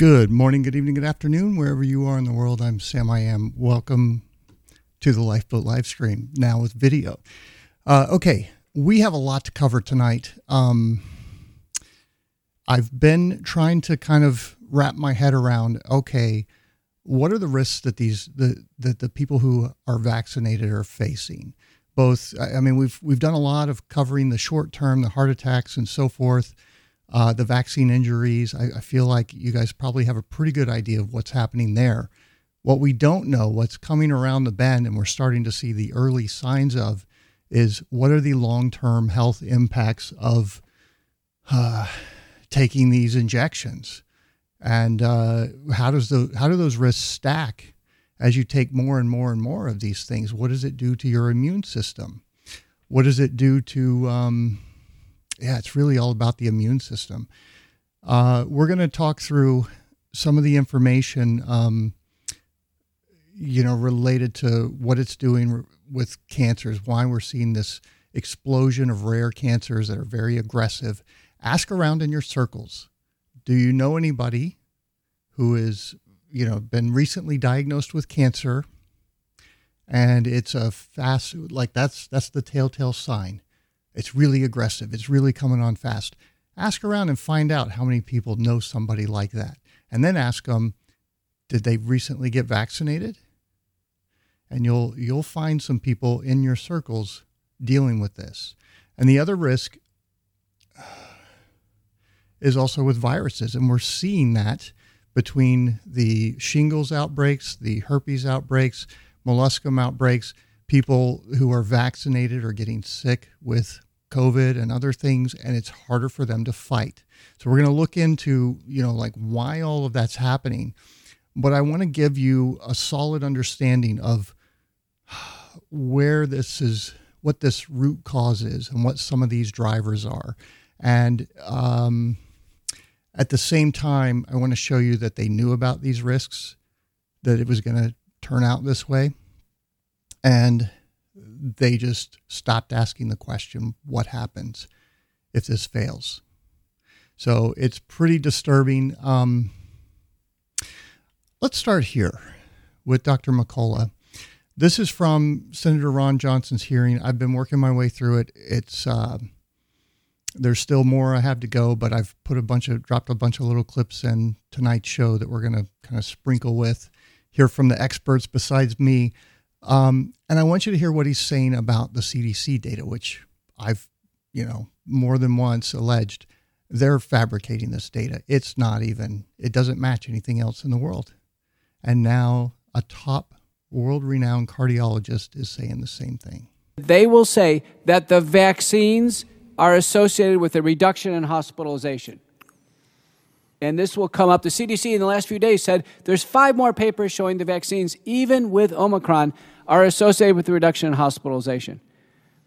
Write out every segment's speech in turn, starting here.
Good morning, good evening, good afternoon, wherever you are in the world. I'm Sam I am. Welcome to the Lifeboat live stream now with video. Uh, okay, we have a lot to cover tonight. Um, I've been trying to kind of wrap my head around. Okay, what are the risks that these the that the people who are vaccinated are facing? Both, I mean, we've we've done a lot of covering the short term, the heart attacks, and so forth uh, the vaccine injuries. I, I feel like you guys probably have a pretty good idea of what's happening there. What we don't know, what's coming around the bend, and we're starting to see the early signs of, is what are the long term health impacts of uh, taking these injections, and uh, how does the how do those risks stack as you take more and more and more of these things? What does it do to your immune system? What does it do to um, yeah, it's really all about the immune system. Uh, we're going to talk through some of the information, um, you know, related to what it's doing with cancers, why we're seeing this explosion of rare cancers that are very aggressive. Ask around in your circles. Do you know anybody who is, you know, been recently diagnosed with cancer? And it's a fast, like that's that's the telltale sign it's really aggressive. It's really coming on fast. Ask around and find out how many people know somebody like that. And then ask them, did they recently get vaccinated? And you'll you'll find some people in your circles dealing with this. And the other risk is also with viruses. And we're seeing that between the shingles outbreaks, the herpes outbreaks, molluscum outbreaks people who are vaccinated are getting sick with COVID and other things, and it's harder for them to fight. So we're going to look into, you know, like why all of that's happening. But I want to give you a solid understanding of where this is, what this root cause is, and what some of these drivers are. And um, at the same time, I want to show you that they knew about these risks, that it was going to turn out this way and they just stopped asking the question what happens if this fails? So it's pretty disturbing. Um, let's start here with Dr. McCullough. This is from Senator Ron Johnson's hearing. I've been working my way through it. It's uh, there's still more I have to go, but I've put a bunch of dropped a bunch of little clips in tonight's show that we're going to kind of sprinkle with, hear from the experts besides me. Um, and I want you to hear what he's saying about the CDC data, which I've, you know, more than once alleged they're fabricating this data. It's not even, it doesn't match anything else in the world. And now a top world renowned cardiologist is saying the same thing. They will say that the vaccines are associated with a reduction in hospitalization and this will come up. The CDC in the last few days said there's five more papers showing the vaccines, even with Omicron, are associated with the reduction in hospitalization.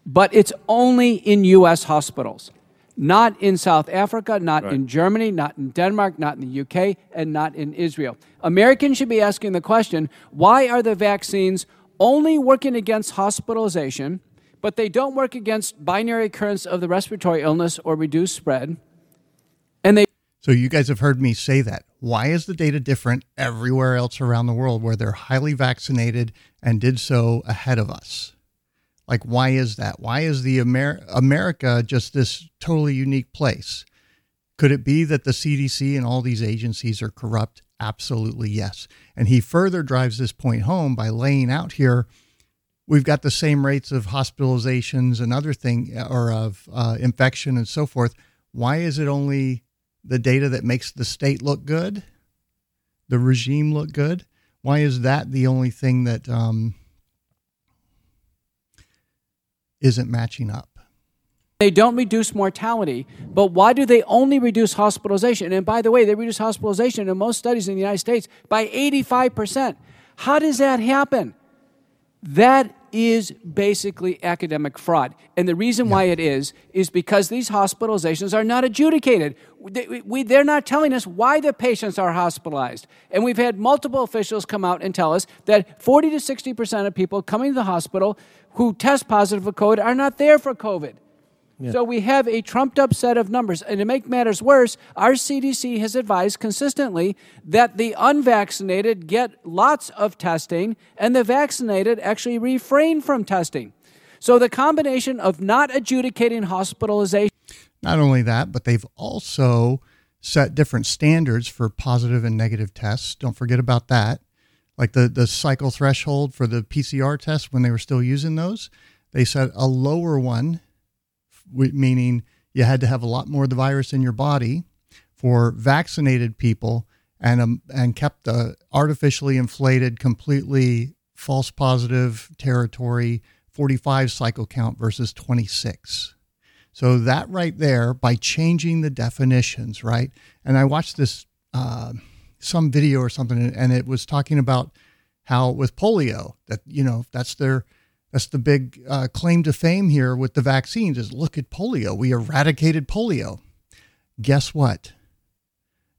But it's only in U.S. hospitals, not in South Africa, not right. in Germany, not in Denmark, not in the UK, and not in Israel. Americans should be asking the question why are the vaccines only working against hospitalization, but they don't work against binary occurrence of the respiratory illness or reduced spread? So you guys have heard me say that. Why is the data different everywhere else around the world where they're highly vaccinated and did so ahead of us? Like, why is that? Why is the Amer- America just this totally unique place? Could it be that the CDC and all these agencies are corrupt? Absolutely, yes. And he further drives this point home by laying out here we've got the same rates of hospitalizations and other thing or of uh, infection and so forth. Why is it only the data that makes the state look good, the regime look good? Why is that the only thing that um, isn't matching up? They don't reduce mortality, but why do they only reduce hospitalization? And by the way, they reduce hospitalization in most studies in the United States by 85%. How does that happen? That is basically academic fraud. And the reason why it is, is because these hospitalizations are not adjudicated. They're not telling us why the patients are hospitalized. And we've had multiple officials come out and tell us that 40 to 60% of people coming to the hospital who test positive for COVID are not there for COVID. Yeah. So we have a trumped up set of numbers. And to make matters worse, our CDC has advised consistently that the unvaccinated get lots of testing and the vaccinated actually refrain from testing. So the combination of not adjudicating hospitalization. Not only that, but they've also set different standards for positive and negative tests. Don't forget about that. Like the, the cycle threshold for the PCR test when they were still using those, they set a lower one, meaning you had to have a lot more of the virus in your body for vaccinated people and um, and kept the artificially inflated, completely false positive territory 45 cycle count versus 26. So that right there, by changing the definitions, right? And I watched this uh, some video or something, and it was talking about how with polio that you know that's their that's the big uh, claim to fame here with the vaccines is look at polio. We eradicated polio. Guess what?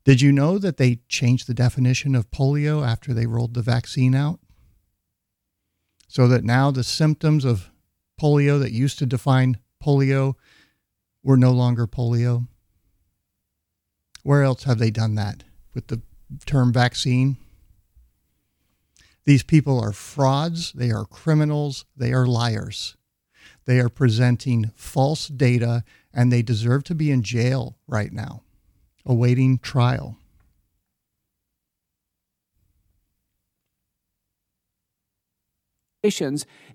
Did you know that they changed the definition of polio after they rolled the vaccine out? So that now the symptoms of polio that used to define polio were no longer polio. Where else have they done that with the term vaccine? These people are frauds, they are criminals, they are liars. They are presenting false data and they deserve to be in jail right now, awaiting trial.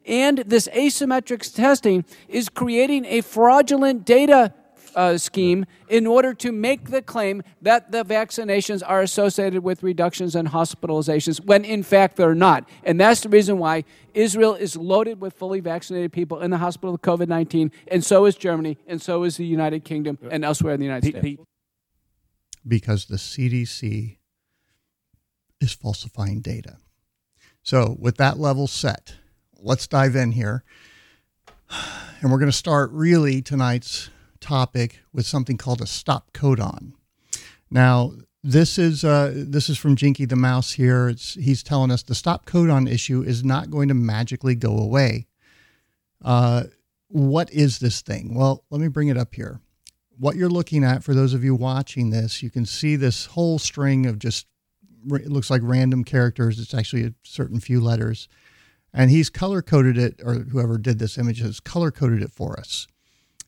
And this asymmetric testing is creating a fraudulent data uh, scheme in order to make the claim that the vaccinations are associated with reductions in hospitalizations when in fact they're not. And that's the reason why Israel is loaded with fully vaccinated people in the hospital with COVID 19, and so is Germany, and so is the United Kingdom and elsewhere in the United States. Because the CDC is falsifying data. So, with that level set, let's dive in here. And we're going to start really tonight's topic with something called a stop codon. Now, this is uh, this is from Jinky the Mouse here. It's, he's telling us the stop codon issue is not going to magically go away. Uh, what is this thing? Well, let me bring it up here. What you're looking at, for those of you watching this, you can see this whole string of just it looks like random characters. It's actually a certain few letters and he's color coded it, or whoever did this image has color coded it for us.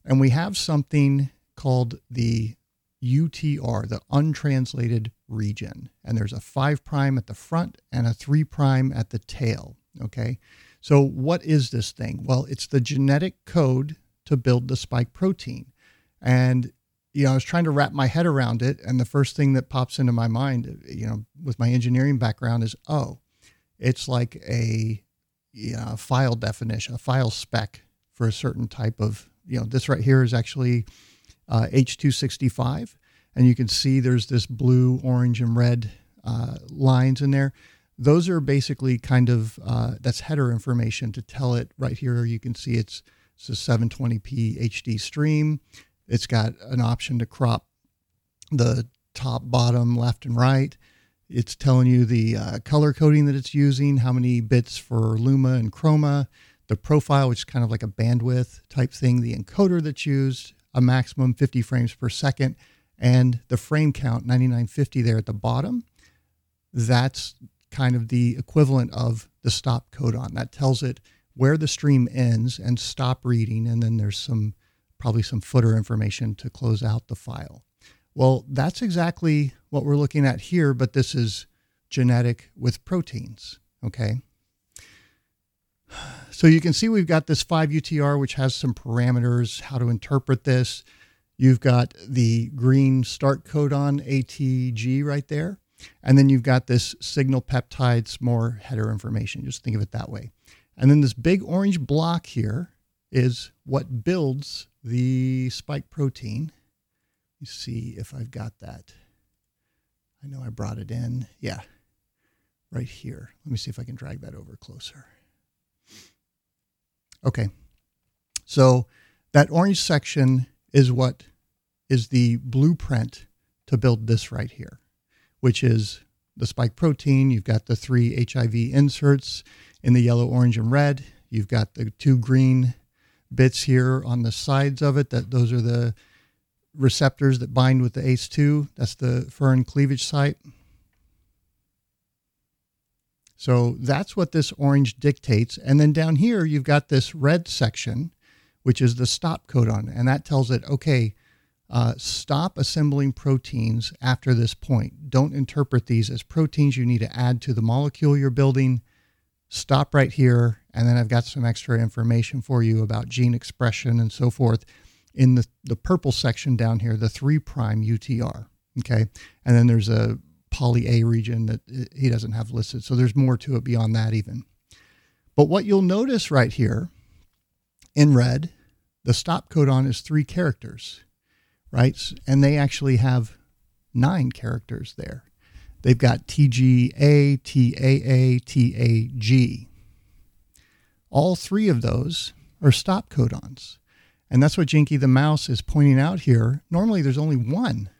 And we have something called the UTR, the untranslated region. And there's a five prime at the front and a three prime at the tail. Okay. So, what is this thing? Well, it's the genetic code to build the spike protein. And, you know, I was trying to wrap my head around it. And the first thing that pops into my mind, you know, with my engineering background is, oh, it's like a yeah, file definition, a file spec for a certain type of, you know, this right here is actually uh, H265. And you can see there's this blue, orange, and red uh, lines in there. Those are basically kind of, uh, that's header information to tell it right here. You can see it's, it's a 720p HD stream. It's got an option to crop the top, bottom, left, and right. It's telling you the uh, color coding that it's using, how many bits for Luma and Chroma, the profile, which is kind of like a bandwidth type thing, the encoder that's used, a maximum 50 frames per second, and the frame count 9950 there at the bottom. That's kind of the equivalent of the stop codon. That tells it where the stream ends and stop reading, and then there's some probably some footer information to close out the file. Well, that's exactly what we're looking at here, but this is genetic with proteins. Okay. So you can see we've got this 5UTR, which has some parameters, how to interpret this. You've got the green start codon ATG right there. And then you've got this signal peptides, more header information. Just think of it that way. And then this big orange block here is what builds the spike protein me see if I've got that. I know I brought it in. Yeah, right here. Let me see if I can drag that over closer. Okay. So that orange section is what is the blueprint to build this right here, which is the spike protein. You've got the three HIV inserts in the yellow, orange, and red. You've got the two green bits here on the sides of it. That those are the receptors that bind with the ACE2. That's the furin cleavage site. So that's what this orange dictates. And then down here, you've got this red section, which is the stop codon. And that tells it, okay, uh, stop assembling proteins after this point. Don't interpret these as proteins you need to add to the molecule you're building. Stop right here. And then I've got some extra information for you about gene expression and so forth in the, the purple section down here, the 3' prime UTR. Okay. And then there's a poly A region that he doesn't have listed. So there's more to it beyond that, even. But what you'll notice right here in red, the stop codon is three characters right? And they actually have nine characters there. They've got TGA, TAA, TAG. All three of those are stop codons. And that's what Jinky the Mouse is pointing out here. Normally there's only one.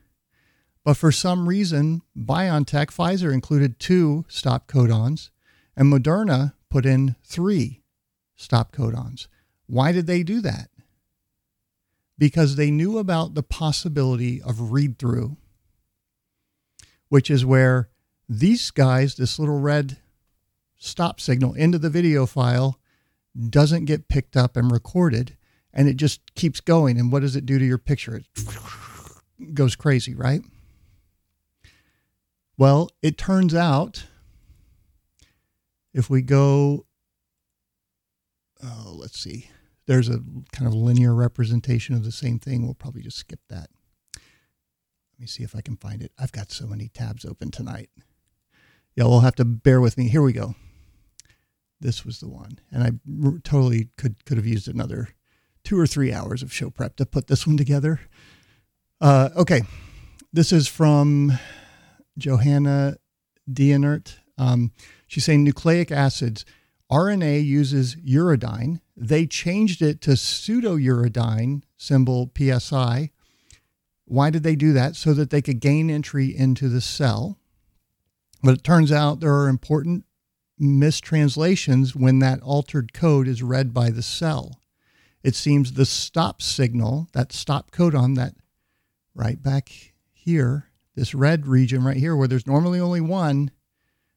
But for some reason, BioNTech, Pfizer included two stop codons, and Moderna put in three stop codons. Why did they do that? because they knew about the possibility of read through, which is where these guys, this little red stop signal into the video file, doesn't get picked up and recorded, and it just keeps going. And what does it do to your picture? It goes crazy, right? Well, it turns out if we go, oh, let's see there's a kind of linear representation of the same thing. We'll probably just skip that. Let me see if I can find it. I've got so many tabs open tonight. Y'all will have to bear with me. Here we go. This was the one, and I totally could could have used another two or three hours of show prep to put this one together. Uh, okay, this is from Johanna Deinert. Um, she's saying nucleic acids RNA uses uridine. They changed it to pseudouridine, symbol PSI. Why did they do that? So that they could gain entry into the cell. But it turns out there are important mistranslations when that altered code is read by the cell. It seems the stop signal, that stop codon, that right back here, this red region right here, where there's normally only one,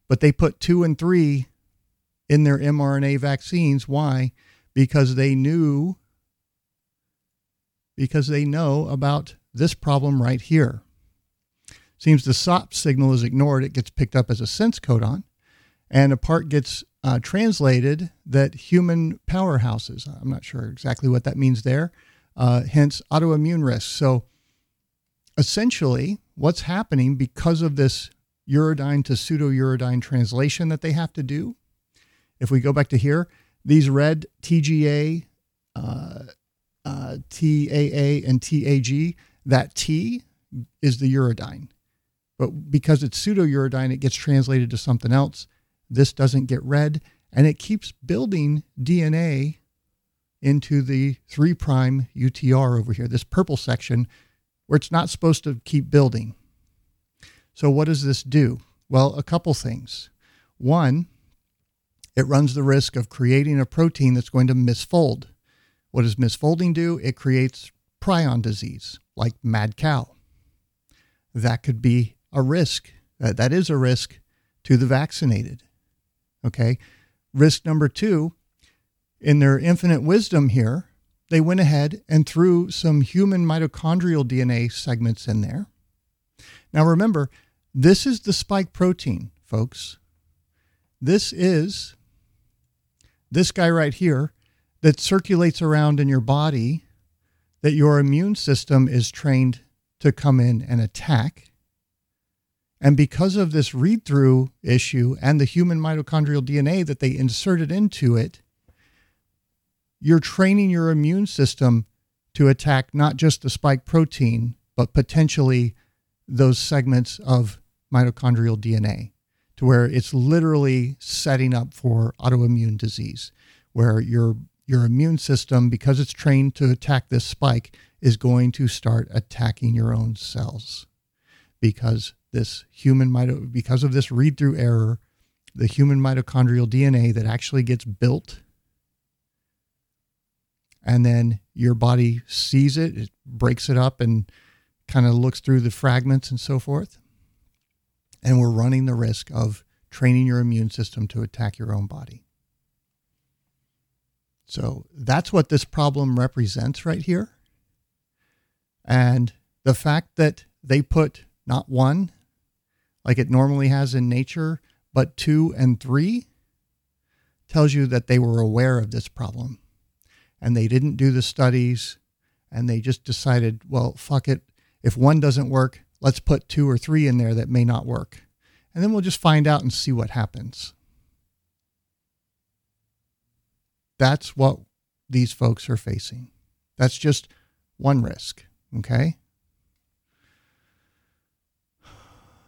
but they put two and three in their mRNA vaccines. Why? Because they knew, because they know about this problem right here. Seems the SOP signal is ignored. It gets picked up as a sense codon, and a part gets uh, translated that human powerhouses. I'm not sure exactly what that means there. Uh, hence, autoimmune risk. So, essentially, what's happening because of this uridine to pseudouridine translation that they have to do if we go back to here, these red TGA, uh, uh, TAA, and TAG, that T is the uridine. But because it's pseudouridine, it gets translated to something else. This doesn't get read, and it keeps building DNA into the 3' UTR over here, this purple section where it's not supposed to keep building. So, what does this do? Well, a couple things. One, it runs the risk of creating a protein that's going to misfold. What does misfolding do? It creates prion disease, like mad cow. That could be a risk. Uh, that is a risk to the vaccinated. Okay. Risk number two, in their infinite wisdom here, they went ahead and threw some human mitochondrial DNA segments in there. Now remember, this is the spike protein, folks. This is this guy right here that circulates around in your body that your immune system is trained to come in and attack. And because of this read through issue and the human mitochondrial DNA that they inserted into it, you're training your immune system to attack not just the spike protein, but potentially those segments of mitochondrial DNA to where it's literally setting up for autoimmune disease, where your your immune system, because it's trained to attack this spike, is going to start attacking your own cells, because this human mito- because of this read through error, the human mitochondrial DNA that actually gets built and then your body sees it, it breaks it up and kind of looks through the fragments and so forth. And we're running the risk of training your immune system to attack your own body. So that's what this problem represents right here. And the fact that they put not one, like it normally has in nature, but two and three tells you that they were aware of this problem and they didn't do the studies and they just decided, well, fuck it. If one doesn't work, let's put two or three in there that may not work. And then we'll just find out and see what happens. That's what these folks are facing. That's just one risk. Okay.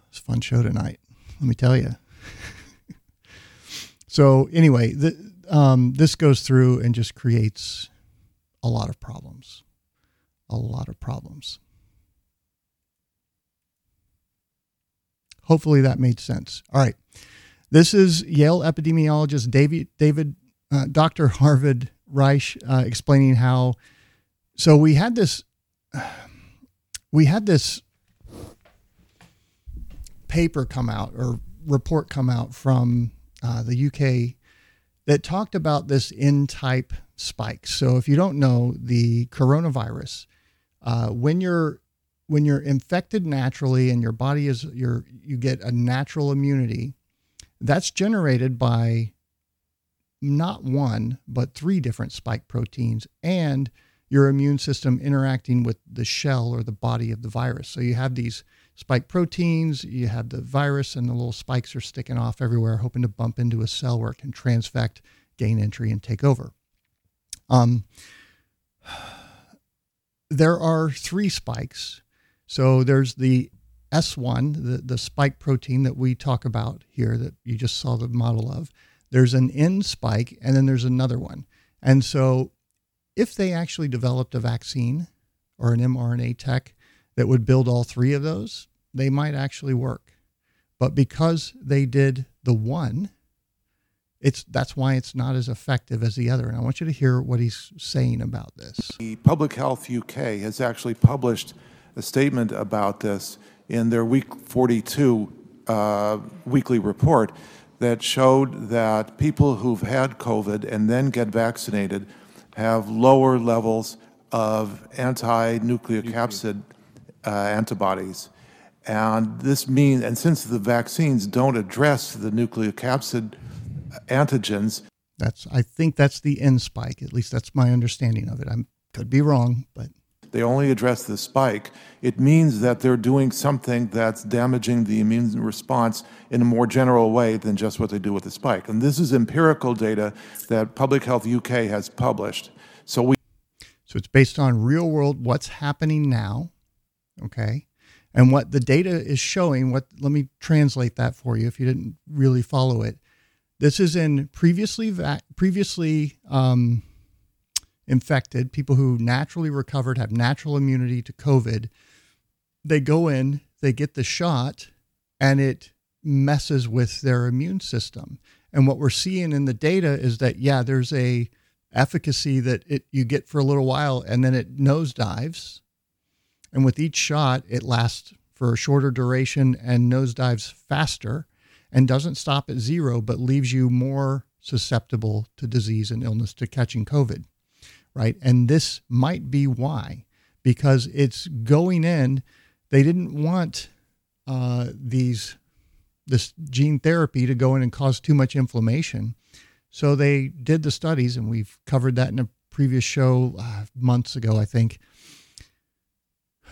It's a fun show tonight. Let me tell you. so anyway, the, um, this goes through and just creates a lot of problems. A lot of problems. Hopefully that made sense. All right. This is Yale epidemiologist David, David uh, Dr. Harvey Risch uh, explaining how. So we had this, we had this paper come out or report come out from uh, the UK that talked about this N type spike. So if you don't know, the coronavirus, uh, when you're when you're infected naturally and your body is your you get a natural immunity, that's generated by not one but three different spike proteins and your immune system interacting with the shell or the body of the virus. So you have these spike proteins, you have the virus, and the little spikes are sticking off everywhere, hoping to bump into a cell where it can transfect, gain entry, and take over. Um, there are three spikes. So there's the S1, the, the spike protein that we talk about here that you just saw the model of. There's an N spike, and then there's another one. And so if they actually developed a vaccine or an mRNA tech that would build all three of those, they might actually work. But because they did the one, it's that's why it's not as effective as the other. And I want you to hear what he's saying about this. The Public Health UK has actually published a statement about this in their week 42 uh, weekly report that showed that people who've had COVID and then get vaccinated have lower levels of anti-nucleocapsid uh, antibodies. And this means, and since the vaccines don't address the nucleocapsid antigens, that's I think that's the N spike. At least that's my understanding of it. I could be wrong, but they only address the spike. It means that they're doing something that's damaging the immune response in a more general way than just what they do with the spike. And this is empirical data that Public Health UK has published. So we So it's based on real world what's happening now, okay? And what the data is showing, what let me translate that for you if you didn't really follow it. This is in previously va- previously um, infected people who naturally recovered, have natural immunity to COVID. They go in, they get the shot, and it messes with their immune system. And what we're seeing in the data is that yeah, there's a efficacy that it you get for a little while, and then it nosedives. And with each shot, it lasts for a shorter duration and nosedives faster and doesn't stop at zero, but leaves you more susceptible to disease and illness to catching COVID, right? And this might be why, because it's going in. They didn't want uh, these this gene therapy to go in and cause too much inflammation, so they did the studies, and we've covered that in a previous show uh, months ago, I think,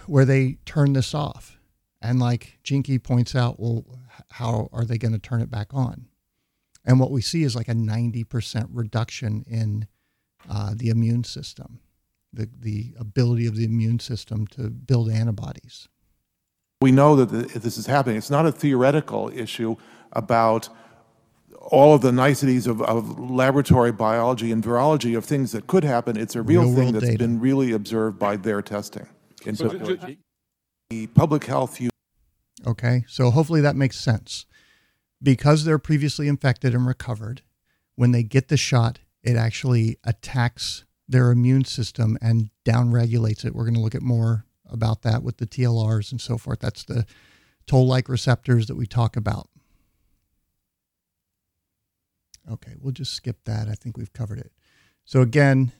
where they turn this off. And like Jinky points out, well, how are they going to turn it back on? And what we see is like a 90% reduction in uh, the immune system, the, the ability of the immune system to build antibodies. We know that the, this is happening. It's not a theoretical issue about all of the niceties of, of, laboratory biology and virology of things that could happen. It's a real, real thing that's data. been really observed by their testing. And so, the public health Okay, so hopefully that makes sense. Because they're previously infected and recovered, when they get the shot, it actually attacks their immune system and downregulates it. We're going to look at more about that with the TLRs and so forth. That's the toll like receptors that we talk about. Okay, we'll just skip that. I think we've covered it. So, again,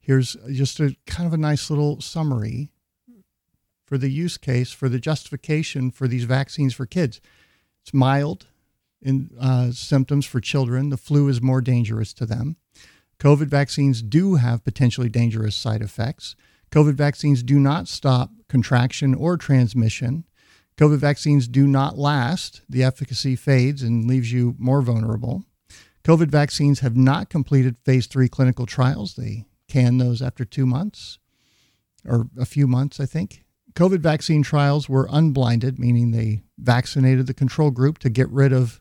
here's just a kind of a nice little summary for the use case for the justification for these vaccines for kids. It's mild in uh, symptoms for children. The flu is more dangerous to them. COVID vaccines do have potentially dangerous side effects. COVID vaccines do not stop contraction or transmission. COVID vaccines do not last. The efficacy fades and leaves you more vulnerable. COVID vaccines have not completed phase three clinical trials. They can those after two months or a few months, I think. COVID vaccine trials were unblinded, meaning they vaccinated the control group to get rid of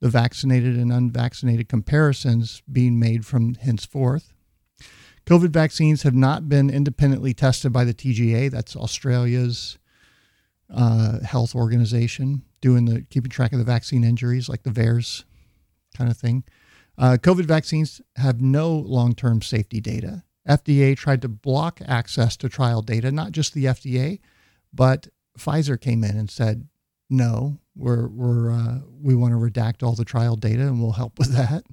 the vaccinated and unvaccinated comparisons being made from henceforth. COVID vaccines have not been independently tested by the TGA, that's Australia's uh, health organization, doing the keeping track of the vaccine injuries, like the VAERS kind of thing. Uh, COVID vaccines have no long term safety data. FDA tried to block access to trial data, not just the FDA, but Pfizer came in and said, no, we're, we're, uh, we want to redact all the trial data and we'll help with that.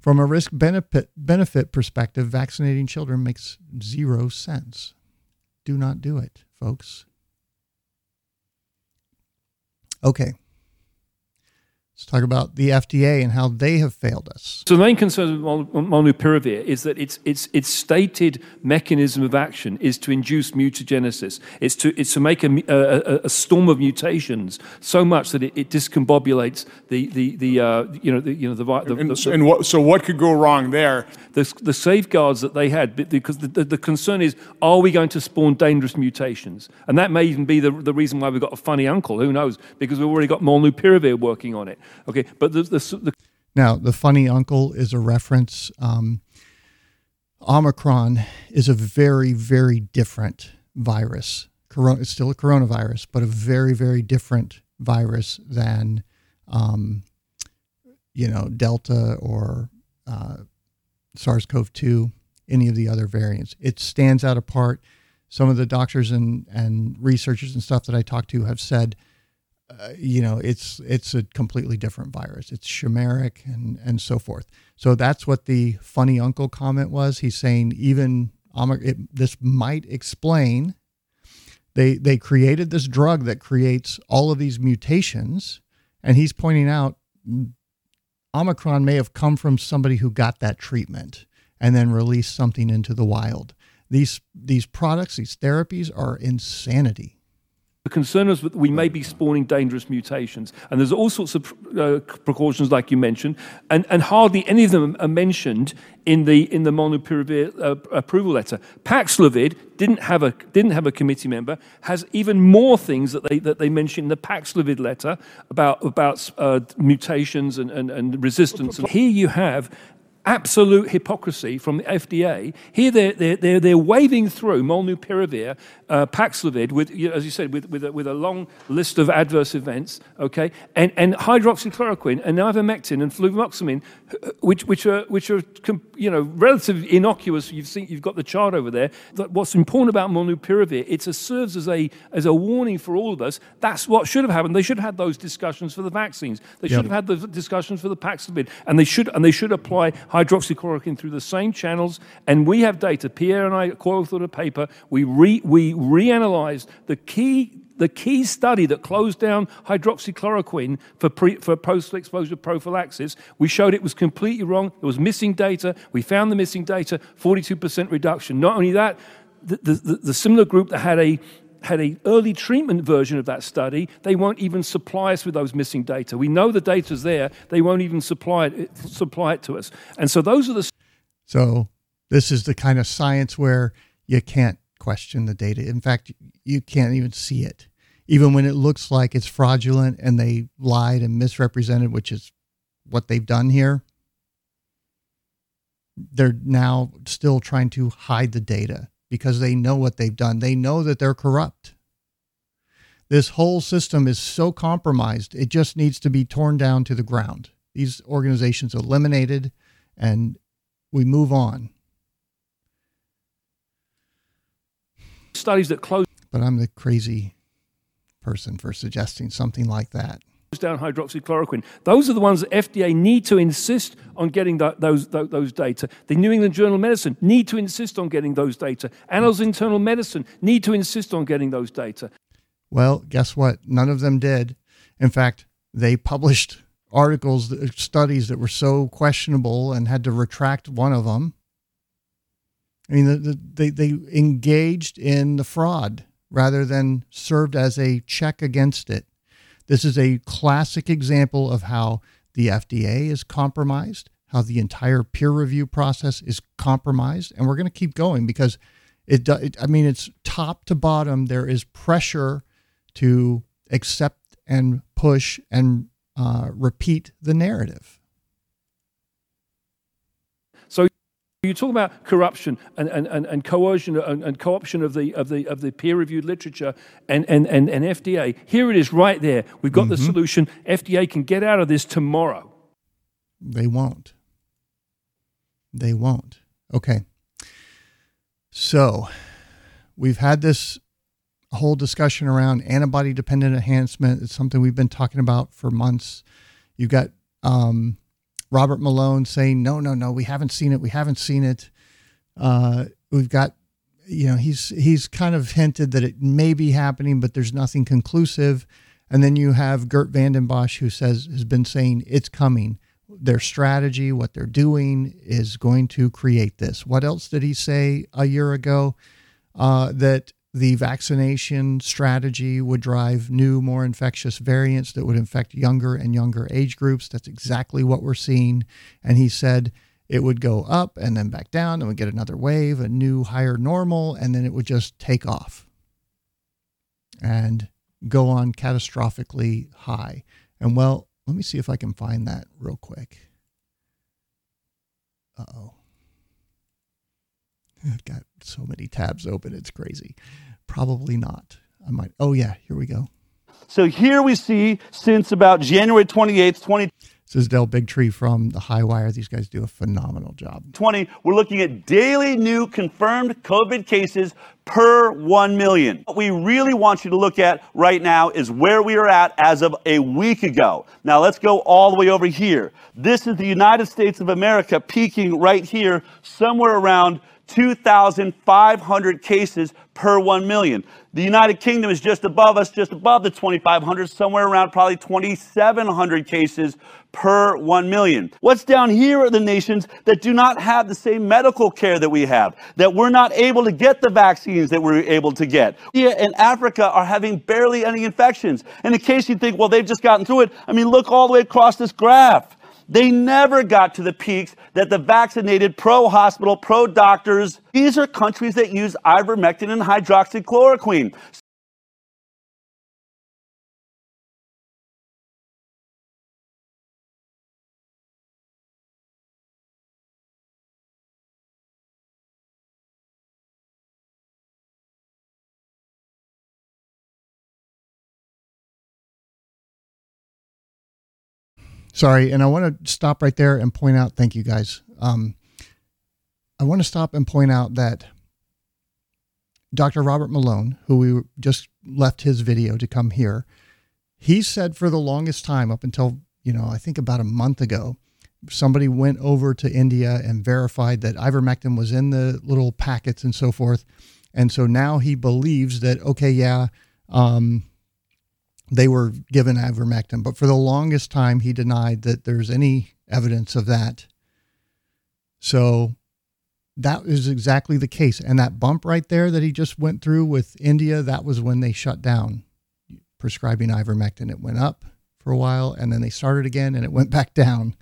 From a risk benefit, benefit perspective, vaccinating children makes zero sense. Do not do it, folks. Okay. Let's talk about the FDA and how they have failed us. So the main concern with molnupiravir is that its, its, its stated mechanism of action is to induce mutagenesis. It's to, it's to make a, a, a storm of mutations so much that it, it discombobulates the, the, the uh, you know, the, you know, the, the, and, the, and what, so what could go wrong there? The, the safeguards that they had, because the, the, the, concern is, are we going to spawn dangerous mutations? And that may even be the, the reason why we've got a funny uncle, who knows, because we've already got molnupiravir working on it. Okay, but the, the, the now the funny uncle is a reference. Um, Omicron is a very very different virus. Corona, it's still a coronavirus, but a very very different virus than um, you know Delta or uh, SARS-CoV-2, any of the other variants. It stands out apart. Some of the doctors and and researchers and stuff that I talked to have said uh, you know, it's it's a completely different virus. It's chimeric and and so forth. So that's what the funny uncle comment was. He's saying even it, this might explain they they created this drug that creates all of these mutations, and he's pointing out Omicron may have come from somebody who got that treatment and then released something into the wild. These these products, these therapies are insanity. The concern is that we may be spawning dangerous mutations. And there's all sorts of uh, precautions, like you mentioned, and, and hardly any of them are mentioned in the, in the molnupiravir uh, approval letter. Paxlovid didn't have, a, didn't have a committee member, has even more things that they, that they mention in the Paxlovid letter about, about uh, mutations and, and, and resistance. And here you have absolute hypocrisy from the FDA. Here they're, they're, they're, they're waving through molnupiravir, uh, Paxlovid, with, you know, as you said, with, with, a, with a long list of adverse events, okay, and, and hydroxychloroquine and ivermectin and fluvoxamine, which, which, are, which are you know, relatively innocuous. You've, seen, you've got the chart over there. What's important about molnupiravir, it serves as a, as a warning for all of us. That's what should have happened. They should have had those discussions for the vaccines. They should yep. have had the discussions for the Paxlovid, and they should, and they should apply hydroxychloroquine through the same channels. And we have data. Pierre and I co-authored a paper. We, re, we reanalyzed the key the key study that closed down hydroxychloroquine for, pre, for post-exposure prophylaxis, we showed it was completely wrong. There was missing data. We found the missing data, 42% reduction. Not only that, the, the, the similar group that had a had a early treatment version of that study, they won't even supply us with those missing data. We know the data's there, they won't even supply it, supply it to us. And so those are the. So this is the kind of science where you can't question the data. In fact, you can't even see it. Even when it looks like it's fraudulent and they lied and misrepresented, which is what they've done here, they're now still trying to hide the data because they know what they've done. They know that they're corrupt. This whole system is so compromised, it just needs to be torn down to the ground. these organizations eliminated and we move on. Studies that close But I'm the crazy person for suggesting something like that. Down hydroxychloroquine. Those are the ones that FDA need to insist on getting those, those, those data. The New England Journal of Medicine need to insist on getting those data. Annals Internal Medicine need to insist on getting those data. Well, guess what? None of them did. In fact, they published articles, uh, studies that were so questionable and had to retract one of them. I mean, the, the, they, they engaged in the fraud rather than served as a check against it. This is a classic example of how the FDA is compromised, how the entire peer review process is compromised. And we're going to keep going because it, it I mean, it's top to bottom. There is pressure to accept and push and uh, repeat the narrative. So you talk about corruption and, and, and, and coercion and, and, co-option of the, of the, of the peer-reviewed literature and, and, and, and FDA. Here it is right there. We've got mm-hmm. the solution. FDA can get out of this tomorrow. They won't. They won't. Okay. So we've had this whole discussion around antibody dependent enhancement. It's something we've been talking about for months. You've got um, Robert Malone saying, no, no, no, we haven't seen it. We haven't seen it. Uh, we've got, you know, he's he's kind of hinted that it may be happening, but there's nothing conclusive. And then you have Geert Vanden Bossche, who says has been saying it's coming. Their strategy, what they're doing, is going to create this. What else did he say a year ago? Uh, that the vaccination strategy would drive new, more infectious variants that would infect younger and younger age groups. That's exactly what we're seeing. And he said it would go up and then back down, and we get another wave, a new higher normal, and then it would just take off and go on catastrophically high. And well, let me see if I can find that real quick. Uh oh. I've got so many tabs open, it's crazy. Probably not. I might. Oh, yeah, here we go. So here we see since about January 28th, 20. This is Del Bigtree from the High Wire. These guys do a phenomenal job. 20, we're looking at daily new confirmed COVID cases per 1 million. What we really want you to look at right now is where we are at as of a week ago. Now let's go all the way over here. This is the United States of America peaking right here, somewhere around 2,500 cases per 1 million. The United Kingdom is just above us, just above the 2,500, somewhere around probably 2,700 cases per 1 million. What's down here are the nations that do not have the same medical care that we have, that we're not able to get the vaccines that we're able to get. India and Africa are having barely any infections. And in case you think, well, they've just gotten through it, I mean, look all the way across this graph. They never got to the peaks that the vaccinated, pro hospital, pro doctors, these are countries that use ivermectin and hydroxychloroquine. Sorry, and I want to stop right there and point out. Thank you, guys. Um, I want to stop and point out that Dr. Robert Malone, who we just left his video to come here, he said for the longest time, up until you know, I think about a month ago, somebody went over to India and verified that ivermectin was in the little packets and so forth, and so now he believes that okay, yeah. Um, they were given ivermectin. But for the longest time, he denied that there's any evidence of that. So that is exactly the case. And that bump right there that he just went through with India, that was when they shut down prescribing ivermectin. It went up for a while and then they started again and it went back down.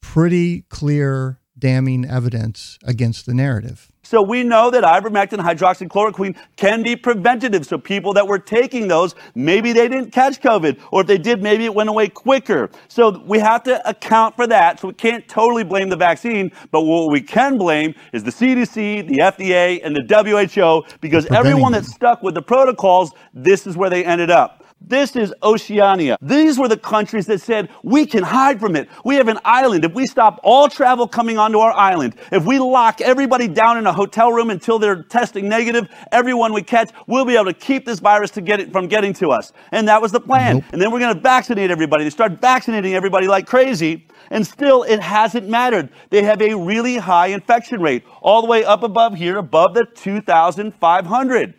Pretty clear damning evidence against the narrative. So we know that ivermectin hydroxychloroquine can be preventative. So people that were taking those, maybe they didn't catch COVID, or if they did, maybe it went away quicker. So we have to account for that. So we can't totally blame the vaccine, but what we can blame is the CDC, the FDA, and the WHO, because everyone that's stuck with the protocols, this is where they ended up. This is Oceania. These were the countries that said, we can hide from it. We have an island. If we stop all travel coming onto our island, if we lock everybody down in a hotel room until they're testing negative, everyone we catch, we'll be able to keep this virus to get it from getting to us. And that was the plan. Nope. And then we're going to vaccinate everybody. They start vaccinating everybody like crazy. And still, it hasn't mattered. They have a really high infection rate, all the way up above here, above the 2,500.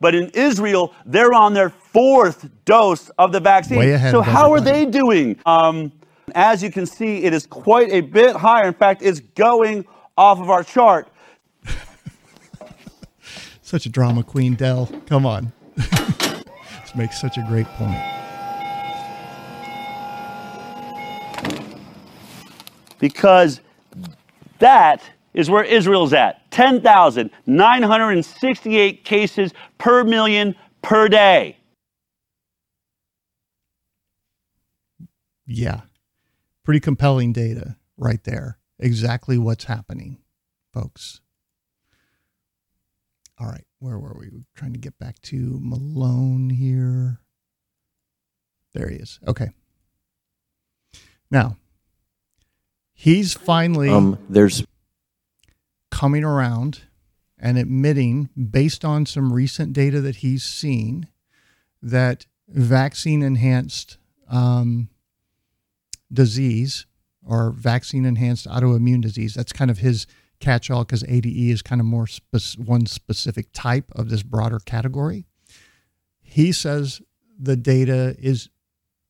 But in Israel, they're on their fourth dose of the vaccine. so how are they doing? Um, as you can see, it is quite a bit higher. In fact, it's going off of our chart. such a drama queen, Del. Come on. this makes such a great point. Because that is where Israel's at 10,968 cases per million per day. Yeah. Pretty compelling data right there. Exactly what's happening, folks. All right. Where were we? We're trying to get back to Malone here. There he is. Okay. Now, he's finally. Um, there's coming around and admitting, based on some recent data that he's seen, that vaccine enhanced um, disease or vaccine enhanced autoimmune disease, that's kind of his catch all because ADE is kind of more spe- one specific type of this broader category. He says the data is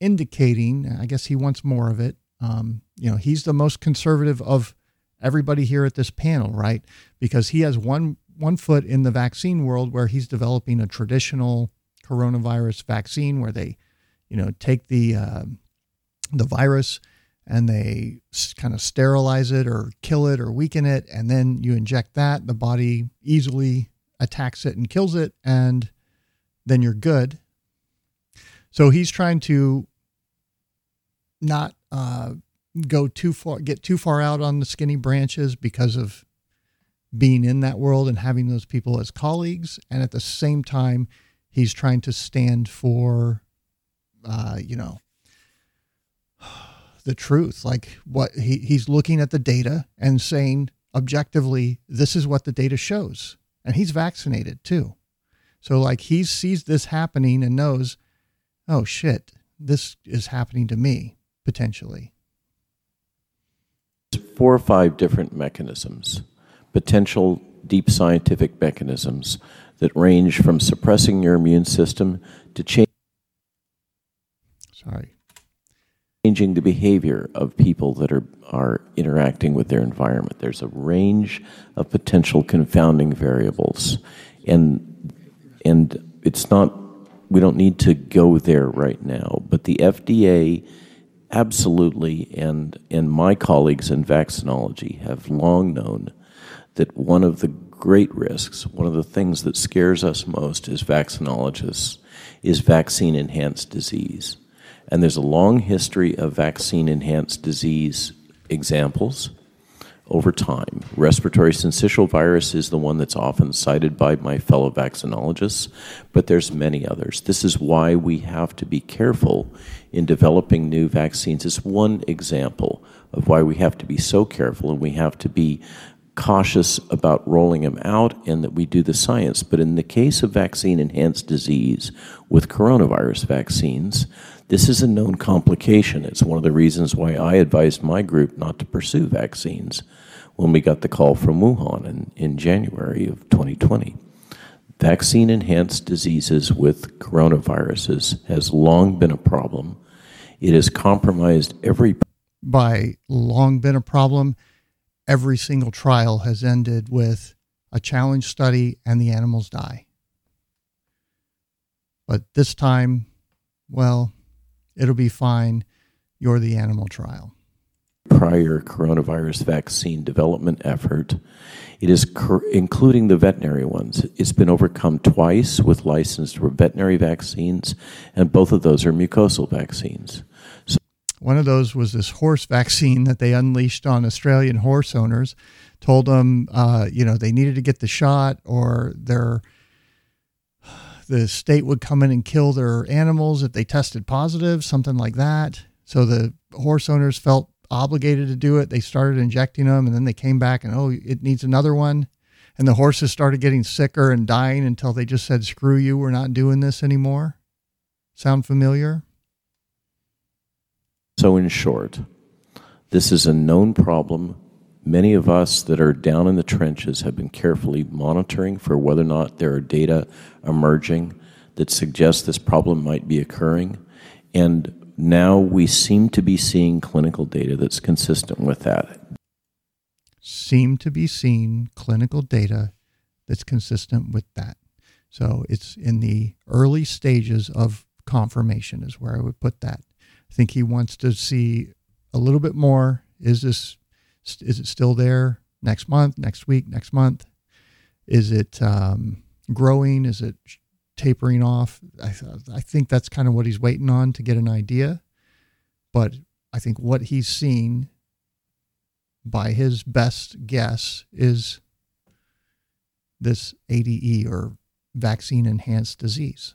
indicating, I guess he wants more of it. Um, you know, he's the most conservative of everybody here at this panel, right? Because he has one one foot in the vaccine world where he's developing a traditional coronavirus vaccine where they, you know, take the uh, the virus and they kind of sterilize it or kill it or weaken it, and then you inject that. The body easily attacks it and kills it, and then you're good. So he's trying to not uh, go too far, get too far out on the skinny branches because of being in that world and having those people as colleagues. And at the same time, he's trying to stand for, uh, you know, the truth. Like what he, he's looking at the data and saying objectively, this is what the data shows. And he's vaccinated too. So like he sees this happening and knows, oh shit, this is happening to me potentially four or five different mechanisms, potential deep scientific mechanisms that range from suppressing your immune system to change. Sorry. Changing the behavior of people that are, are interacting with their environment. There's a range of potential confounding variables. And, and it's not, we don't need to go there right now, but the FDA absolutely, and, and my colleagues in vaccinology have long known that one of the great risks, one of the things that scares us most as vaccinologists, is vaccine enhanced disease. And there's a long history of vaccine enhanced disease examples over time. Respiratory syncytial virus is the one that's often cited by my fellow vaccinologists, but there's many others. This is why we have to be careful in developing new vaccines. is one example of why we have to be so careful and we have to be cautious about rolling them out and that we do the science. But in the case of vaccine enhanced disease with coronavirus vaccines, this is a known complication. It's one of the reasons why I advised my group not to pursue vaccines when we got the call from Wuhan in, in January of 2020. Vaccine enhanced diseases with coronaviruses has long been a problem. It has compromised every. By long been a problem, every single trial has ended with a challenge study and the animals die. But this time, well, It'll be fine. You're the animal trial. Prior coronavirus vaccine development effort, it is including the veterinary ones. It's been overcome twice with licensed veterinary vaccines, and both of those are mucosal vaccines. So one of those was this horse vaccine that they unleashed on Australian horse owners. Told them, uh, you know, they needed to get the shot or their the state would come in and kill their animals if they tested positive, something like that. So the horse owners felt obligated to do it. They started injecting them and then they came back and, oh, it needs another one. And the horses started getting sicker and dying until they just said, screw you, we're not doing this anymore. Sound familiar? So, in short, this is a known problem. Many of us that are down in the trenches have been carefully monitoring for whether or not there are data emerging that suggest this problem might be occurring. And now we seem to be seeing clinical data that's consistent with that. Seem to be seeing clinical data that's consistent with that. So it's in the early stages of confirmation, is where I would put that. I think he wants to see a little bit more. Is this is it still there next month, next week, next month? Is it um, growing? Is it tapering off? I, I think that's kind of what he's waiting on to get an idea. But I think what he's seen, by his best guess, is this ADE or vaccine enhanced disease.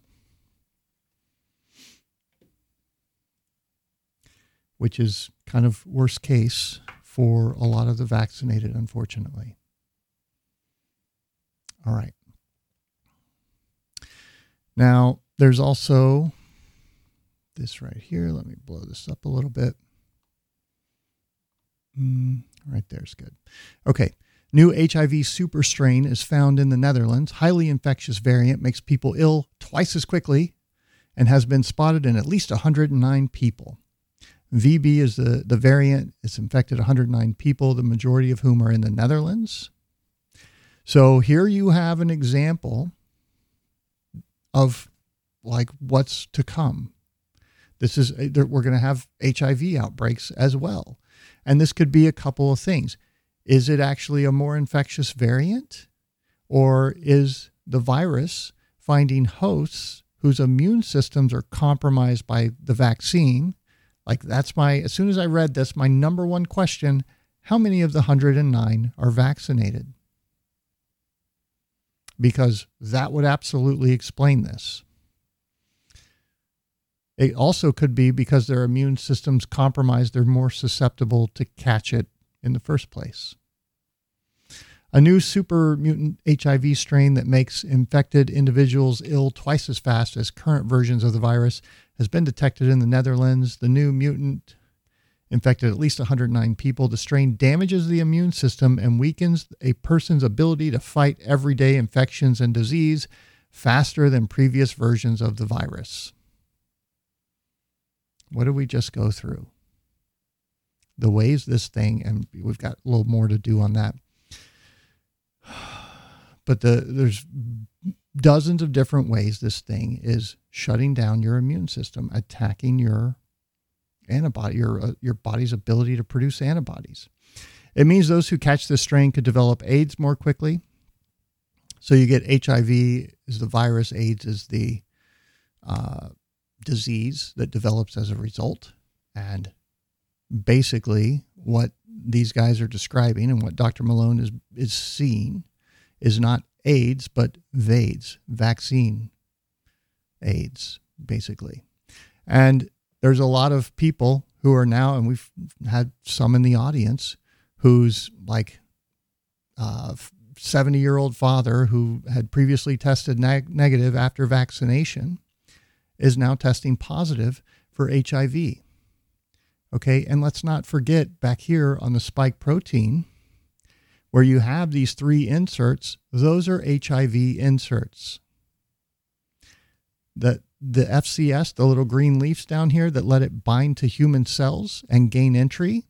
which is kind of worst case for a lot of the vaccinated, unfortunately. All right. Now, there's also this right here. Let me blow this up a little bit. Mm, right there's good. Okay. New HIV super strain is found in the Netherlands. Highly infectious variant makes people ill twice as quickly and has been spotted in at least 109 people. VB is the, the variant. It's infected 109 people, the majority of whom are in the Netherlands. So here you have an example of like what's to come. This is eh, we're going to have HIV outbreaks as well. And this could be a couple of things. Is it actually a more infectious variant or is the virus finding hosts whose immune systems are compromised by the vaccine like that's my as soon as I read this, my number one question, how many of the 109 are vaccinated? Because that would absolutely explain this. It also could be because their immune system's compromised, they're more susceptible to catch it in the first place. A new super mutant HIV strain that makes infected individuals ill twice as fast as current versions of the virus has been detected in the Netherlands. The new mutant infected at least 109 people. The strain damages the immune system and weakens a person's ability to fight everyday infections and disease faster than previous versions of the virus. What did we just go through? The ways this thing, and we've got a little more to do on that. But the there's dozens of different ways this thing is shutting down your immune system, attacking your antibody, your uh, your body's ability to produce antibodies. It means those who catch this strain could develop AIDS more quickly. So you get HIV is the virus, AIDS is the uh, disease that develops as a result, and basically what these guys are describing and what Dr. Malone is is seeing is not AIDS, but VAIDS, vaccine AIDS, basically. And there's a lot of people who are now, and we've had some in the audience, who's like uh, 70 year old father who had previously tested neg- negative after vaccination is now testing positive for HIV. Okay, and let's not forget back here on the spike protein, where you have these three inserts, those are HIV inserts. The, the FCS, the little green leaves down here that let it bind to human cells and gain entry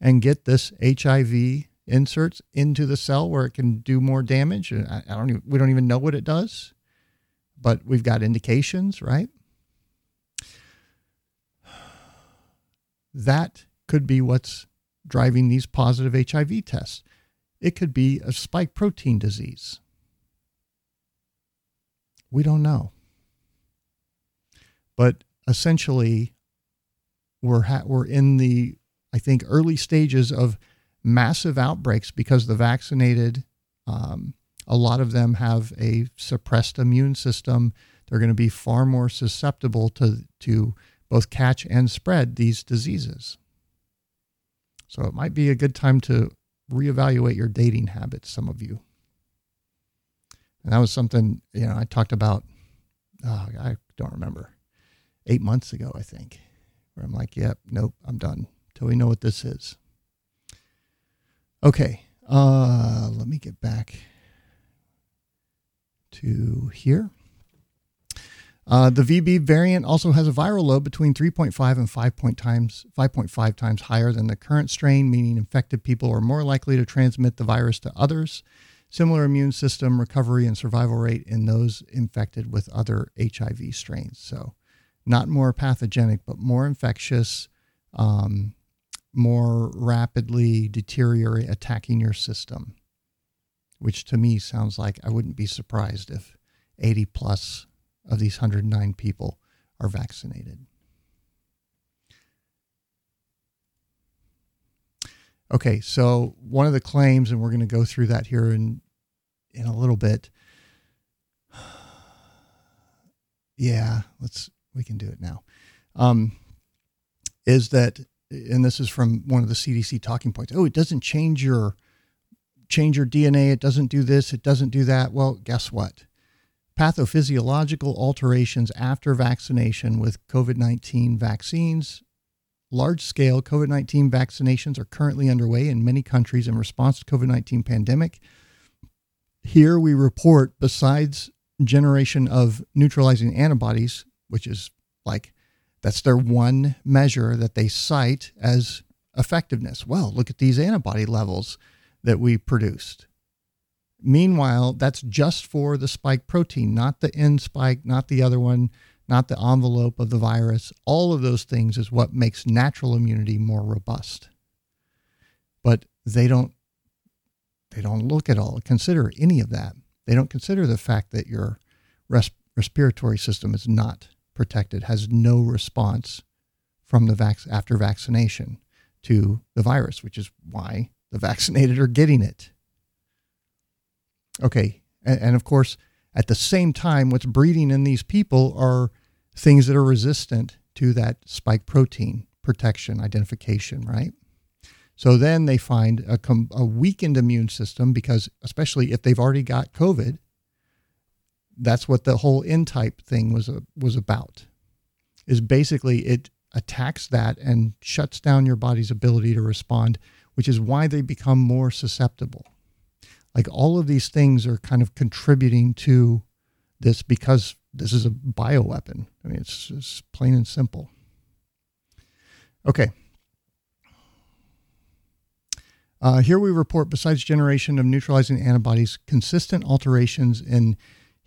and get this HIV inserts into the cell where it can do more damage. Uh, I, I don't even, we don't even know what it does, but we've got indications, right? That could be what's driving these positive HIV tests. It could be a spike protein disease. We don't know. But essentially, we're, ha- we're in the, I think, early stages of massive outbreaks because the vaccinated um, a lot of them have a suppressed immune system. They're going to be far more susceptible to, to both catch and spread these diseases. So it might be a good time to reevaluate your dating habits, some of you. And that was something, you know, I talked about, oh, I don't remember, eight months ago, I think, where I'm like, yep, nope, I'm done till we know what this is. Okay, uh, let me get back to here. Uh, the VB variant also has a viral load between 3.5 and 5 times 5.5 times higher than the current strain, meaning infected people are more likely to transmit the virus to others. Similar immune system recovery and survival rate in those infected with other HIV strains. So, not more pathogenic, but more infectious, um, more rapidly deteriorate, attacking your system. Which to me sounds like I wouldn't be surprised if 80 plus of these 109 people are vaccinated. Okay, so one of the claims, and we're going to go through that here in in a little bit. Yeah, let's we can do it now. Um, is that, and this is from one of the CDC talking points. Oh, it doesn't change your change your DNA. It doesn't do this. It doesn't do that. Well, guess what? pathophysiological alterations after vaccination with COVID 19 vaccines. Large scale COVID 19 vaccinations are currently underway in many countries in response to COVID 19 pandemic. Here we report, besides generation of neutralizing antibodies, which is like that's their one measure that they cite as effectiveness. Well, look at these antibody levels that we produced. Meanwhile, that's just for the spike protein, not the end spike, not the other one, not the envelope of the virus. All of those things is what makes natural immunity more robust. But they don't they don't look at all, consider any of that. They don't consider the fact that your res- respiratory system is not protected, has no response from the vac- after vaccination to the virus, which is why the vaccinated are getting it. Okay. And, and, of course, at the same time, what's breeding in these people are things that are resistant to that spike protein protection identification, right? So then they find a, a weakened immune system because, especially if they've already got COVID, that's what the whole N type thing was, a, was about. Is basically it attacks that and shuts down your body's ability to respond, which is why they become more susceptible like all of these things are kind of contributing to this because this is a bioweapon. I mean, it's, it's plain and simple. Okay. Uh, here we report, besides generation of neutralizing antibodies, consistent alterations in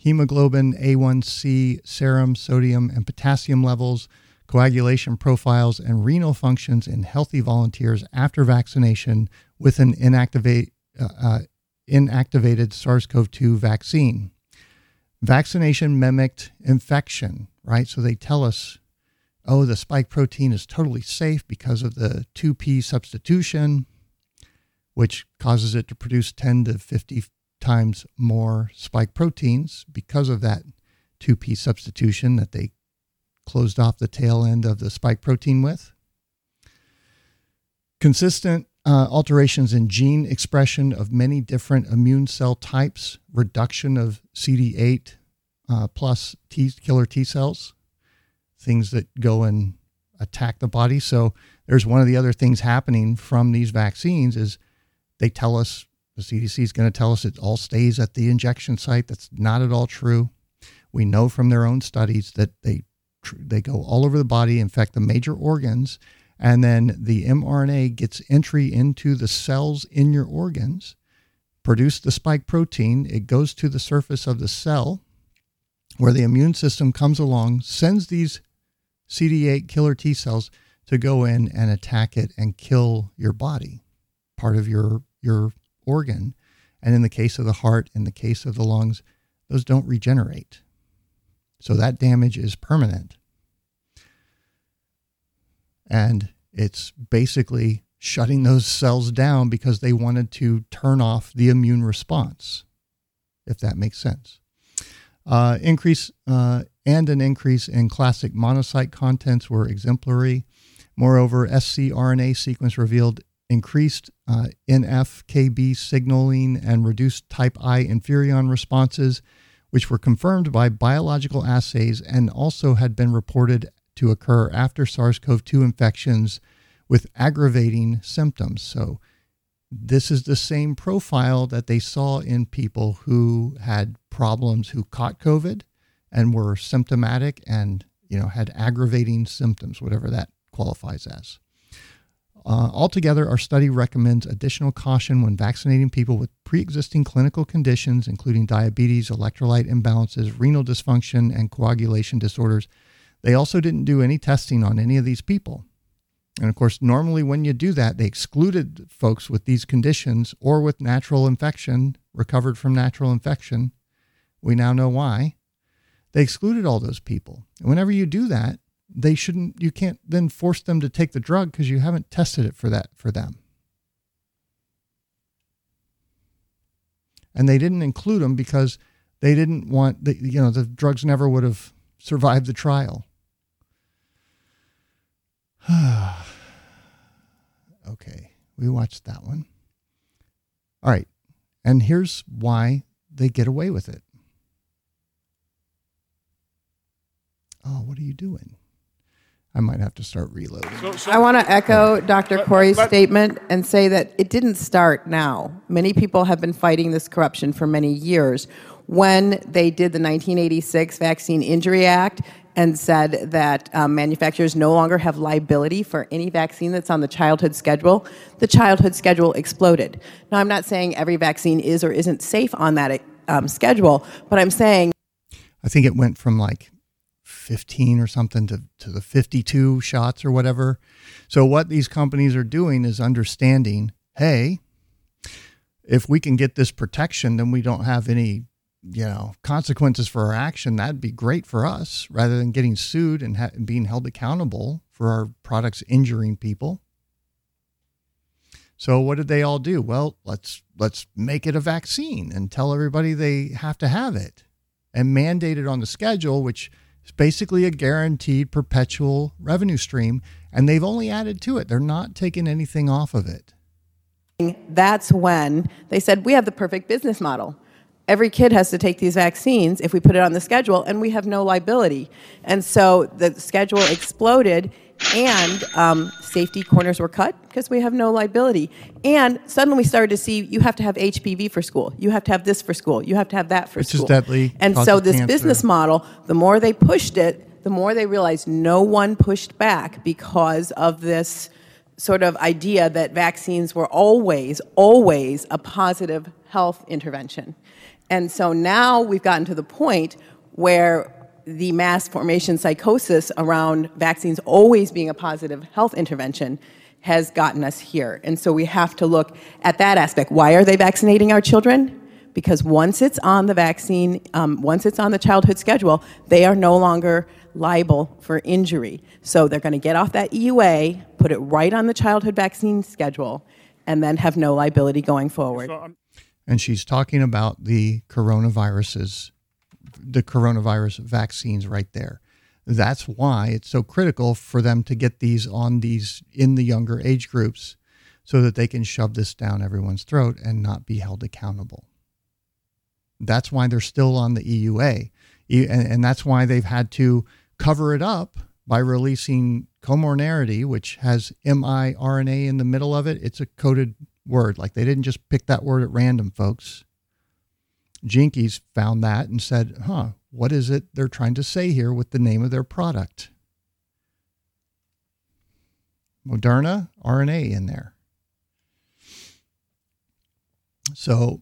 hemoglobin, A1C, serum, sodium, and potassium levels, coagulation profiles, and renal functions in healthy volunteers after vaccination with an inactivate, uh, uh, inactivated SARS CoV 2 vaccine. Vaccination mimicked infection, right? So they tell us, oh, the spike protein is totally safe because of the 2P substitution, which causes it to produce 10 to 50 times more spike proteins because of that 2P substitution that they closed off the tail end of the spike protein with. Consistent uh, alterations in gene expression of many different immune cell types, reduction of CD8 uh, plus T killer T cells, things that go and attack the body. So there's one of the other things happening from these vaccines is they tell us the CDC is going to tell us it all stays at the injection site. That's not at all true. We know from their own studies that they they go all over the body, infect the major organs, and then the mRNA gets entry into the cells in your organs, produce the spike protein. It goes to the surface of the cell where the immune system comes along, sends these CD8 killer T cells to go in and attack it and kill your body, part of your, your organ. And in the case of the heart, in the case of the lungs, those don't regenerate. So that damage is permanent. And it's basically shutting those cells down because they wanted to turn off the immune response. if that makes sense. Uh, increase uh, and an increase in classic monocyte contents were exemplary. Moreover, scRNA sequence revealed increased uh, NF-κB signaling and reduced type I interferon responses, which were confirmed by biological assays and also had been reported to occur after SARS-CoV-2 infections with aggravating symptoms. So this is the same profile that they saw in people who had problems who caught COVID and were symptomatic and you know had aggravating symptoms, whatever that qualifies as. Uh, altogether, our study recommends additional caution when vaccinating people with pre existing clinical conditions, including diabetes, electrolyte imbalances, renal dysfunction, and coagulation disorders. They also didn't do any testing on any of these people. And of course, normally when you do that, they excluded folks with these conditions or with natural infection, recovered from natural infection. We now know why. They excluded all those people. And whenever you do that, they shouldn't you can't then force them to take the drug because you haven't tested it for that for them. And they didn't include them because they didn't want the you know the drugs never would have survived the trial. okay, we watched that one. All right. And here's why they get away with it. Oh, what are you doing? I might have to start reloading. I want to echo Dr. Kory's statement and say that it didn't start now. Many people have been fighting this corruption for many years. When they did the 1986 Vaccine Injury Act and said that um, manufacturers no longer have liability for any vaccine that's on the childhood schedule, the childhood schedule exploded. Now, I'm not saying every vaccine is or isn't safe on that um, schedule, but I'm saying. I think it went from like 15 or something to, to the 52 shots or whatever. So, what these companies are doing is understanding hey, if we can get this protection, then we don't have any you know consequences for our action. That'd be great for us rather than getting sued and ha- being held accountable for our products injuring people. So what did they all do? Well let's let's make it a vaccine and tell everybody they have to have it. And mandate it on the schedule which it's basically a guaranteed perpetual revenue stream, and they've only added to it. They're not taking anything off of it. That's when they said, We have the perfect business model. Every kid has to take these vaccines if we put it on the schedule, and we have no liability. And so the schedule exploded, and um, safety corners were cut because we have no liability. And suddenly we started to see you have to have HPV for school, you have to have this for school, you have to have that for Which school. is deadly. And so this cancer. business model, the more they pushed it, the more they realized no one pushed back because of this sort of idea that vaccines were always, always a positive health intervention. And so now we've gotten to the point where the mass formation psychosis around vaccines always being a positive health intervention has gotten us here. And so we have to look at that aspect. Why are they vaccinating our children? Because once it's on the vaccine, um, once it's on the childhood schedule, they are no longer liable for injury. So they're going to get off that EUA, put it right on the childhood vaccine schedule, and then have no liability going forward. And she's talking about the coronaviruses, the coronavirus vaccines right there. That's why it's so critical for them to get these on these in the younger age groups so that they can shove this down everyone's throat and not be held accountable. That's why they're still on the EUA. And, and that's why they've had to cover it up by releasing Comirnaty, which has miRNA in the middle of it. It's a coded word. Like they didn't just pick that word at random, folks. Jikky's found that and said, huh, what is it they're trying to say here with the name of their product? Moderna RNA in there. So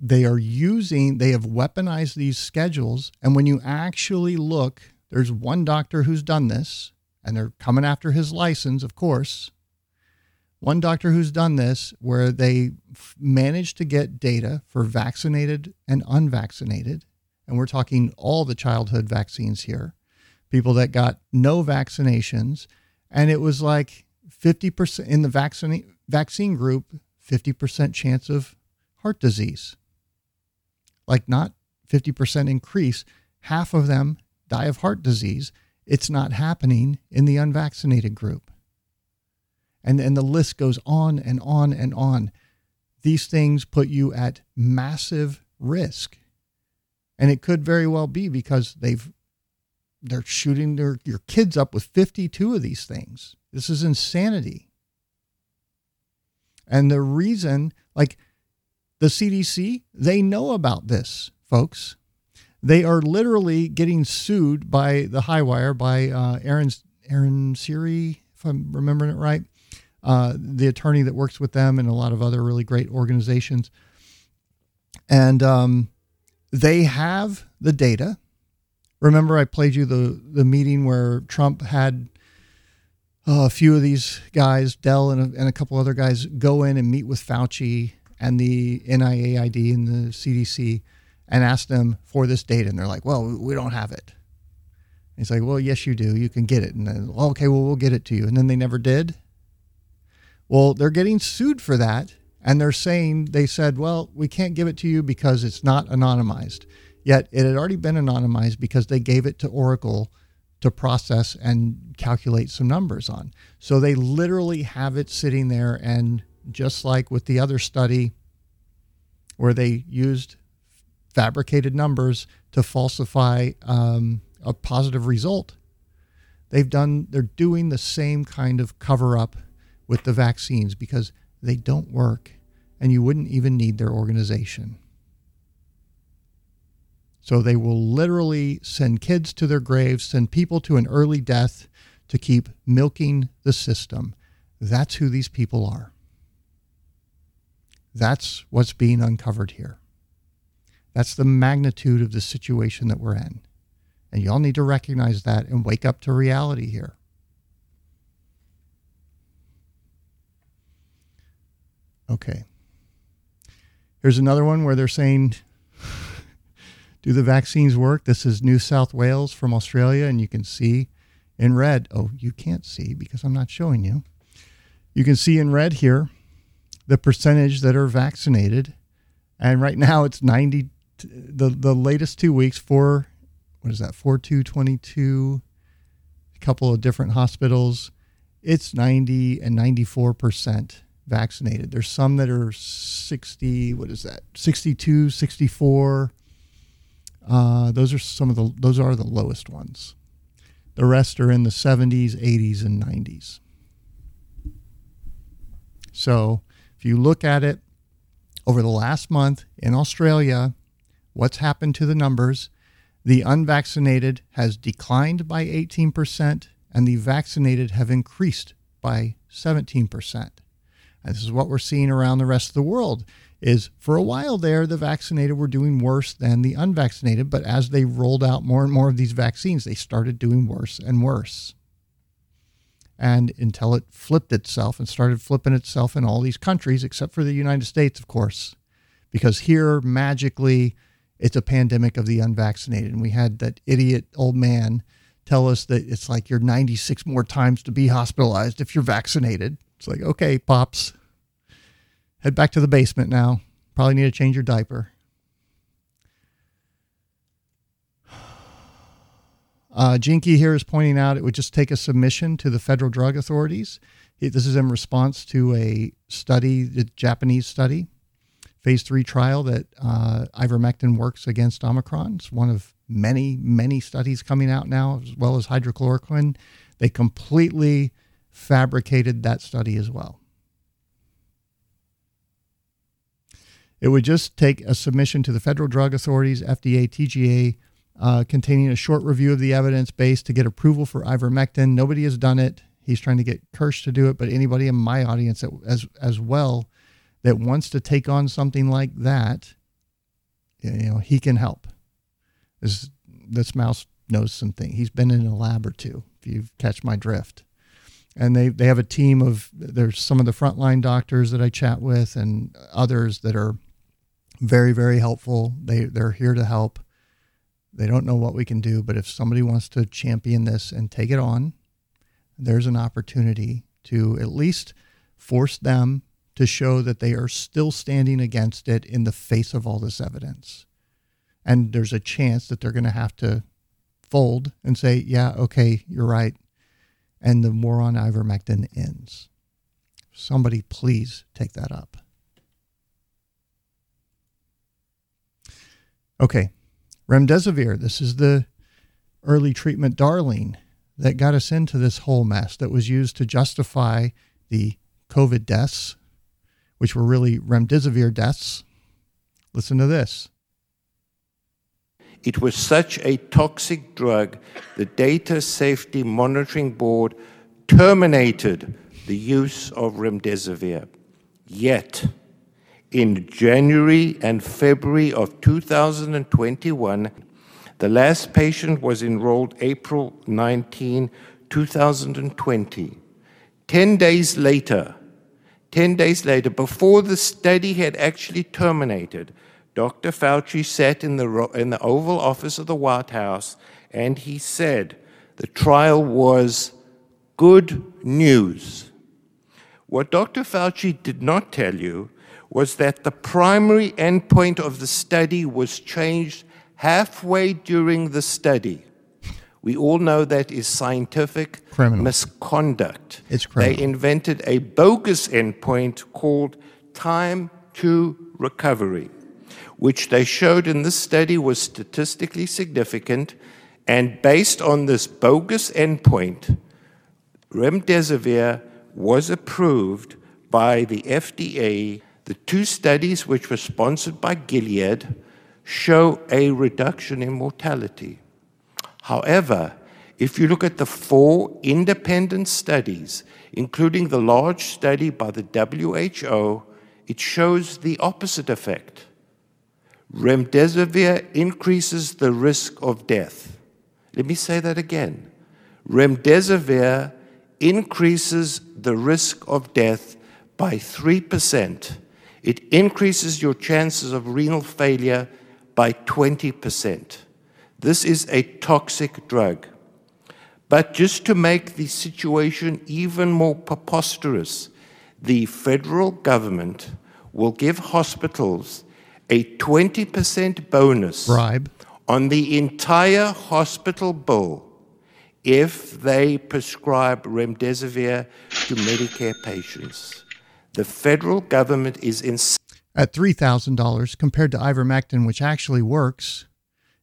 they are using, they have weaponized these schedules. And when you actually look, there's one doctor who's done this, and they're coming after his license, of course. One doctor who's done this where they f- managed to get data for vaccinated and unvaccinated. And we're talking all the childhood vaccines here, people that got no vaccinations. And it was like 50% in the vaccine, vaccine group, 50% chance of heart disease. like not 50% increase, half of them die of heart disease. It's not happening in the unvaccinated group. And, and the list goes on and on and on. These things put you at massive risk. And it could very well be because they've they're shooting their your kids up with 52 of these things. This is insanity. And the reason, like the CDC, they know about this, folks. They are literally getting sued by the high wire by uh, Aaron, Aaron Siri, if I'm remembering it right, uh, the attorney that works with them and a lot of other really great organizations. And um, they have the data. Remember, I played you the, the meeting where Trump had uh, a few of these guys, Del and a, and a couple other guys, go in and meet with Fauci and the NIAID and the CDC and ask them for this data. And they're like, well, we don't have it. And he's like, well, yes, you do. You can get it. And then, okay, well, we'll get it to you. And then they never did. Well, they're getting sued for that. And they're saying, they said, well, we can't give it to you because it's not anonymized. Yet it had already been anonymized because they gave it to Oracle to process and calculate some numbers on. So they literally have it sitting there. And just like with the other study where they used fabricated numbers to falsify um, a positive result, they've done, they're doing the same kind of cover up with the vaccines because they don't work and you wouldn't even need their organization. So they will literally send kids to their graves, send people to an early death to keep milking the system. That's who these people are. That's what's being uncovered here. That's the magnitude of the situation that we're in. And y'all need to recognize that and wake up to reality here. Okay. Here's another one where they're saying do the vaccines work? This is New South Wales from Australia, and you can see in red. Oh, you can't see because I'm not showing you. You can see in red here the percentage that are vaccinated, and right now it's 90. The the latest two weeks for what is that? Four two twenty two. A couple of different hospitals. It's 90 and 94 percent vaccinated. There's some that are 60. What is that? 62, 64 uh, those are some of the those are the lowest ones. The rest are in the 70s, 80s, and 90s. So if you look at it over the last month in Australia, what's happened to the numbers? The unvaccinated has declined by 18%, and the vaccinated have increased by 17%. And this is what we're seeing around the rest of the world is for a while there, the vaccinated were doing worse than the unvaccinated. But as they rolled out more and more of these vaccines, they started doing worse and worse. And until it flipped itself and started flipping itself in all these countries, except for the United States, of course, because here magically it's a pandemic of the unvaccinated. And we had that idiot old man tell us that it's like you're 96 more times to be hospitalized if you're vaccinated. It's like, okay, pops, Head back to the basement now. Probably need to change your diaper. Uh, Jikky here is pointing out it would just take a submission to the federal drug authorities. This is in response to a study, the Japanese study, phase three trial that uh, ivermectin works against Omicron. It's one of many, many studies coming out now, as well as hydrochloroquine. They completely fabricated that study as well. It would just take a submission to the federal drug authorities, FDA, TGA, uh, containing a short review of the evidence base to get approval for ivermectin. Nobody has done it. He's trying to get Kirsch to do it, but anybody in my audience that, as as well that wants to take on something like that, you know, he can help. This this mouse knows something. He's been in a lab or two. If you catch my drift and they they have a team of there's some of the frontline doctors that I chat with and others that are very very helpful. They they're here to help. They don't know what we can do but if somebody wants to champion this and take it on there's an opportunity to at least force them to show that they are still standing against it in the face of all this evidence. And there's a chance that they're going to have to fold and say, yeah, okay, you're right. And the war on ivermectin ends. Somebody please take that up. Okay, remdesivir. This is the early treatment darling that got us into this whole mess that was used to justify the COVID deaths, which were really remdesivir deaths. Listen to this. It was such a toxic drug, the Data Safety Monitoring Board terminated the use of remdesivir. Yet, in January and February of 2021, the last patient was enrolled April 19, 2020. 10 days later, 10 days later, before the study had actually terminated, Dr. Fauci sat in the, in the Oval Office of the White House and he said the trial was good news. What Dr. Fauci did not tell you was that the primary endpoint of the study was changed halfway during the study. We all know that is scientific criminal. misconduct. It's criminal. They invented a bogus endpoint called time to recovery which they showed in this study was statistically significant. And based on this bogus endpoint, remdesivir was approved by the FDA. The two studies, which were sponsored by Gilead, show a reduction in mortality. However, if you look at the four independent studies, including the large study by the WHO, it shows the opposite effect. Remdesivir increases the risk of death. Let me say that again. Remdesivir increases the risk of death by 3%. It increases your chances of renal failure by 20%. This is a toxic drug. But just to make the situation even more preposterous, the federal government will give hospitals a 20% bonus bribe on the entire hospital bill if they prescribe remdesivir to Medicare patients. The federal government is in at $3,000 compared to ivermectin which actually works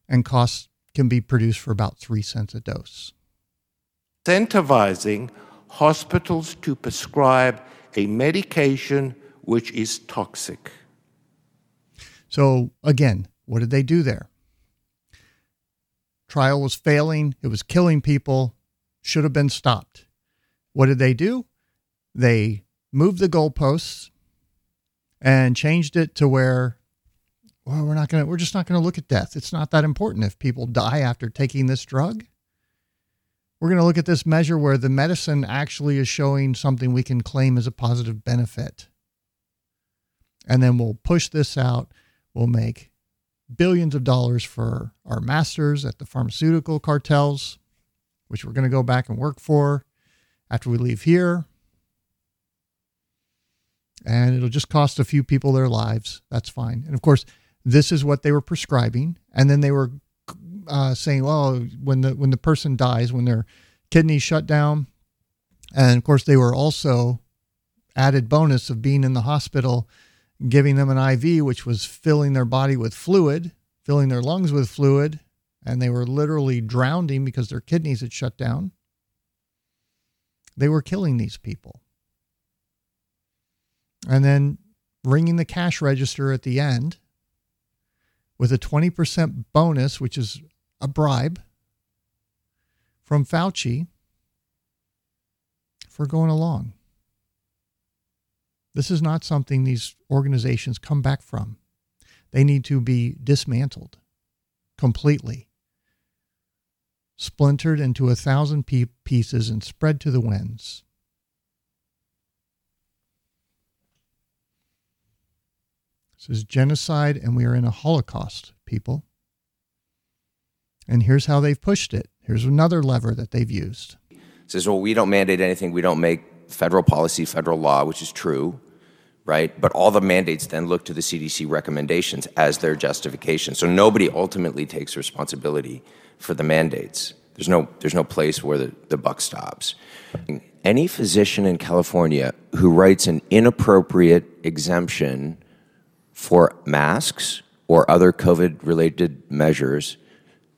and costs can be produced for about 3 cents a dose. Incentivizing hospitals to prescribe a medication which is toxic. So, again, what did they do there? Trial was failing, it was killing people, should have been stopped. What did they do? They moved the goalposts and changed it to where well, we're not going to we're just not going to look at death. It's not that important if people die after taking this drug. We're going to look at this measure where the medicine actually is showing something we can claim as a positive benefit. And then we'll push this out will make billions of dollars for our masters at the pharmaceutical cartels, which we're going to go back and work for after we leave here. And it'll just cost a few people their lives. That's fine. And of course, this is what they were prescribing. And then they were uh, saying, well, when the when the person dies, when their kidneys shut down, and of course they were also added bonus of being in the hospital giving them an IV, which was filling their body with fluid, filling their lungs with fluid, and they were literally drowning because their kidneys had shut down. They were killing these people. And then ringing the cash register at the end with a 20% bonus, which is a bribe from Fauci for going along. This is not something these organizations come back from. They need to be dismantled completely, splintered into a thousand pieces and spread to the winds. This is genocide, and we are in a Holocaust, people. And here's how they've pushed it. Here's another lever that they've used. Says, well, we don't mandate anything. We don't make federal policy, federal law, which is true. right? But all the mandates then look to the CDC recommendations as their justification. So nobody ultimately takes responsibility for the mandates. There's no, there's no place where the, the buck stops. Any physician in California who writes an inappropriate exemption for masks or other COVID related measures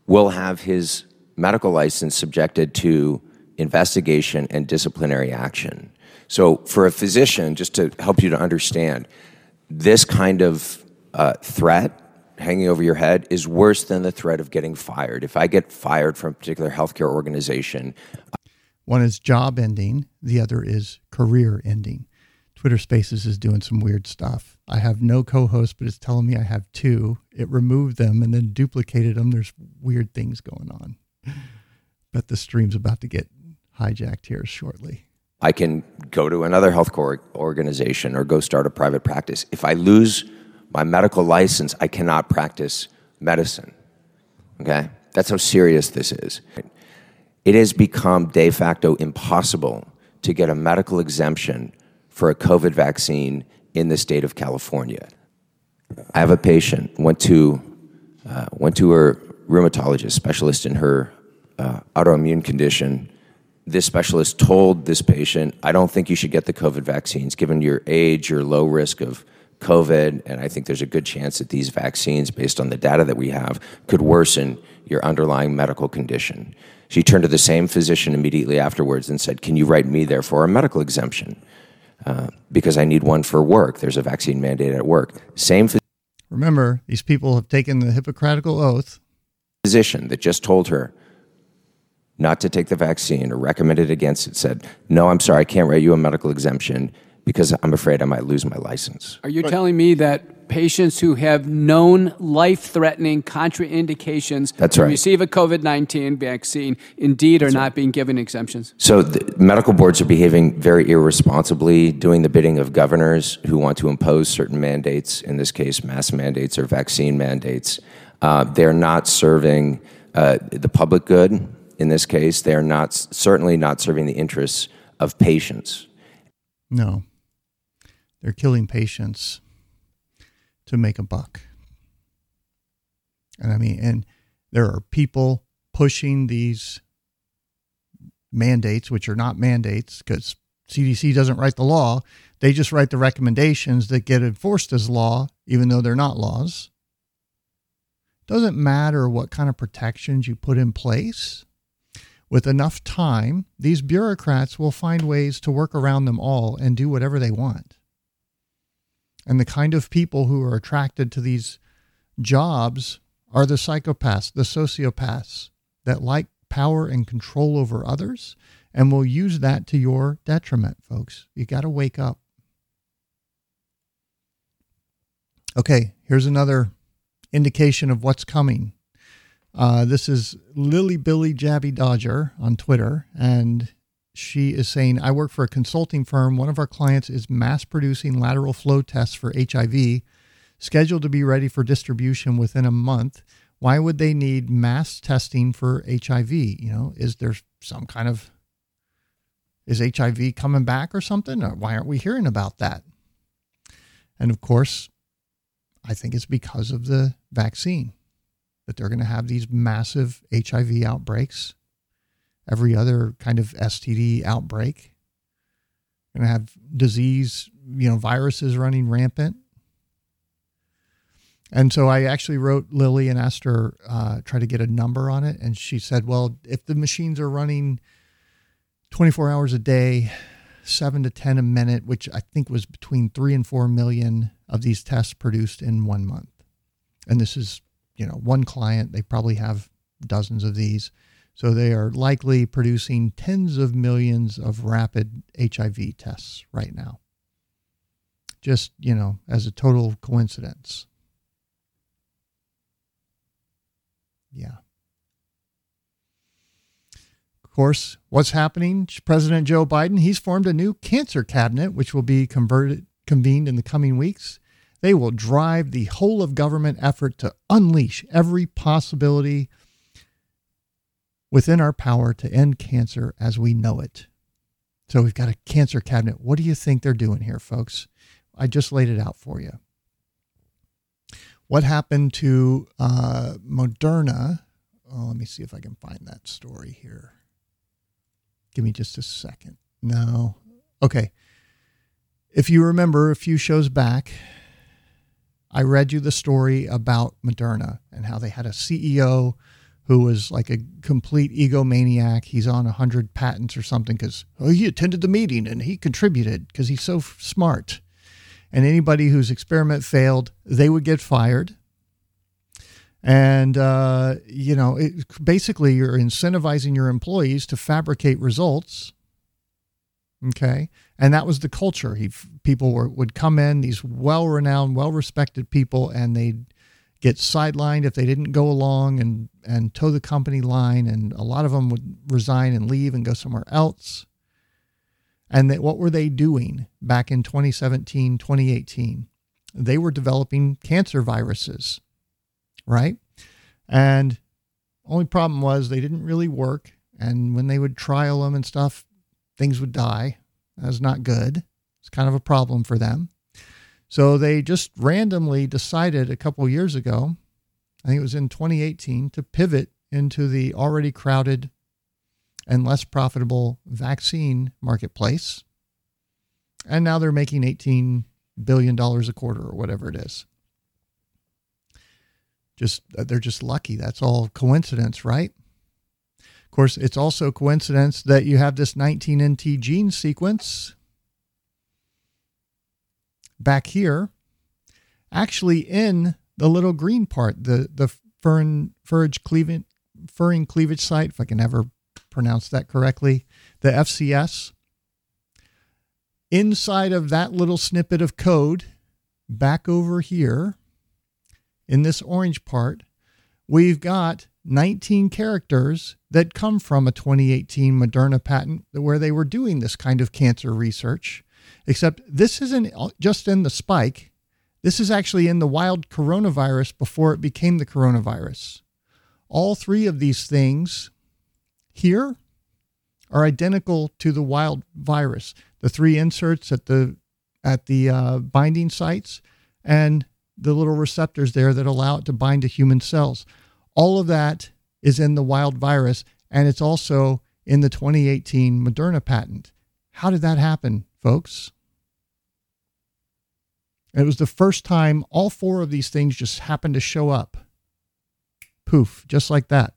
will have his medical license subjected to investigation and disciplinary action. So, for a physician, just to help you to understand, this kind of uh, threat hanging over your head is worse than the threat of getting fired. If I get fired from a particular healthcare organization, one is job ending, the other is career ending. Twitter Spaces is doing some weird stuff. I have no co host, but it's telling me I have two. It removed them and then duplicated them. There's weird things going on. But the stream's about to get hijacked here shortly. I can go to another health care organization or go start a private practice. If I lose my medical license, I cannot practice medicine. Okay? That's how serious this is. It has become de facto impossible to get a medical exemption for a COVID vaccine in the state of California. I have a patient went to uh, went to her rheumatologist specialist in her uh, autoimmune condition. This specialist told this patient, "I don't think you should get the COVID vaccines, given your age, your low risk of COVID, and I think there's a good chance that these vaccines, based on the data that we have, could worsen your underlying medical condition." She turned to the same physician immediately afterwards and said, "Can you write me there for a medical exemption?" Uh, because I need one for work. There's a vaccine mandate at work. Same. Remember, these people have taken the Hippocratical oath. Physician that just told her not to take the vaccine or recommended against it said, "No, I'm sorry, I can't write you a medical exemption because I'm afraid I might lose my license." Are you but, telling me that patients who have known life-threatening contraindications That's to right. receive a COVID-19 vaccine indeed are That's not right. being given exemptions? So the medical boards are behaving very irresponsibly, doing the bidding of governors who want to impose certain mandates, in this case, mask mandates or vaccine mandates. Uh, they're not serving uh, the public good. In this case, they are not certainly not serving the interests of patients. No, they're killing patients to make a buck. And I mean, and there are people pushing these mandates, which are not mandates because CDC doesn't write the law. They just write the recommendations that get enforced as law, even though they're not laws. Doesn't matter what kind of protections you put in place. With enough time, these bureaucrats will find ways to work around them all and do whatever they want. And the kind of people who are attracted to these jobs are the psychopaths, the sociopaths that like power and control over others and will use that to your detriment, folks. You got to wake up. Okay, here's another indication of what's coming. Uh, this is Lily Billy Jabby Dodger on Twitter, and she is saying, I work for a consulting firm. One of our clients is mass producing lateral flow tests for HIV, scheduled to be ready for distribution within a month. Why would they need mass testing for HIV? You know, is there some kind of is HIV coming back or something? Or why aren't we hearing about that? And of course, I think it's because of the vaccine that they're going to have these massive HIV outbreaks every other kind of STD outbreak. Going to have disease, you know, viruses running rampant. And so I actually wrote Lily and asked her, uh, try to get a number on it. And she said, well, if the machines are running 24 hours a day, seven to 10 a minute, which I think was between three and four million of these tests produced in one month. And this is, you know, one client, they probably have dozens of these. So they are likely producing tens of millions of rapid HIV tests right now. Just, you know, as a total coincidence. Yeah. Of course, what's happening? President Joe Biden, he's formed a new cancer cabinet, which will be converted, convened in the coming weeks. They will drive the whole of government effort to unleash every possibility within our power to end cancer as we know it. So we've got a cancer cabinet. What do you think they're doing here, folks? I just laid it out for you. What happened to uh, Moderna? Oh, let me see if I can find that story here. Give me just a second. No. Okay. If you remember a few shows back, I read you the story about Moderna and how they had a CEO who was like a complete egomaniac. He's on 100 patents or something because oh, he attended the meeting and he contributed because he's so f- smart. And anybody whose experiment failed, they would get fired. And, uh, you know, it, basically, you're incentivizing your employees to fabricate results. Okay. And that was the culture. He, people were, would come in, these well renowned, well respected people, and they'd get sidelined if they didn't go along and, and toe the company line. And a lot of them would resign and leave and go somewhere else. And that, what were they doing back in 2017, 2018? They were developing cancer viruses, right? And only problem was they didn't really work. And when they would trial them and stuff, things would die. That was not good. It's kind of a problem for them. So they just randomly decided a couple years ago, I think it was in 2018, to pivot into the already crowded and less profitable vaccine marketplace. And now they're making $18 billion a quarter or whatever it is. Just they're just lucky. That's all coincidence, right? Of course, it's also coincidence that you have this 19NT gene sequence back here, actually in the little green part, the the furin furage cleavage furin cleavage site, if I can ever pronounce that correctly, the FCS. Inside of that little snippet of code, back over here, in this orange part, we've got 19 characters that come from a 2018 Moderna patent where they were doing this kind of cancer research. Except this isn't just in the spike, this is actually in the wild coronavirus before it became the coronavirus. All three of these things here are identical to the wild virus. The three inserts at the at the uh, binding sites and the little receptors there that allow it to bind to human cells. All of that is in the wild virus, and it's also in the 2018 Moderna patent. How did that happen, folks? It was the first time all four of these things just happened to show up. Poof, just like that.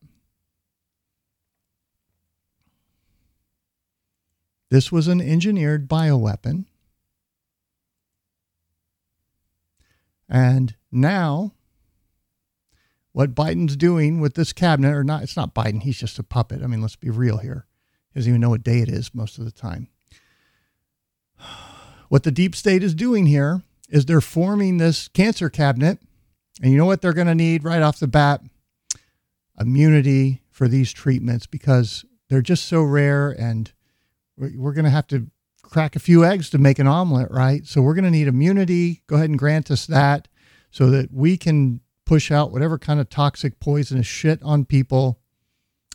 This was an engineered bioweapon. And now, what Biden's doing with this cabinet, or not, it's not Biden, he's just a puppet. I mean, let's be real here. He doesn't even know what day it is most of the time. What the deep state is doing here is they're forming this cancer cabinet. And you know what they're going to need right off the bat? Immunity for these treatments because they're just so rare and we're going to have to crack a few eggs to make an omelet, right? So we're going to need immunity. Go ahead and grant us that so that we can push out whatever kind of toxic, poisonous shit on people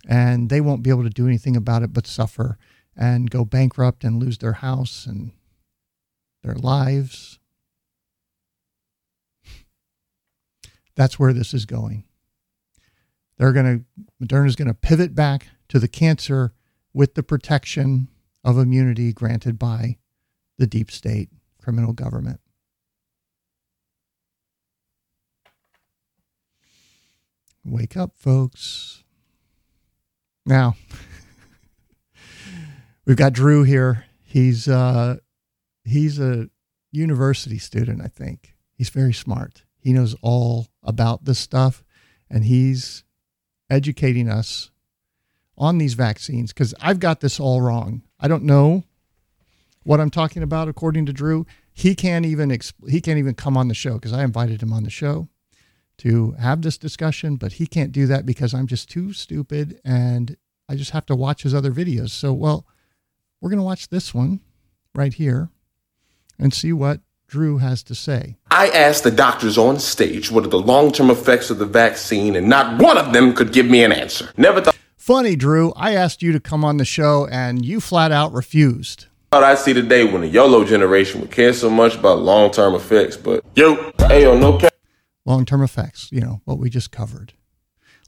and they won't be able to do anything about it but suffer and go bankrupt and lose their house and their lives. That's where this is going. They're going to, Moderna is going to pivot back to the cancer with the protection of immunity granted by the deep state criminal government. Wake up, folks. Now, we've got Drew here. He's uh, he's a university student, I think. He's very smart. He knows all about this stuff, and he's educating us on these vaccines because I've got this all wrong. I don't know what I'm talking about according to Drew. He can't even exp- he can't even come on the show because I invited him on the show to have this discussion, but he can't do that because I'm just too stupid and I just have to watch his other videos. So, well, we're going to watch this one right here and see what Drew has to say. I asked the doctors on stage what are the long term effects of the vaccine, and not one of them could give me an answer. Never thought. Funny, Drew. I asked you to come on the show and you flat out refused. thought I'd see the day when the YOLO generation would care so much about long term effects, but yo, hey, yo, no cap. Long term effects, you know, what we just covered.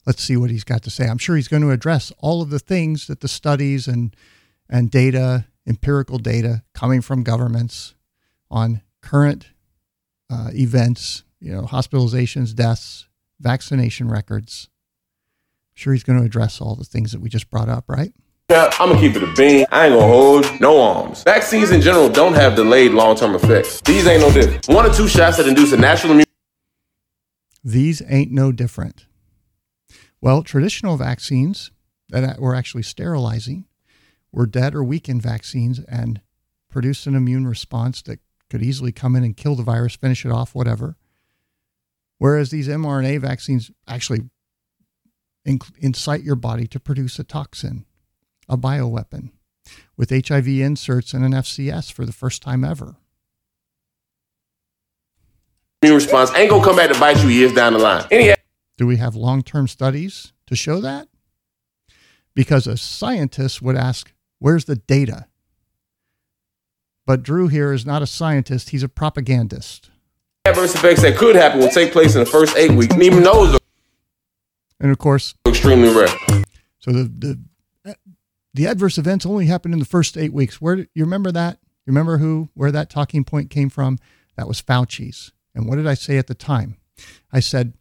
Let's see what he's got to say. I'm sure he's going to address all of the things that the studies and, and data, empirical data coming from governments on current uh, events, you know, hospitalizations, deaths, vaccination records. I'm sure he's going to address all the things that we just brought up, right? Yeah, I'm gonna keep it a bean. I ain't gonna hold no arms. Vaccines in general don't have delayed long term effects. These ain't no different. One or two shots that induce a natural immune. These ain't no different. Well, traditional vaccines that were actually sterilizing were dead or weakened vaccines and produced an immune response that could easily come in and kill the virus, finish it off, whatever. Whereas these mRNA vaccines actually incite your body to produce a toxin a bioweapon with HIV inserts and an FCS for the first time ever. Immune response ain't gonna come back to bite you years down the line. Any- Do we have long term studies to show that? Because a scientist would ask, where's the data? But Drew here is not a scientist, he's a propagandist. Adverse effects that could happen will take place in the first eight weeks, and even those are and of course extremely rare. So the, the the adverse events only happened in the first eight weeks. Where do you remember that? You remember who where that talking point came from? That was Fauci's. And what did I say at the time? I said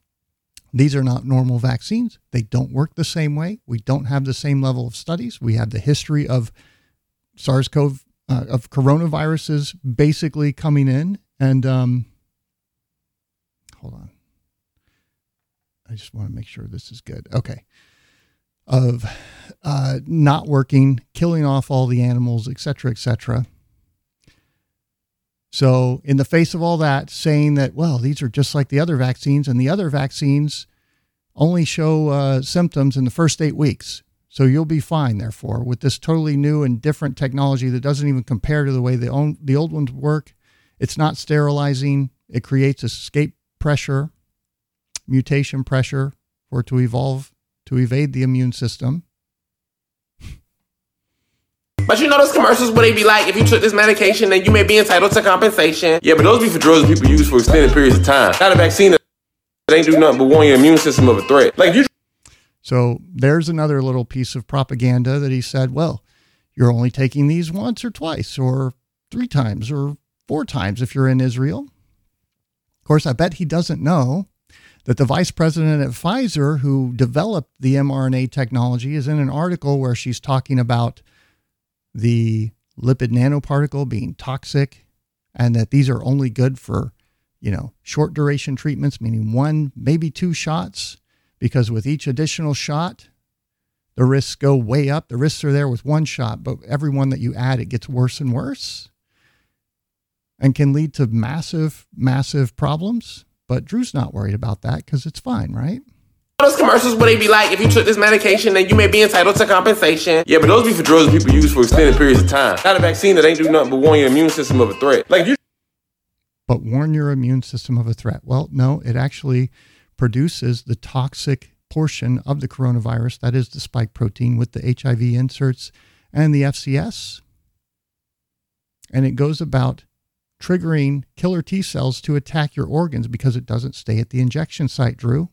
these are not normal vaccines. They don't work the same way. We don't have the same level of studies. We have the history of SARS-CoV uh, of coronaviruses basically coming in and um, hold on. I just want to make sure this is good. Okay of uh, not working, killing off all the animals, et cetera, et etc. So, in the face of all that, saying that, well, these are just like the other vaccines, and the other vaccines only show uh, symptoms in the first eight weeks. So, you'll be fine, therefore, with this totally new and different technology that doesn't even compare to the way the, own, the old ones work. It's not sterilizing, it creates escape pressure, mutation pressure for to evolve to evade the immune system. But you know those commercials where they be like, if you took this medication, then you may be entitled to compensation. Yeah, but those be for drugs that people use for extended periods of time. Not a vaccine that ain't do nothing but warn your immune system of a threat. Like you. So there's another little piece of propaganda that he said, well, you're only taking these once or twice or three times or four times if you're in Israel. Of course, I bet he doesn't know that the vice president at Pfizer, who developed the mRNA technology, is in an article where she's talking about the lipid nanoparticle being toxic and that these are only good for, you know, short duration treatments, meaning one, maybe two shots, because with each additional shot, the risks go way up. The risks are there with one shot, but every one that you add, it gets worse and worse and can lead to massive, massive problems. But Drew's not worried about that because it's fine, right? Those commercials where they be like, if you took this medication, then you may be entitled to compensation. Yeah, but those be for drugs people use for extended periods of time. Not a vaccine that ain't do nothing but warn your immune system of a threat. Like you. But warn your immune system of a threat. Well, no, it actually produces the toxic portion of the coronavirus, that is the spike protein with the HIV inserts and the FCS. And it goes about triggering killer T cells to attack your organs because it doesn't stay at the injection site, Drew.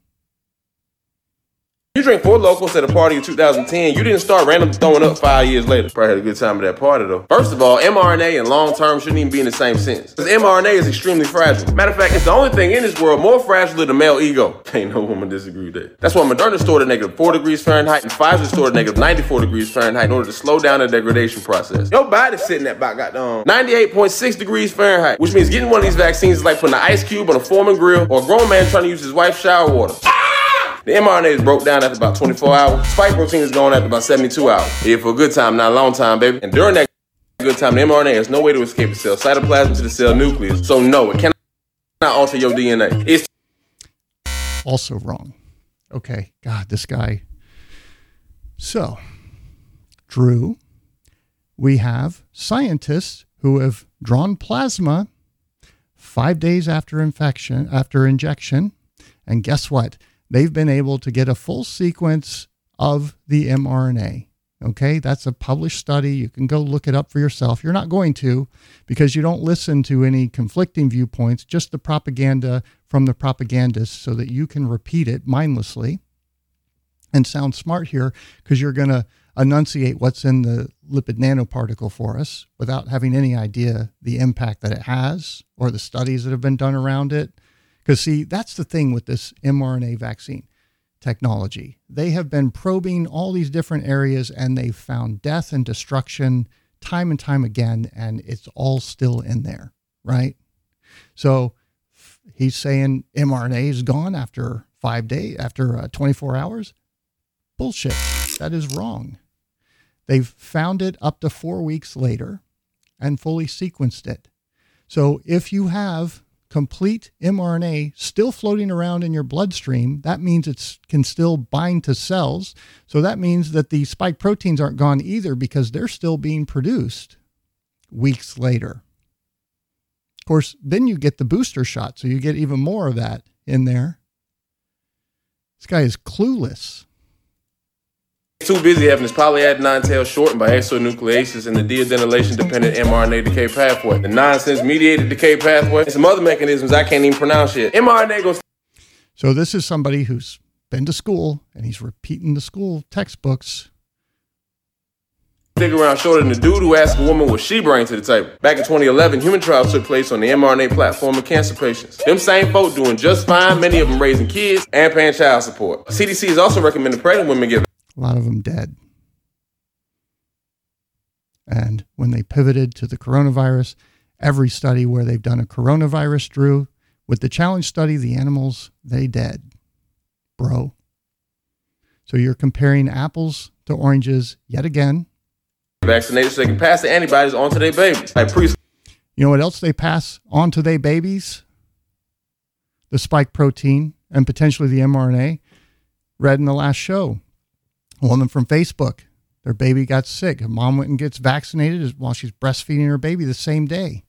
You drink Four Lokos at a party in 2010. You didn't start randomly throwing up five years later. Probably had a good time at that party though. First of all, mRNA and long term shouldn't even be in the same sense. Because mRNA is extremely fragile. Matter of fact, it's the only thing in this world more fragile than the male ego. Ain't no woman disagree with that. That's why Moderna stored at negative 4 degrees Fahrenheit and Pfizer stored at negative 94 degrees Fahrenheit in order to slow down the degradation process. Your body's sitting at about goddamn 98.6 degrees Fahrenheit, which means getting one of these vaccines is like putting an ice cube on a Foreman grill or a grown man trying to use his wife's shower water. Ah! The mRNA is broke down after about 24 hours. Spike protein is gone after about 72 hours. Here for a good time, not a long time, baby. And during that good time, the mRNA has no way to escape the cell cytoplasm to the cell nucleus. So no, it cannot alter your DNA. It's also wrong. Okay, God, this guy. So, Drew, we have scientists who have drawn plasma five days after infection, after injection, and guess what? They've been able to get a full sequence of the mRNA Okay, that's a published study. You can go look it up for yourself. You're not going to because you don't listen to any conflicting viewpoints, just the propaganda from the propagandists so that you can repeat it mindlessly and sound smart here because you're going to enunciate what's in the lipid nanoparticle for us without having any idea the impact that it has or the studies that have been done around it. Because, see, that's the thing with this mRNA vaccine technology. They have been probing all these different areas and they've found death and destruction time and time again, and it's all still in there, right? So he's saying mRNA is gone after five days, after uh, 24 hours. Bullshit. That is wrong. They've found it up to four weeks later and fully sequenced it. So if you have complete mRNA still floating around in your bloodstream, that means it can still bind to cells. So that means that the spike proteins aren't gone either because they're still being produced weeks later. Of course, then you get the booster shot, so you get even more of that in there. This guy is clueless too busy having his polyadenine tail shortened by exonucleases and the deadenylation dependent mRNA decay pathway. The nonsense mediated decay pathway and some other mechanisms I can't even pronounce yet. mRNA goes. So, this is somebody who's been to school and he's repeating the school textbooks. Stick around shorter than the dude who asked a woman what she brings to the table. Back in 2011, human trials took place on the mRNA platform of cancer patients. Them same folk doing just fine, many of them raising kids and paying child support. CDC has also recommended pregnant women give a lot of them dead. And when they pivoted to the coronavirus, every study where they've done a coronavirus, Drew, with the challenge study, the animals, they dead, bro. So you're comparing apples to oranges yet again. Vaccinated so they can pass the antibodies on to their babies. Like pre- you know what else they pass on to their babies? The spike protein and potentially the mRNA. Read in the last show. A woman from Facebook, their baby got sick. Her mom went and gets vaccinated while she's breastfeeding her baby the same day.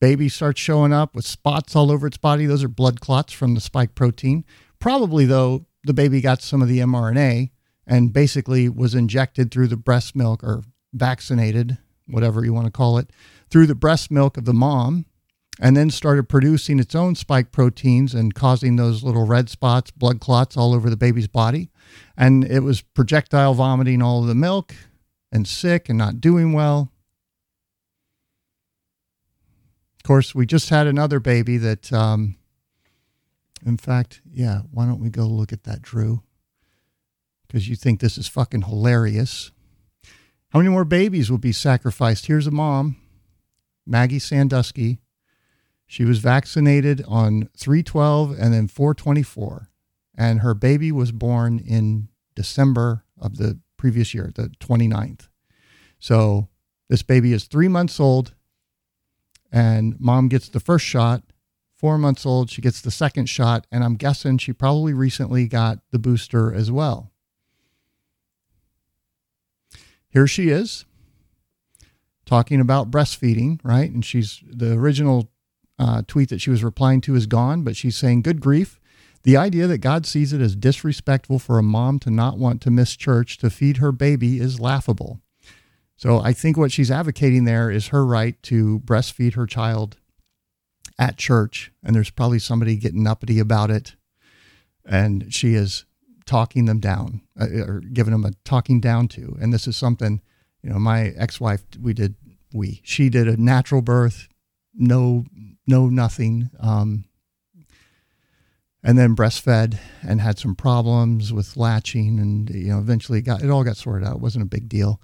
Baby starts showing up with spots all over its body. Those are blood clots from the spike protein. Probably, though, the baby got some of the mRNA and basically was injected through the breast milk or vaccinated, whatever you want to call it, through the breast milk of the mom and then started producing its own spike proteins and causing those little red spots, blood clots all over the baby's body. And it was projectile vomiting all of the milk and sick and not doing well. Of course, we just had another baby that, um, in fact, yeah, why don't we go look at that, Drew? Because you think this is fucking hilarious. How many more babies will be sacrificed? Here's a mom, Maggie Sandusky she was vaccinated on 312 and then 424. And her baby was born in December of the previous year, the 29th. So this baby is three months old, and mom gets the first shot. Four months old, she gets the second shot, and I'm guessing she probably recently got the booster as well. Here she is talking about breastfeeding, right? And she's the original uh, tweet that she was replying to is gone, but she's saying, Good grief. The idea that God sees it as disrespectful for a mom to not want to miss church to feed her baby is laughable. So I think what she's advocating there is her right to breastfeed her child at church. And there's probably somebody getting uppity about it. And she is talking them down uh, or giving them a talking down to. And this is something, you know, my ex wife, we did, we, she did a natural birth, no no nothing. Um, and then breastfed and had some problems with latching and you know eventually got it all got sorted out. It wasn't a big deal.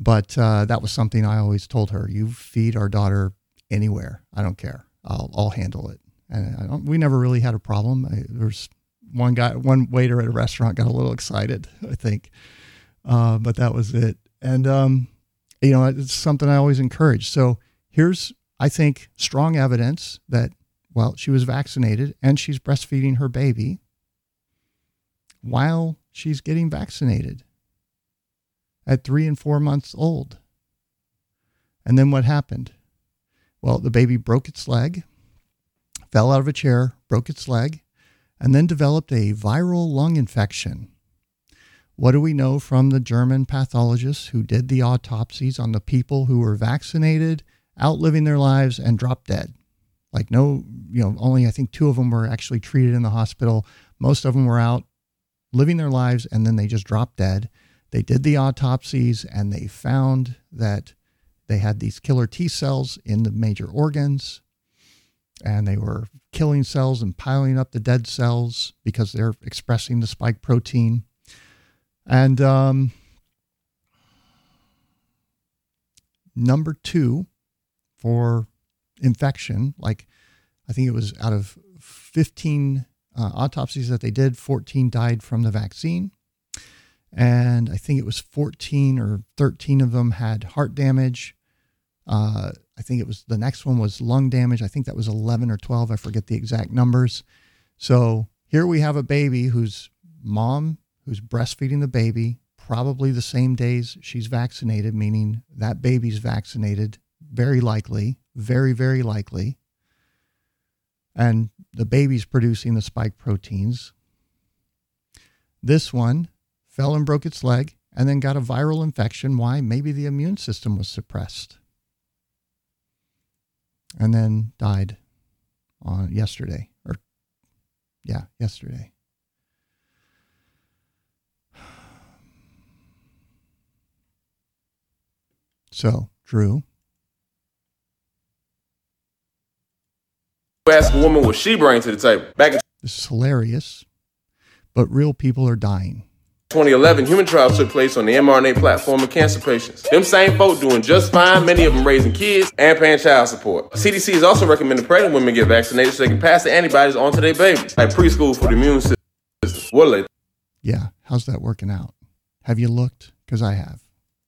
But uh, that was something i always told her you feed our daughter anywhere. I don't care. I'll, I'll handle it. And we never really had a problem. I, there's one guy one waiter at a restaurant got a little excited i think. Uh, but that was it. And um, you know it's something i always encourage. So here's I think, strong evidence that, well, she was vaccinated and she's breastfeeding her baby while she's getting vaccinated at three and four months old. And then what happened? Well, the baby broke its leg, fell out of a chair, broke its leg, and then developed a viral lung infection. What do we know from the German pathologists who did the autopsies on the people who were vaccinated, outliving their lives, and dropped dead? Like, no, you know, only I think two of them were actually treated in the hospital. Most of them were out living their lives and then they just dropped dead. They did the autopsies and they found that they had these killer T cells in the major organs and they were killing cells and piling up the dead cells because they're expressing the spike protein. And um, number two for infection, like I think it was out of 15 uh, autopsies that they did, 14 died from the vaccine. And I think it was 14 or 13 of them had heart damage. Uh, I think it was the next one was lung damage. I think that was 11 or 12. I forget the exact numbers. So here we have a baby whose mom, who's breastfeeding the baby, probably the same days she's vaccinated, meaning that baby's vaccinated, very likely, very, very likely. And the baby's producing the spike proteins. This one fell and broke its leg and then got a viral infection. Why? Maybe the immune system was suppressed. And then died on yesterday or yeah, yesterday. So, Drew, ask a woman what she brings to the table. Back in this is hilarious, but real people are dying. 2011, human trials took place on the mRNA platform in cancer patients. Them same folk doing just fine, many of them raising kids and paying child support. CDC has also recommended pregnant women get vaccinated so they can pass the antibodies on to their babies, like preschool for the immune system. What are they? Yeah, how's that working out? Have you looked? Because I have.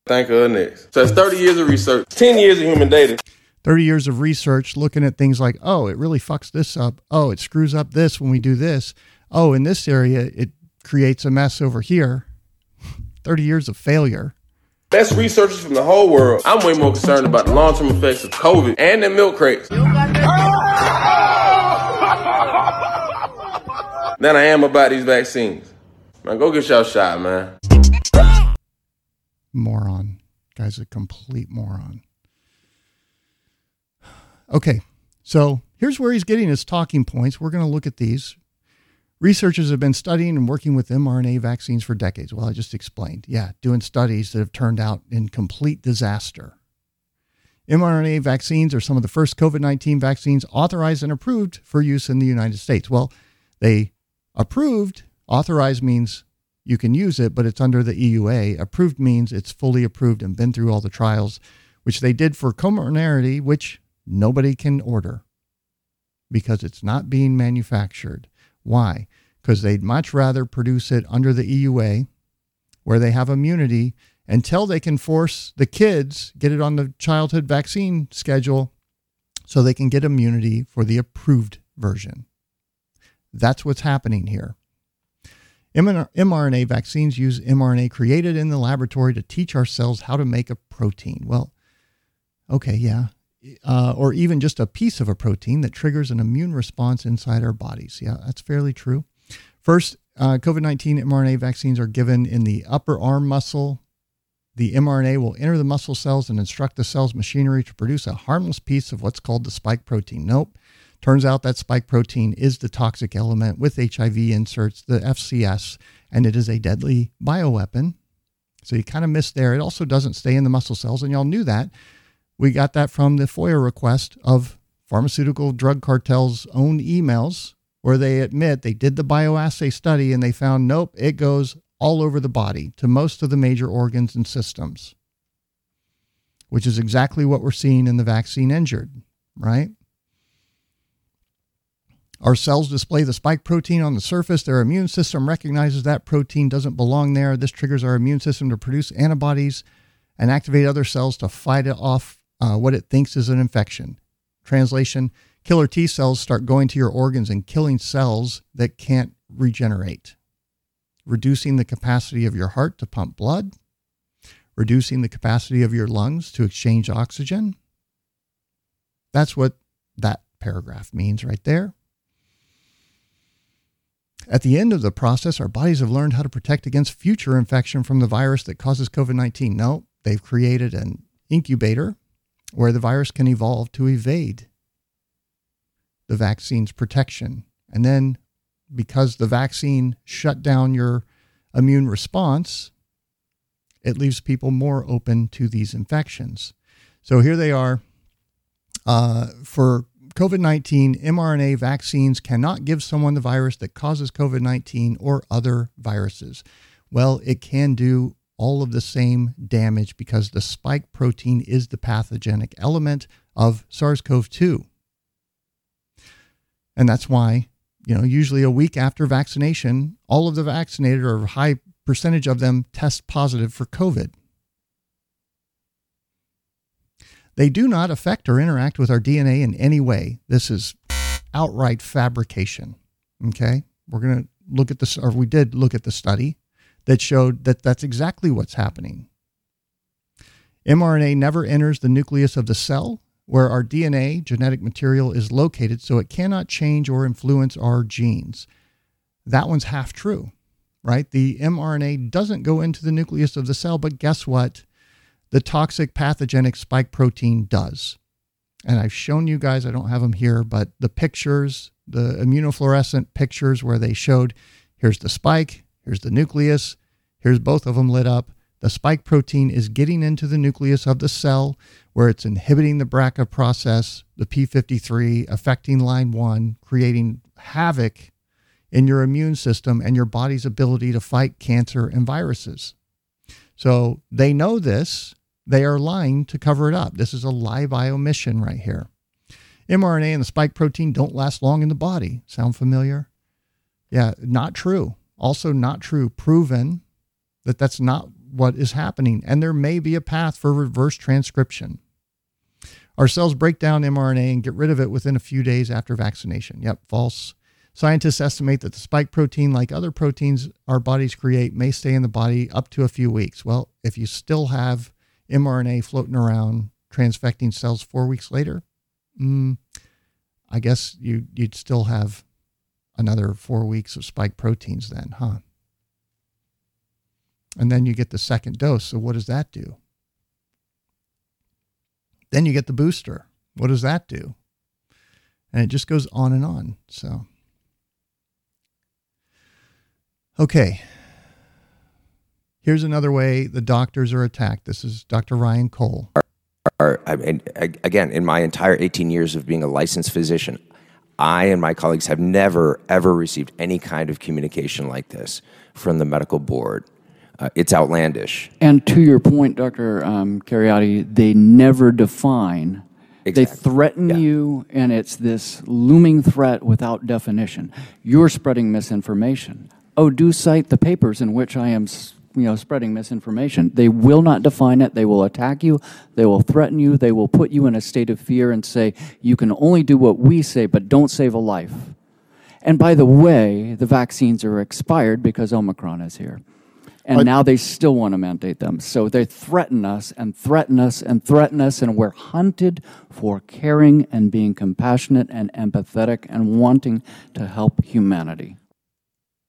Thank of next. So it's 30 years of research, 10 years of human data. 30 years of research looking at things like, oh, it really fucks this up. Oh, it screws up this when we do this. Oh, in this area, it creates a mess over here. 30 years of failure. Best researchers from the whole world. I'm way more concerned about the long term effects of COVID and the milk crates than I am about these vaccines. Man, go get your shot, man. Moron. Guy's a complete moron. Okay, so here's where he's getting his talking points. We're going to look at these. Researchers have been studying and working with mRNA vaccines for decades. Well, I just explained. Yeah, doing studies that have turned out in complete disaster. mRNA vaccines are some of the first COVID 19 vaccines authorized and approved for use in the United States. Well, they approved, authorized means you can use it, but it's under the EUA. Approved means it's fully approved and been through all the trials, which they did for Comirnaty, which nobody can order because it's not being manufactured. Why? Because they'd much rather produce it under the EUA where they have immunity until they can force the kids, get it on the childhood vaccine schedule so they can get immunity for the approved version. That's what's happening here. mRNA vaccines use mRNA created in the laboratory to teach our cells how to make a protein. Well, okay, yeah, uh, or even just a piece of a protein that triggers an immune response inside our bodies. Yeah, that's fairly true. First, uh, COVID 19 mRNA vaccines are given in the upper arm muscle. The mRNA will enter the muscle cells and instruct the cell's machinery to produce a harmless piece of what's called the spike protein. Nope. Turns out that spike protein is the toxic element with HIV inserts, the FCS, and it is a deadly bioweapon. So you kind of missed there. It also doesn't stay in the muscle cells, and y'all knew that we got that from the FOIA request of pharmaceutical drug cartels' own emails where they admit they did the bioassay study and they found nope, it goes all over the body to most of the major organs and systems, which is exactly what we're seeing in the vaccine injured, right? Our cells display the spike protein on the surface. Their immune system recognizes that protein doesn't belong there. This triggers our immune system to produce antibodies and activate other cells to fight it off uh, what it thinks is an infection. Translation Killer T cells start going to your organs and killing cells that can't regenerate, reducing the capacity of your heart to pump blood, reducing the capacity of your lungs to exchange oxygen. That's what that paragraph means right there. At the end of the process, our bodies have learned how to protect against future infection from the virus that causes COVID 19. No, they've created an incubator where the virus can evolve to evade the vaccine's protection. And then, because the vaccine shut down your immune response, it leaves people more open to these infections. So here they are. Uh, for COVID 19, mRNA vaccines cannot give someone the virus that causes COVID 19 or other viruses. Well, it can do all of the same damage because the spike protein is the pathogenic element of SARS CoV 2. And that's why, you know, usually a week after vaccination, all of the vaccinated or a high percentage of them test positive for COVID. They do not affect or interact with our DNA in any way. This is outright fabrication. Okay. We're going to look at this, or we did look at the study that showed that that's exactly what's happening. mRNA never enters the nucleus of the cell where our DNA, genetic material, is located, so it cannot change or influence our genes. That one's half true, right? The mRNA doesn't go into the nucleus of the cell, but guess what? The toxic pathogenic spike protein does. And I've shown you guys, I don't have them here, but the pictures, the immunofluorescent pictures where they showed here's the spike, here's the nucleus, here's both of them lit up. The spike protein is getting into the nucleus of the cell where it's inhibiting the BRCA process, the P53, affecting line one, creating havoc in your immune system and your body's ability to fight cancer and viruses. So they know this. They are lying to cover it up. This is a lie by omission right here. mRNA and the spike protein don't last long in the body. Sound familiar? Yeah, not true. Also, not true. Proven that that's not what is happening, and there may be a path for reverse transcription. Our cells break down mRNA and get rid of it within a few days after vaccination. Yep, false. Scientists estimate that the spike protein, like other proteins our bodies create, may stay in the body up to a few weeks. Well, if you still have mRNA floating around transfecting cells four weeks later, mm, I guess you, you'd still have another four weeks of spike proteins then, huh? And then you get the second dose. So, what does that do? Then you get the booster. What does that do? And it just goes on and on. So, okay. Here's another way the doctors are attacked. This is Dr. Ryan Cole. Are, I mean, again, in my entire 18 years of being a licensed physician, I and my colleagues have never, ever received any kind of communication like this from the medical board. Uh, it's outlandish. And to your point, Dr. Um, Kheriaty, they never define. Exactly. They threaten yeah. you, and it's this looming threat without definition. You're spreading misinformation. Oh, do cite the papers in which I am you know, spreading misinformation. They will not define it. They will attack you. They will threaten you. They will put you in a state of fear and say, you can only do what we say, but don't save a life. And by the way, the vaccines are expired because Omicron is here. And now they still want to mandate them. So they threaten us and threaten us and threaten us, and we're hunted for caring and being compassionate and empathetic and wanting to help humanity.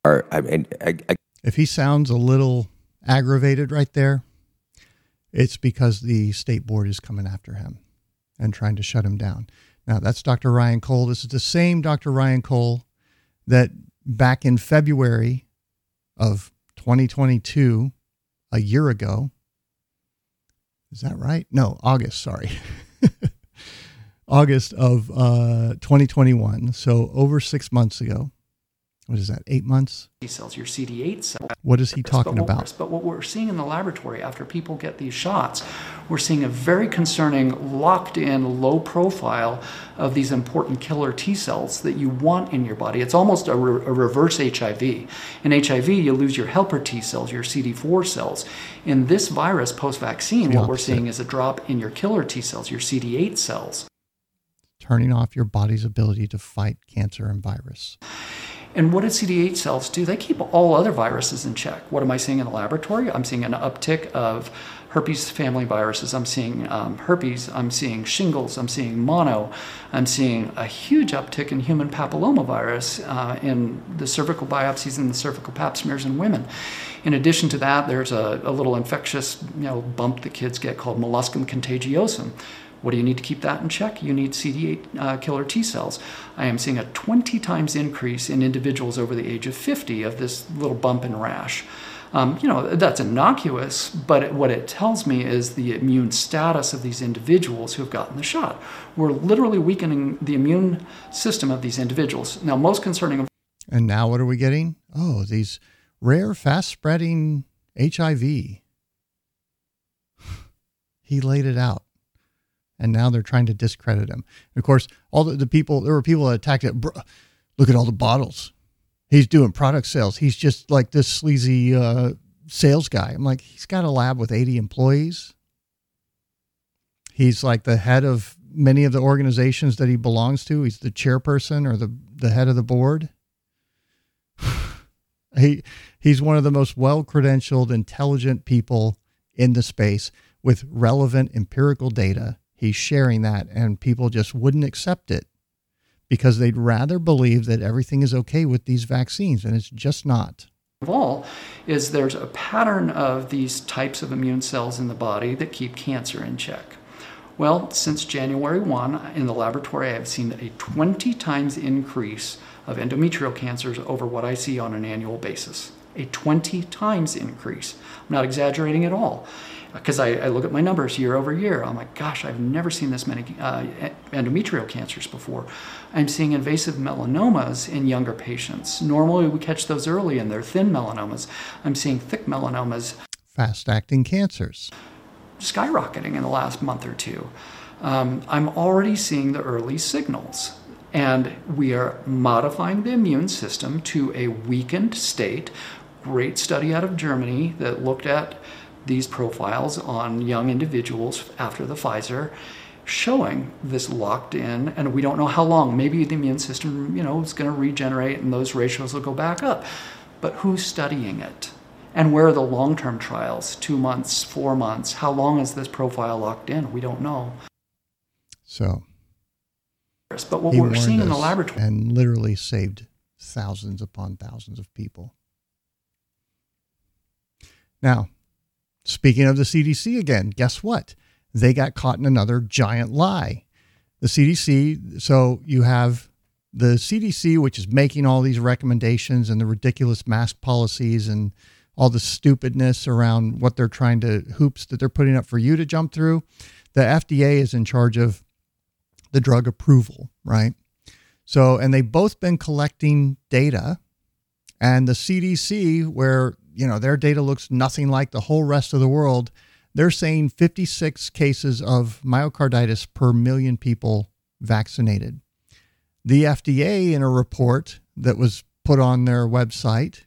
Or, I mean, I, I, if he sounds a little aggravated right there, it's because the state board is coming after him and trying to shut him down. Now, that's Dr. Ryan Cole. This is the same Dr. Ryan Cole that back in February of 2022, a year ago. Is that right? No, August, sorry. August of uh, 2021. So over six months ago what is that, eight months? T cells, your CD8 cells. What is he talking but about? But what we're seeing in the laboratory after people get these shots, we're seeing a very concerning, locked in, low profile of these important killer T cells that you want in your body. It's almost a, re- a reverse HIV. In HIV, you lose your helper T cells, your CD4 cells. In this virus post vaccine, what we're seeing is a drop in your killer T cells, your CD8 cells. Turning off your body's ability to fight cancer and virus. And what do CD8 cells do? They keep all other viruses in check. What am I seeing in the laboratory? I'm seeing an uptick of herpes family viruses. I'm seeing um, herpes, I'm seeing shingles, I'm seeing mono, I'm seeing a huge uptick in human papillomavirus uh, in the cervical biopsies and the cervical pap smears in women. In addition to that, there's a, a little infectious you know, bump that kids get called molluscum contagiosum. What do you need to keep that in check? You need CD8 uh, killer T cells. I am seeing a 20 times increase in individuals over the age of 50 of this little bump and rash. Um, you know, that's innocuous, but it, what it tells me is the immune status of these individuals who have gotten the shot. We're literally weakening the immune system of these individuals. Now, most concerning. And now what are we getting? Oh, these rare, fast spreading HIV. he laid it out. And now they're trying to discredit him. of course, all the, the people, there were people that attacked it. Look at all the bottles he's doing product sales. He's just like this sleazy uh, sales guy. I'm like, he's got a lab with 80 employees. He's like the head of many of the organizations that he belongs to. He's the chairperson or the, the head of the board. he he's one of the most well credentialed, intelligent people in the space with relevant empirical data. He's sharing that, and people just wouldn't accept it because they'd rather believe that everything is okay with these vaccines, and it's just not. Of all, is there's a pattern of these types of immune cells in the body that keep cancer in check. Well, since January 1, in the laboratory, I have seen a 20 times increase of endometrial cancers over what I see on an annual basis. A 20 times increase. I'm not exaggerating at all because I, I, look at my numbers year over year. I'm like, gosh, I've never seen this many uh, endometrial cancers before. I'm seeing invasive melanomas in younger patients. Normally, we catch those early and they're thin melanomas. I'm seeing thick melanomas. Fast acting cancers. Skyrocketing in the last month or two. Um, I'm already seeing the early signals. And we are modifying the immune system to a weakened state. Great study out of Germany that looked at these profiles on young individuals after the Pfizer showing this locked in and we don't know how long. Maybe the immune system you know is going to regenerate and those ratios will go back up. But who's studying it? And where are the long-term trials two months four months? How long is this profile locked in? We don't know. So but what we're seeing in the laboratory and literally saved thousands upon thousands of people. Now Speaking of the CDC again, guess what? They got caught in another giant lie. The CDC, so you have the CDC, which is making all these recommendations and the ridiculous mask policies and all the stupidness around what they're trying to hoops that they're putting up for you to jump through. The FDA is in charge of the drug approval, right? So, and they've both been collecting data. And the CDC, where you know, their data looks nothing like the whole rest of the world. They're saying 56 cases of myocarditis per million people vaccinated. The FDA, in a report that was put on their website,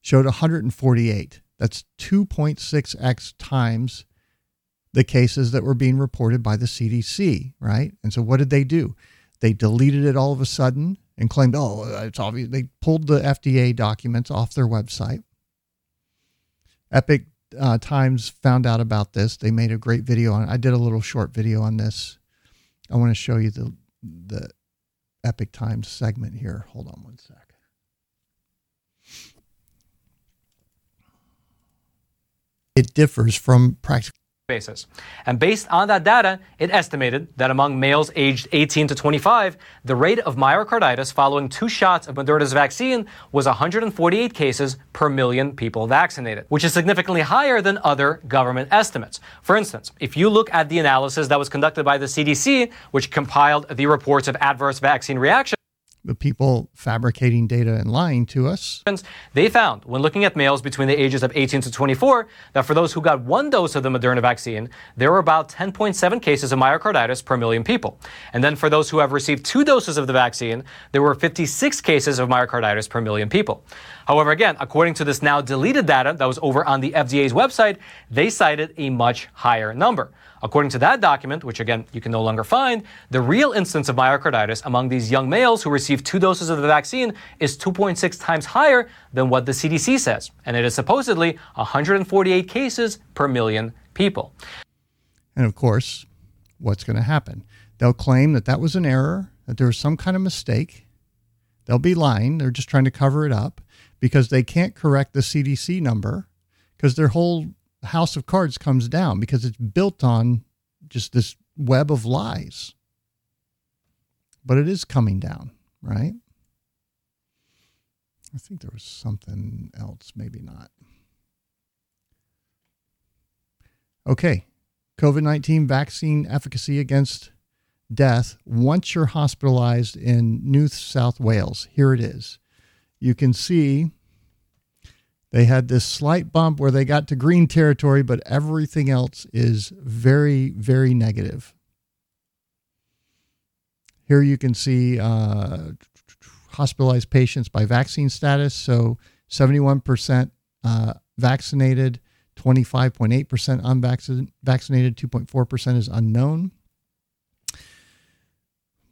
showed 148. That's 2.6x times the cases that were being reported by the CDC, right? And so what did they do? They deleted it all of a sudden and claimed, oh, it's obvious. They pulled the FDA documents off their website. Epoch uh, Times found out about this. They made a great video on. I did a little short video on this. I want to show you the the Epoch Times segment here. Hold on one sec. It differs from practical basis. And based on that data, it estimated that among males aged 18 to 25, the rate of myocarditis following two shots of Moderna's vaccine was 148 cases per million people vaccinated, which is significantly higher than other government estimates. For instance, if you look at the analysis that was conducted by the CDC, which compiled the reports of adverse vaccine reactions, the people fabricating data and lying to us. They found, when looking at males between the ages of 18 to 24, that for those who got one dose of the Moderna vaccine, there were about 10.7 cases of myocarditis per million people. And then for those who have received two doses of the vaccine, there were 56 cases of myocarditis per million people. However, again, according to this now deleted data that was over on the FDA's website, they cited a much higher number. According to that document, which again you can no longer find, the real instance of myocarditis among these young males who received two doses of the vaccine is 2.6 times higher than what the CDC says, and it is supposedly 148 cases per million people. And of course, what's going to happen? They'll claim that that was an error, that there was some kind of mistake. They'll be lying. They're just trying to cover it up because they can't correct the CDC number because their whole house of cards comes down because it's built on just this web of lies. But it is coming down, right? I think there was something else, maybe not. Okay. COVID 19 vaccine efficacy against death once you're hospitalized in New South Wales. Here it is. You can see they had this slight bump where they got to green territory, but everything else is very, very negative. Here you can see uh, hospitalized patients by vaccine status. So 71% uh, vaccinated, 25.8% unvaccinated, 2.4% is unknown.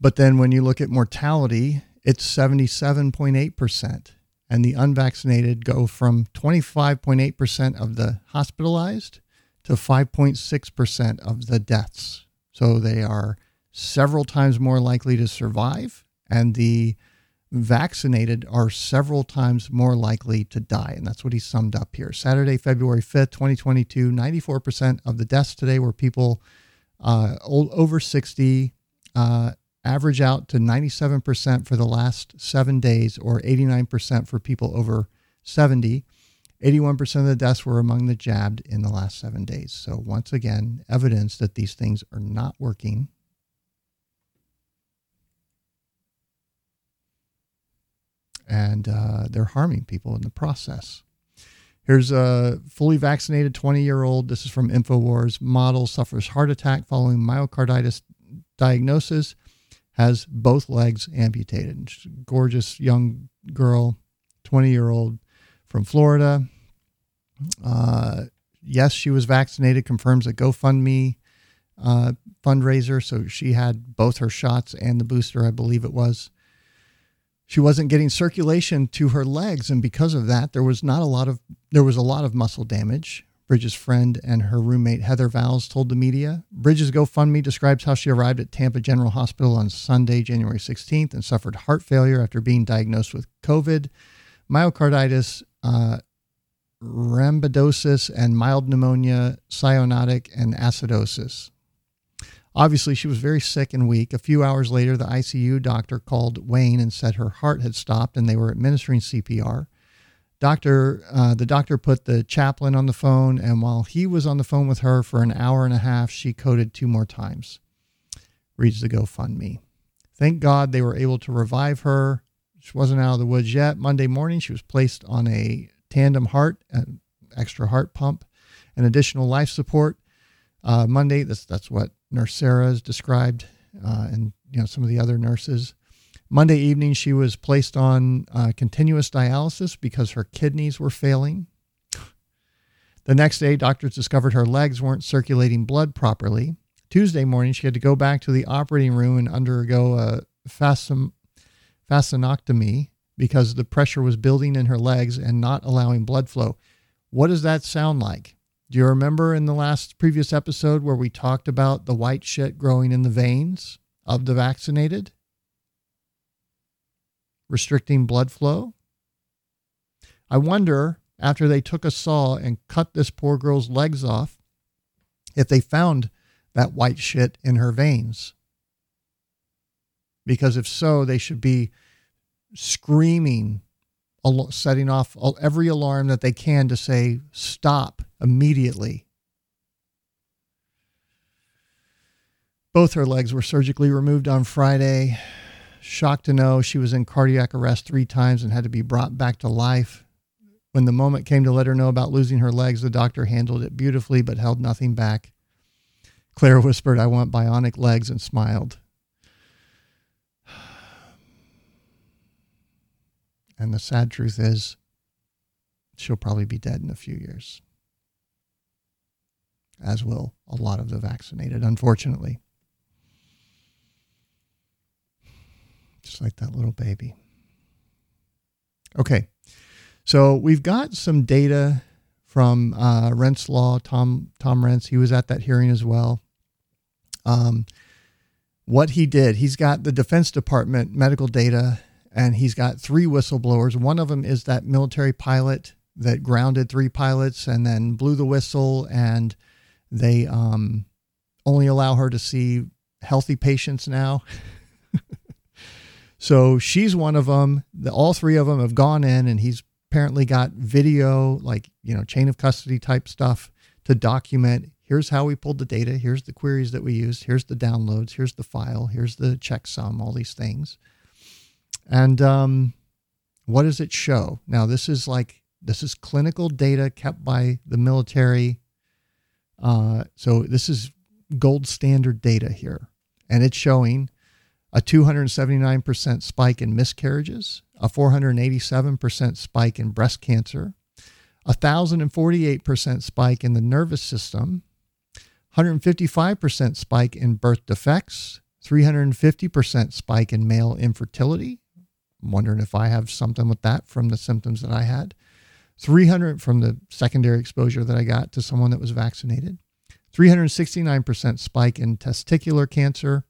But then when you look at mortality, it's 77.8%. And the unvaccinated go from 25.8% of the hospitalized to 5.6% of the deaths. So they are several times more likely to survive. And the vaccinated are several times more likely to die. And that's what he summed up here. Saturday, February 5th, 2022, 94% of the deaths today were people uh, old, over 60, uh, average out to 97% for the last seven days, or 89% for people over 70. 81% of the deaths were among the jabbed in the last seven days. So, once again, evidence that these things are not working and uh, they're harming people in the process. Here's a fully vaccinated 20 year old. This is from InfoWars. Model suffers heart attack following myocarditis diagnosis, has both legs amputated. Gorgeous young girl, 20 year old from Florida. Uh, yes, she was vaccinated, confirms a GoFundMe uh, fundraiser. So she had both her shots and the booster, I believe it was she wasn't getting circulation to her legs and because of that there was not a lot of there was a lot of muscle damage bridges friend and her roommate heather valls told the media bridges gofundme describes how she arrived at tampa general hospital on sunday january 16th and suffered heart failure after being diagnosed with covid myocarditis uh, and mild pneumonia cyanotic and acidosis Obviously, she was very sick and weak. A few hours later, the ICU doctor called Wayne and said her heart had stopped and they were administering CPR. Doctor, uh, the doctor put the chaplain on the phone, and while he was on the phone with her for an hour and a half, she coded two more times. Reads the GoFundMe. Thank God they were able to revive her. She wasn't out of the woods yet. Monday morning, she was placed on a tandem heart, an extra heart pump, and additional life support. Uh, Monday, that's that's what Nurse Sarah has described, uh, and you know some of the other nurses. Monday evening, she was placed on uh, continuous dialysis because her kidneys were failing. The next day, doctors discovered her legs weren't circulating blood properly. Tuesday morning, she had to go back to the operating room and undergo a fascin- because the pressure was building in her legs and not allowing blood flow. What does that sound like? Do you remember in the last previous episode where we talked about the white shit growing in the veins of the vaccinated? Restricting blood flow? I wonder, after they took a saw and cut this poor girl's legs off, if they found that white shit in her veins. Because if so, they should be screaming setting off every alarm that they can to say stop immediately. Both her legs were surgically removed on Friday. Shocked to know she was in cardiac arrest three times and had to be brought back to life. When the moment came to let her know about losing her legs, the doctor handled it beautifully but held nothing back. Claire whispered, I want bionic legs, and smiled. And the sad truth is, she'll probably be dead in a few years, as will a lot of the vaccinated, unfortunately. Just like that little baby. Okay, so we've got some data from uh, Renz Law, Tom Tom Renz. He was at that hearing as well. Um, what he did, he's got the Defense Department medical data, and he's got three whistleblowers. One of them is that military pilot that grounded three pilots and then blew the whistle, and they um, only allow her to see healthy patients now. so she's one of them. The, all three of them have gone in, and he's apparently got video, like, you know, chain of custody type stuff to document here's how we pulled the data, here's the queries that we used, here's the downloads, here's the file, here's the checksum, all these things. And um, what does it show? Now, this is like, this is clinical data kept by the military. Uh, so this is gold standard data here. And it's showing a 279% spike in miscarriages, a 487% spike in breast cancer, a 1048% spike in the nervous system, 155% spike in birth defects, 350% spike in male infertility. I'm wondering if I have something with that from the symptoms that I had. 300 from the secondary exposure that I got to someone that was vaccinated. 369% spike in testicular cancer.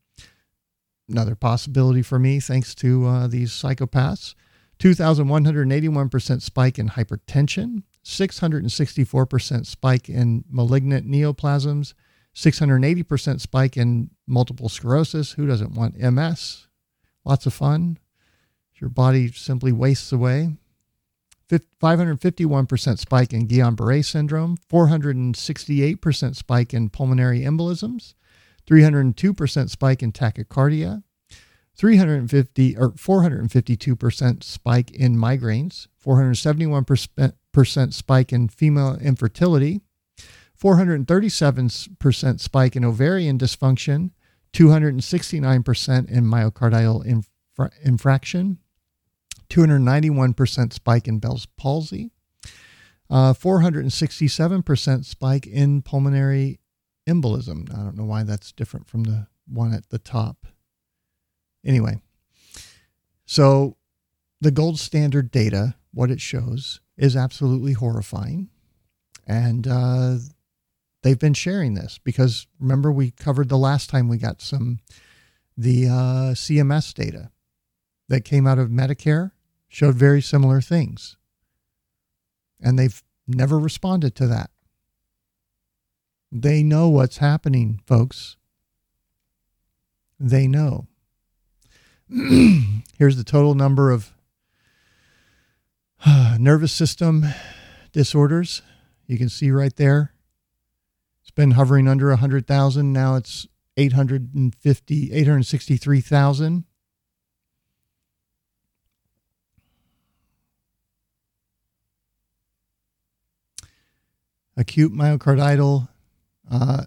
Another possibility for me, thanks to uh, these psychopaths. 2,181% spike in hypertension, 664% spike in malignant neoplasms, 680% spike in multiple sclerosis. Who doesn't want MS? Lots of fun. Your body simply wastes away. 551% spike in Guillain Barre syndrome, 468% spike in pulmonary embolisms, 302% spike in tachycardia, 350 or 452% spike in migraines, 471% spike in female infertility, 437% spike in ovarian dysfunction, 269% in myocardial infra- infraction, 291% spike in Bell's palsy, uh, 467% spike in pulmonary embolism. I don't know why that's different from the one at the top. Anyway, so the gold standard data, what it shows, is absolutely horrifying. And uh, they've been sharing this because remember, we covered the last time we got some the uh, CMS data that came out of Medicare showed very similar things. And they've never responded to that. They know what's happening, folks. They know. Here's the total number of uh, nervous system disorders. You can see right there. It's been hovering under 100,000. Now it's 850, 863,000. Acute myocardial uh,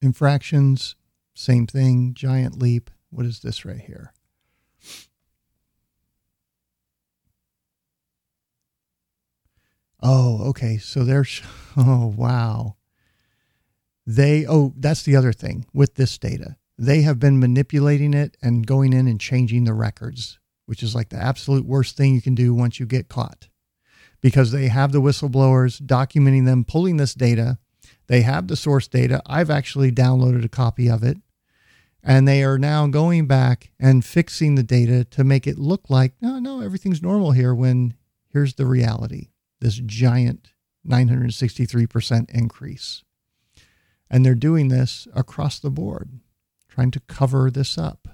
infractions, same thing, giant leap. What is this right here? Oh, okay. So they're, oh, wow. They, oh, that's the other thing with this data. They have been manipulating it and going in and changing the records, which is like the absolute worst thing you can do once you get caught because they have the whistleblowers documenting them pulling this data. They have the source data. I've actually downloaded a copy of it. And they are now going back and fixing the data to make it look like, no, no, everything's normal here when here's the reality this giant 963% increase. And they're doing this across the board, trying to cover this up.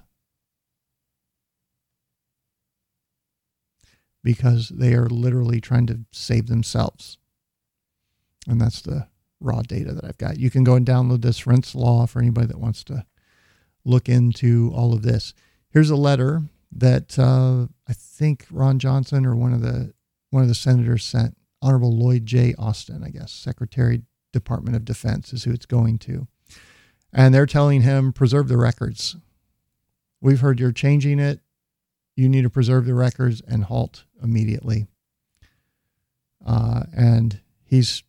because they are literally trying to save themselves. And that's the raw data that I've got. You can go and download this Renz Law for anybody that wants to look into all of this. Here's a letter that uh, I think Ron Johnson or one of the one of the senators sent. Honorable Lloyd J. Austin, I guess, Secretary Department of Defense is who it's going to. And they're telling him preserve the records. We've heard you're changing it you need to preserve the records and halt immediately. Uh, and he's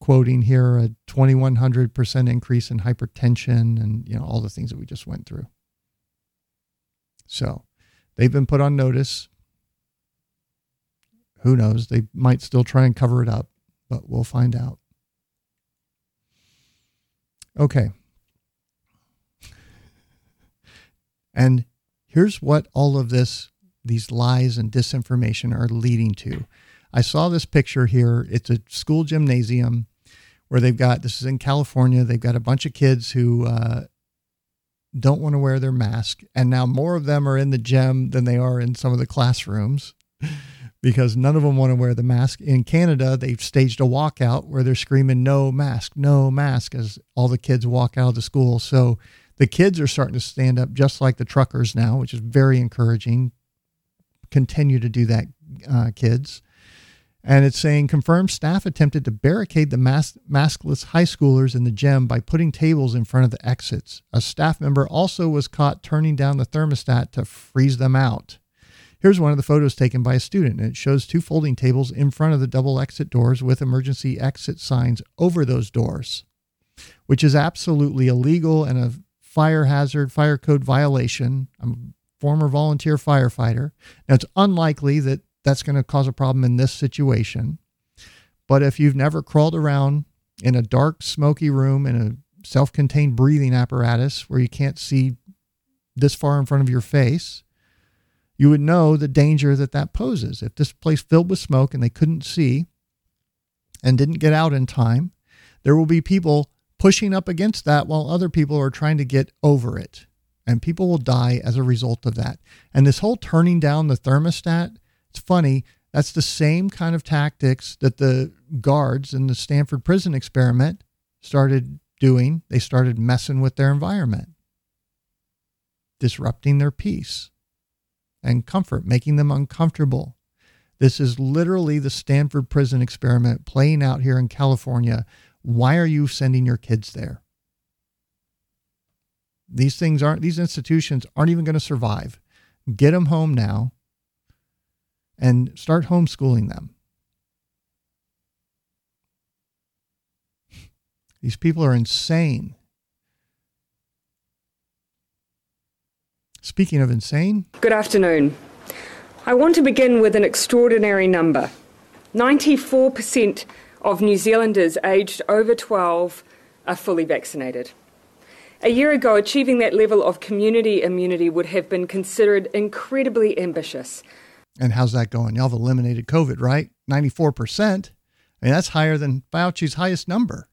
quoting here a 2100% increase in hypertension and you know all the things that we just went through. So they've been put on notice. Who knows? They might still try and cover it up, but we'll find out. Okay. And here's what all of this, these lies and disinformation are leading to. I saw this picture here. It's a school gymnasium where they've got, this is in California, they've got a bunch of kids who uh, don't want to wear their mask. And now more of them are in the gym than they are in some of the classrooms because none of them want to wear the mask. In Canada, they've staged a walkout where they're screaming, no mask, no mask, as all the kids walk out of the school. So the kids are starting to stand up just like the truckers now, which is very encouraging. Continue to do that, uh, kids. And it's saying confirmed staff attempted to barricade the mas- maskless high schoolers in the gym by putting tables in front of the exits. A staff member also was caught turning down the thermostat to freeze them out. Here's one of the photos taken by a student, and it shows two folding tables in front of the double exit doors with emergency exit signs over those doors, which is absolutely illegal and a fire hazard, fire code violation. I'm a former volunteer firefighter. Now, it's unlikely that that's going to cause a problem in this situation. But if you've never crawled around in a dark, smoky room in a self contained breathing apparatus where you can't see this far in front of your face, you would know the danger that that poses. If this place filled with smoke and they couldn't see and didn't get out in time, there will be people pushing up against that while other people are trying to get over it. And people will die as a result of that. And this whole turning down the thermostat, it's funny. That's the same kind of tactics that the guards in the Stanford prison experiment started doing. They started messing with their environment, disrupting their peace and comfort, making them uncomfortable. This is literally the Stanford prison experiment playing out here in California why are you sending your kids there? These things aren't, these institutions aren't even going to survive. Get them home now and start homeschooling them. These people are insane. Speaking of insane, Good afternoon. I want to begin with an extraordinary number 94% of New Zealanders aged over 12 are fully vaccinated. A year ago, achieving that level of community immunity would have been considered incredibly ambitious. And how's that going? Y'all have eliminated COVID, right? 94%. I mean, that's higher than Fauci's highest number.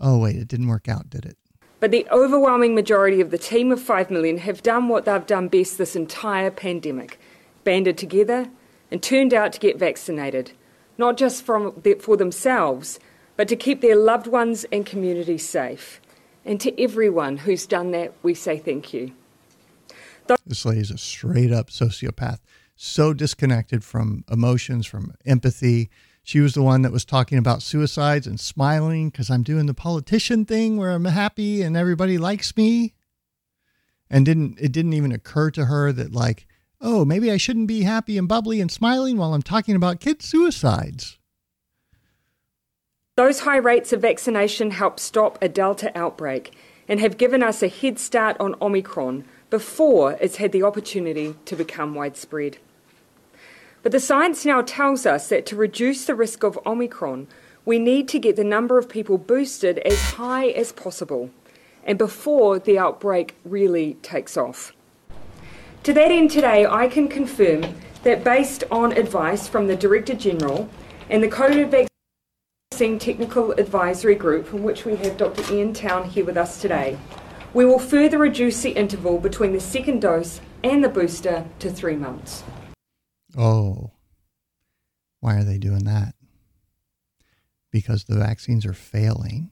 Oh, wait, it didn't work out, did it? But the overwhelming majority of the team of 5 million have done what they've done best this entire pandemic banded together and turned out to get vaccinated not just from, for themselves, but to keep their loved ones and communities safe. And to everyone who's done that, we say thank you. This lady's a straight up sociopath, so disconnected from emotions, from empathy. She was the one that was talking about suicides and smiling because I'm doing the politician thing where I'm happy and everybody likes me. And didn't it didn't even occur to her that like oh, maybe I shouldn't be happy and bubbly and smiling while I'm talking about kids' suicides. Those high rates of vaccination help stop a Delta outbreak and have given us a head start on Omicron before it's had the opportunity to become widespread. But the science now tells us that to reduce the risk of Omicron, we need to get the number of people boosted as high as possible and before the outbreak really takes off. To that end, today I can confirm that based on advice from the Director General and the COVID Vaccine Technical Advisory Group, from which we have Dr. Ian Town here with us today, we will further reduce the interval between the second dose and the booster to three months. Oh, why are they doing that? Because the vaccines are failing.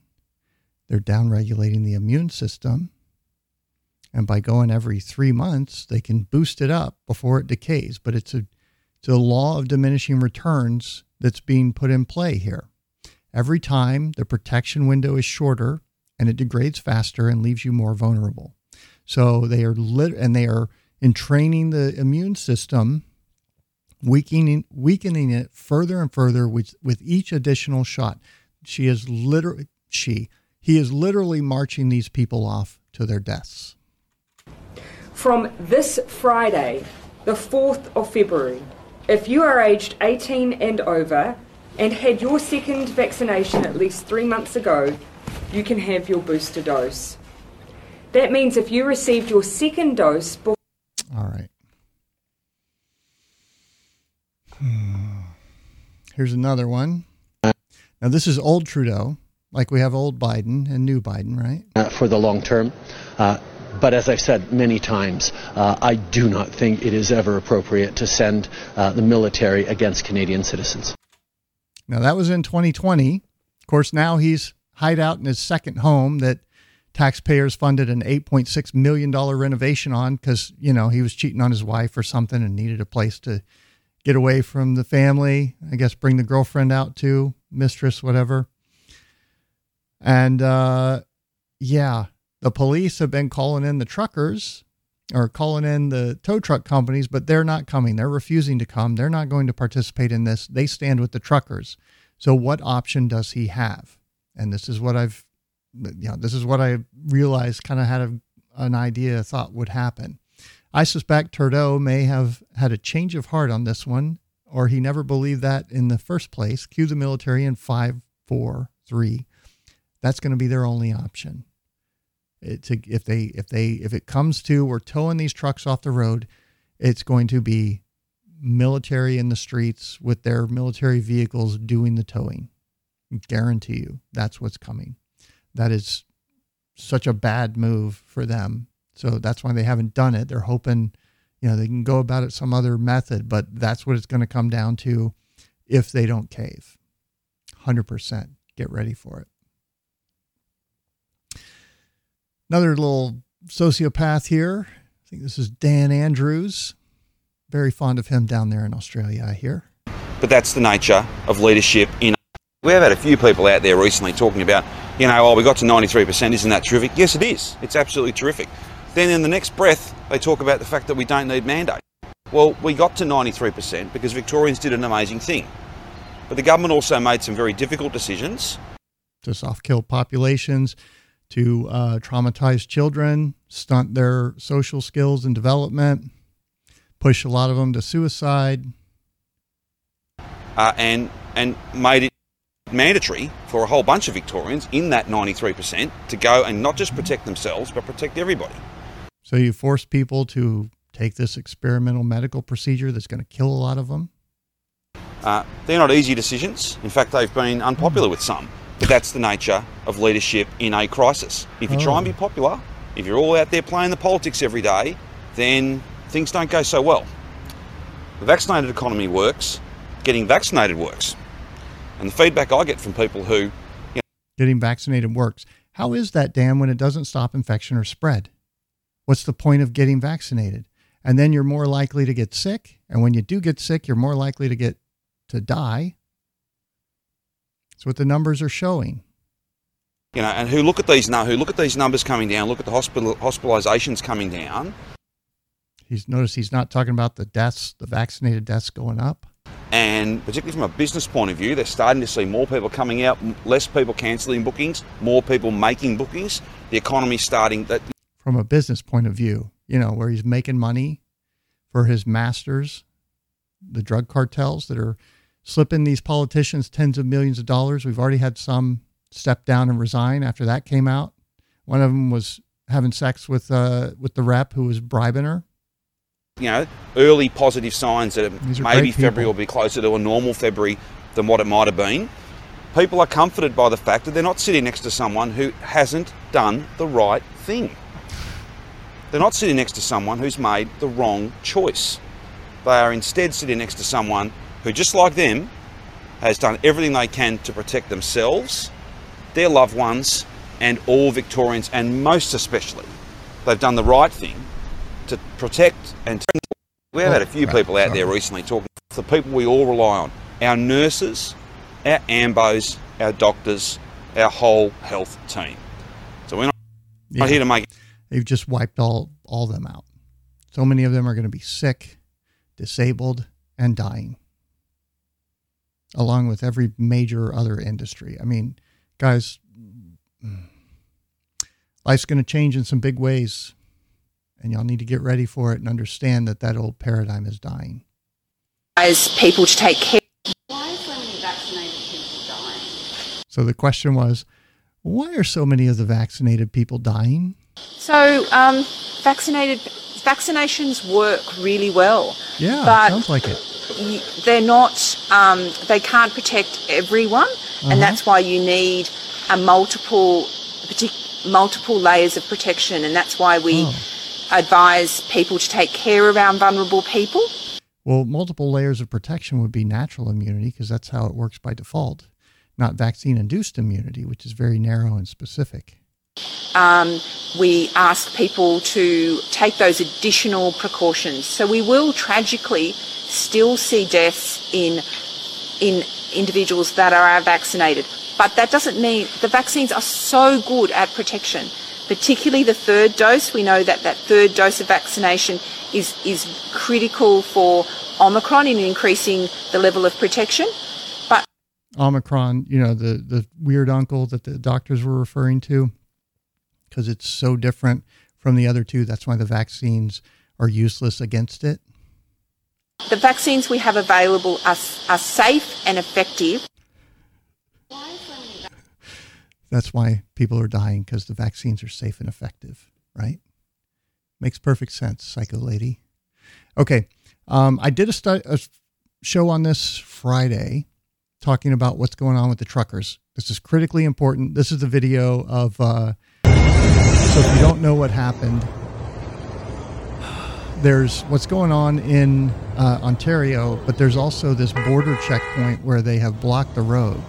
They're downregulating the immune system and by going every three months, they can boost it up before it decays. But it's a, it's a law of diminishing returns that's being put in play here. Every time the protection window is shorter and it degrades faster and leaves you more vulnerable. So they are lit and they are entraining the immune system, weakening weakening it further and further with with each additional shot. She is literally she he is literally marching these people off to their deaths. From this Friday, the 4th of February, if you are aged 18 and over and had your second vaccination at least three months ago, you can have your booster dose. That means if you received your second dose before All right. Here's another one. Now, this is old Trudeau, like we have old Biden and new Biden, right? uh, for the long term. Uh, but as I've said many times, uh, I do not think it is ever appropriate to send uh, the military against Canadian citizens. Now, that was in 2020. Of course, now he's hide out in his second home that taxpayers funded an $8.6 million renovation on because, you know, he was cheating on his wife or something and needed a place to get away from the family. I guess bring the girlfriend out too, mistress, whatever. And uh, yeah, the police have been calling in the truckers or calling in the tow truck companies, but they're not coming. They're refusing to come. They're not going to participate in this. They stand with the truckers. So, what option does he have? And this is what I've, you know, this is what I realized kind of had a, an idea, thought would happen. I suspect Trudeau may have had a change of heart on this one, or he never believed that in the first place. Cue the military in five, four, three. That's going to be their only option. If they if they if it comes to we're towing these trucks off the road, it's going to be military in the streets with their military vehicles doing the towing. Guarantee you, that's what's coming. That is such a bad move for them. So that's why they haven't done it. They're hoping, you know, they can go about it some other method, but that's what it's going to come down to if they don't cave. 100%. Get ready for it. Another little sociopath here. I think this is Dan Andrews. Very fond of him down there in Australia, I hear. But that's the nature of leadership in. We've had a few people out there recently talking about, you know, oh, we got to 93%, isn't that terrific? Yes, it is. It's absolutely terrific. Then in the next breath, they talk about the fact that we don't need mandate. Well, we got to 93% because Victorians did an amazing thing. But the government also made some very difficult decisions. To soft kill populations, to uh, traumatize children, stunt their social skills and development, push a lot of them to suicide. uh, and and made it mandatory for a whole bunch of Victorians in that 93% to go and not just protect themselves but protect everybody. So you force people to take this experimental medical procedure that's going to kill a lot of them. Uh, they're not easy decisions. In fact, they've been unpopular with some. But that's the nature of leadership in a crisis. If you try and be popular, if you're all out there playing the politics every day, then things don't go so well. The vaccinated economy works. Getting vaccinated works. And the feedback I get from people who, you know, Getting vaccinated works. How is that, Dan, when it doesn't stop infection or spread? What's the point of getting vaccinated? And then you're more likely to get sick. And when you do get sick, you're more likely to get to die. That's what the numbers are showing. you know, and who look at these nu- who look at these numbers coming down, look at the hospital hospitalizations coming down, He's noticed he's not talking about the deaths, the vaccinated deaths going up. and particularly from a business point of view, they're starting to see more people coming out, less people cancelling bookings, more people making bookings. The economy's starting that from a business point of view, you know, where he's making money for his masters, the drug cartels that are slipping these politicians tens of millions of dollars. We've already had some step down and resign after that came out. One of them was having sex with uh, with the rep who was bribing her. you know, early positive signs that maybe. February will be closer to a normal February than what it might have been. People are comforted by the fact that they're not sitting next to someone who hasn't done the right thing. They're not sitting next to someone who's made the wrong choice. They are instead sitting next to someone who, just like them, has done everything they can to protect themselves, their loved ones, and all Victorians, and most especially, they've done the right thing to protect and. We've had a few Oh, people out there recently talking the people we all rely on our nurses, our AMBOs, our doctors, our whole health team. So we're not, not here to make They've just wiped all all them out. So many of them are going to be sick, disabled, and dying, along with every major other industry. I mean, guys, mm, life's going to change in some big ways, and y'all need to get ready for it and understand that that old paradigm is dying. As people to take care. So the question was, Why are so many of the vaccinated people dying? So, um, vaccinated vaccinations work really well. Yeah, but sounds like it. they're not. Um, they can't protect everyone, Uh-huh. and that's why you need a multiple, multiple layers of protection, and that's why we Oh. advise people to take care around vulnerable people. Well, multiple layers of protection would be natural immunity because that's how it works by default, not vaccine induced immunity, which is very narrow and specific. Um, we ask people to take those additional precautions. So we will tragically still see deaths in in individuals that are vaccinated, but that doesn't mean the vaccines are so good at protection. Particularly the third dose, we know that that third dose of vaccination is is critical for Omicron in increasing the level of protection. But Omicron, you know, the the weird uncle that the doctors were referring to, because it's so different from the other two. That's why the vaccines are useless against it. the vaccines we have available are, are safe and effective. That's why people are dying because the vaccines are safe and effective, right? Makes perfect sense, psycho lady. Okay, um, I did a, stu- a show on this Friday talking about what's going on with the truckers. This is critically important. This is the video of. Uh, so if you don't know what happened, there's what's going on in uh, Ontario, but there's also this border checkpoint where they have blocked the road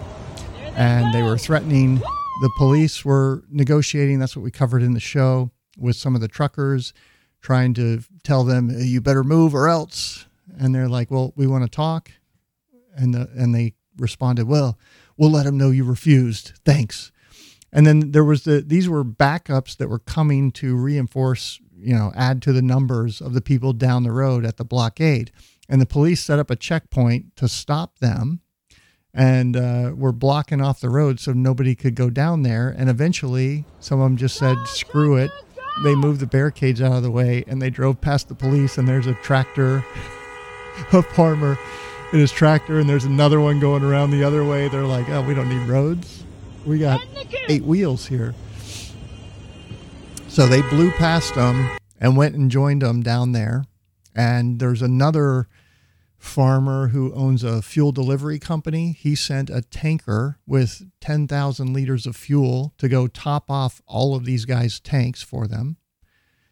and they were threatening. The police were negotiating. That's what we covered in the show with some of the truckers, trying to tell them you better move or else. And they're like, "Well, we want to talk," and the, and they responded, "Well, we'll let them know you refused. Thanks." And then there was the these were backups that were coming to reinforce, you know, add to the numbers of the people down the road at the blockade. And the police set up a checkpoint to stop them and uh, were blocking off the road so nobody could go down there. And eventually, some of them just said, "Screw it." They moved the barricades out of the way, and they drove past the police. And there's a tractor, a farmer in his tractor, and there's another one going around the other way. They're like, "Oh, we don't need roads. We got eight wheels here." So they blew past them and went and joined them down there. And there's another farmer who owns a fuel delivery company. He sent a tanker with 10,000 liters of fuel to go top off all of these guys' tanks for them.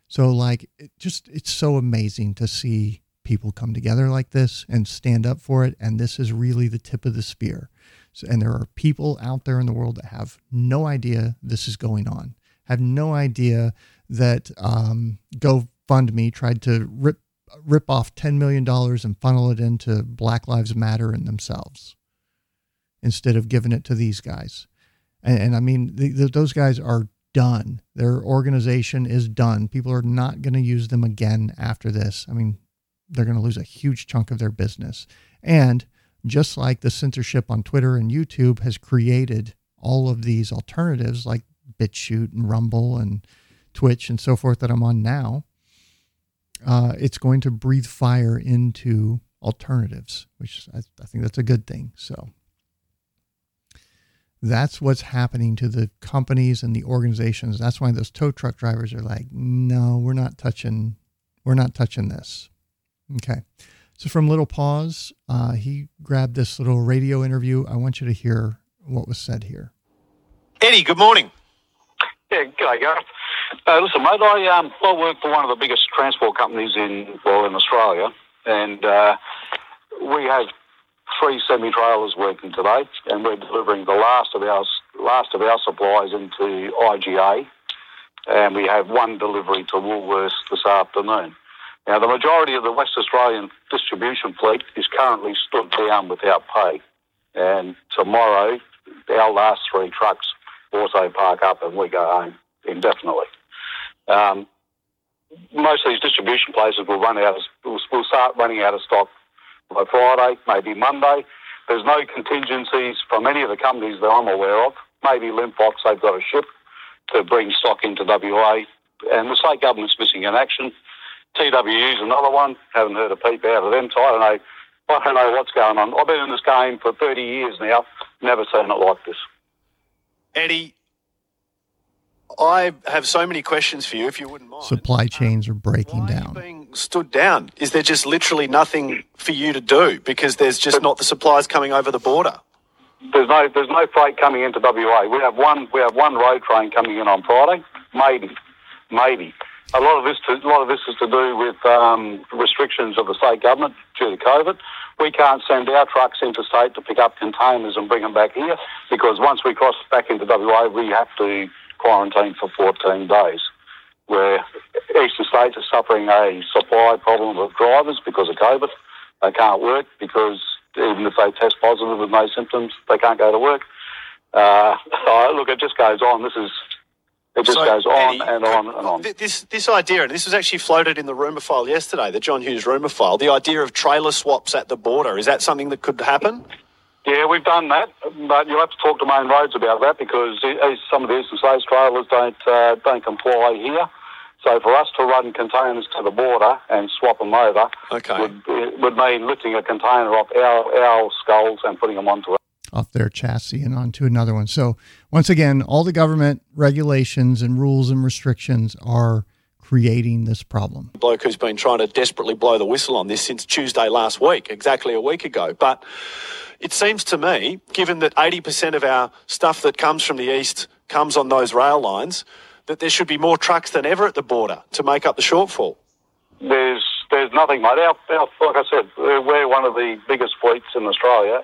So, like, it just it's so amazing to see people come together like this and stand up for it. And this is really the tip of the spear. So, and there are people out there in the world that have no idea this is going on, have no idea that um, GoFundMe tried to rip rip off $10 million and funnel it into Black Lives Matter and themselves instead of giving it to these guys. And, and I mean, the, the, those guys are done. Their organization is done. People are not going to use them again after this. I mean, they're going to lose a huge chunk of their business. And just like the censorship on Twitter and YouTube has created all of these alternatives like BitChute and Rumble and Twitch and so forth that I'm on now, uh, it's going to breathe fire into alternatives, which I, I think that's a good thing. So that's what's happening to the companies and the organizations. That's why those tow truck drivers are like, no, we're not touching, we're not touching this. Okay. So from Little Paws, uh, he grabbed this little radio interview. I want you to hear what was said here. Eddie, good morning. Yeah, g'day, Gareth. Uh, listen, mate, I um, I work for one of the biggest transport companies in well in Australia, and uh, we have three semi trailers working today, and we're delivering the last of our last of our supplies into IGA, and we have one delivery to Woolworths this afternoon. Now, the majority of the West Australian distribution fleet is currently stood down without pay, and tomorrow our last three trucks also park up and we go home indefinitely. Um, most of these distribution places will run out of, will, will start running out of stock by Friday, maybe Monday. There's no contingencies from any of the companies that I'm aware of. Maybe Linfox, they've got a ship to bring stock into WA, and the state government's missing in action. TWU's another one. Haven't heard a peep out of them. So I don't know. I don't know what's going on. I've been in this game for 30 years now. Never seen it like this. Eddie, I have so many questions for you, if you wouldn't mind. Supply chains are breaking down. Being stood down, is there just literally nothing for you to do because there's just not the supplies coming over the border? There's no there's no freight coming into WA. We have one we have one road train coming in on Friday, maybe, maybe. A lot of this to, a lot of this is to do with um, restrictions of the state government due to COVID. We can't send our trucks interstate to pick up containers and bring them back here because once we cross back into WA, we have to quarantine for 14 days. Where eastern states are suffering a supply problem with drivers because of COVID. They can't work because even if they test positive with no symptoms, they can't go to work. Uh, so look, it just goes on. This is it just So, goes on Eddie, and on and on. This this idea, and this was actually floated in the rumour file yesterday, the John Hughes rumour file. The idea of trailer swaps at the border is that something that could happen? Yeah, we've done that, but you'll have to talk to Main Roads about that because some of the eastern states trailers don't uh, don't comply here. So for us to run containers to the border and swap them over would, would mean lifting a container off our, our skulls and putting them onto it. Off their chassis and onto another one. So once again, all the government regulations and rules and restrictions are creating this problem. bloke who's been trying to desperately blow the whistle on this since Tuesday last week, exactly a week ago. But it seems to me, given that 80% of our stuff that comes from the east comes on those rail lines, that there should be more trucks than ever at the border to make up the shortfall. There's there's nothing, mate. Our, our, like I said, we're we're one of the biggest fleets in Australia.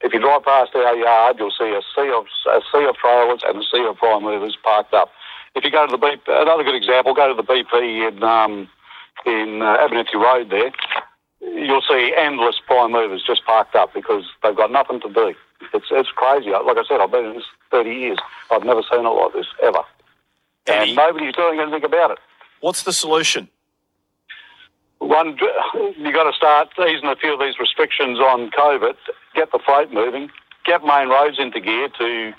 If you drive past our yard, you'll see a sea of a sea of trailers and a sea of prime movers parked up. If you go to the BP, another good example, go to the BP in um, in uh, Abernethy Road there, you'll see endless prime movers just parked up because they've got nothing to do. It's it's crazy. Like I said, I've been in this 30 years. I've never seen it like this ever, and nobody's doing anything about it. What's the solution? One, you got to start easing a few of these restrictions on COVID. Get the freight moving. Get main roads into gear to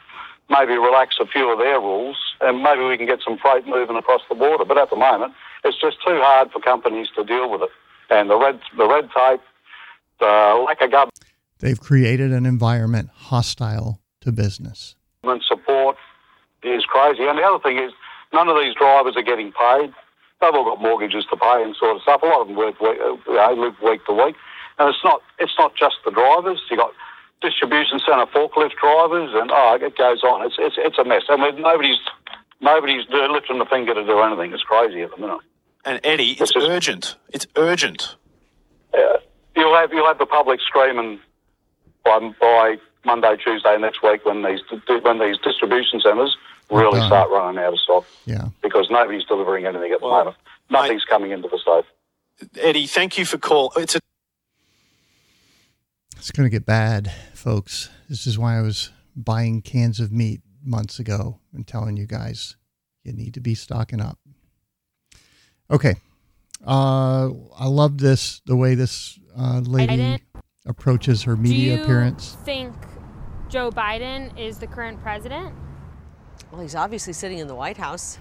maybe relax a few of their rules, and maybe we can get some freight moving across the border. But at the moment, it's just too hard for companies to deal with it, and the red the red tape, the lack of government. They've created an environment hostile to business. government support is crazy. And the other thing is, none of these drivers are getting paid. They've all got mortgages to pay and sort of stuff. A lot of them work, uh, you know, live week to week. And it's not it's not just the drivers. You got distribution centre forklift drivers, and oh, it goes on. It's it's it's a mess. I mean, nobody's nobody's lifting the finger to do anything. It's crazy at the minute. And Eddie, it's urgent. It's urgent. Uh, you'll have you'll have the public screaming by by Monday, Tuesday next week when these when these distribution centres really start running out of stock. Yeah. because nobody's delivering anything at the moment. Nothing's coming into the state. Eddie, thank you for call. It's a It's going to get bad, folks. This is why I was buying cans of meat months ago and telling you guys you need to be stocking up. Okay. Uh, I love this, the way this uh, lady approaches her media Do you appearance. think Joe Biden is the current president? Well, he's obviously sitting in the White House.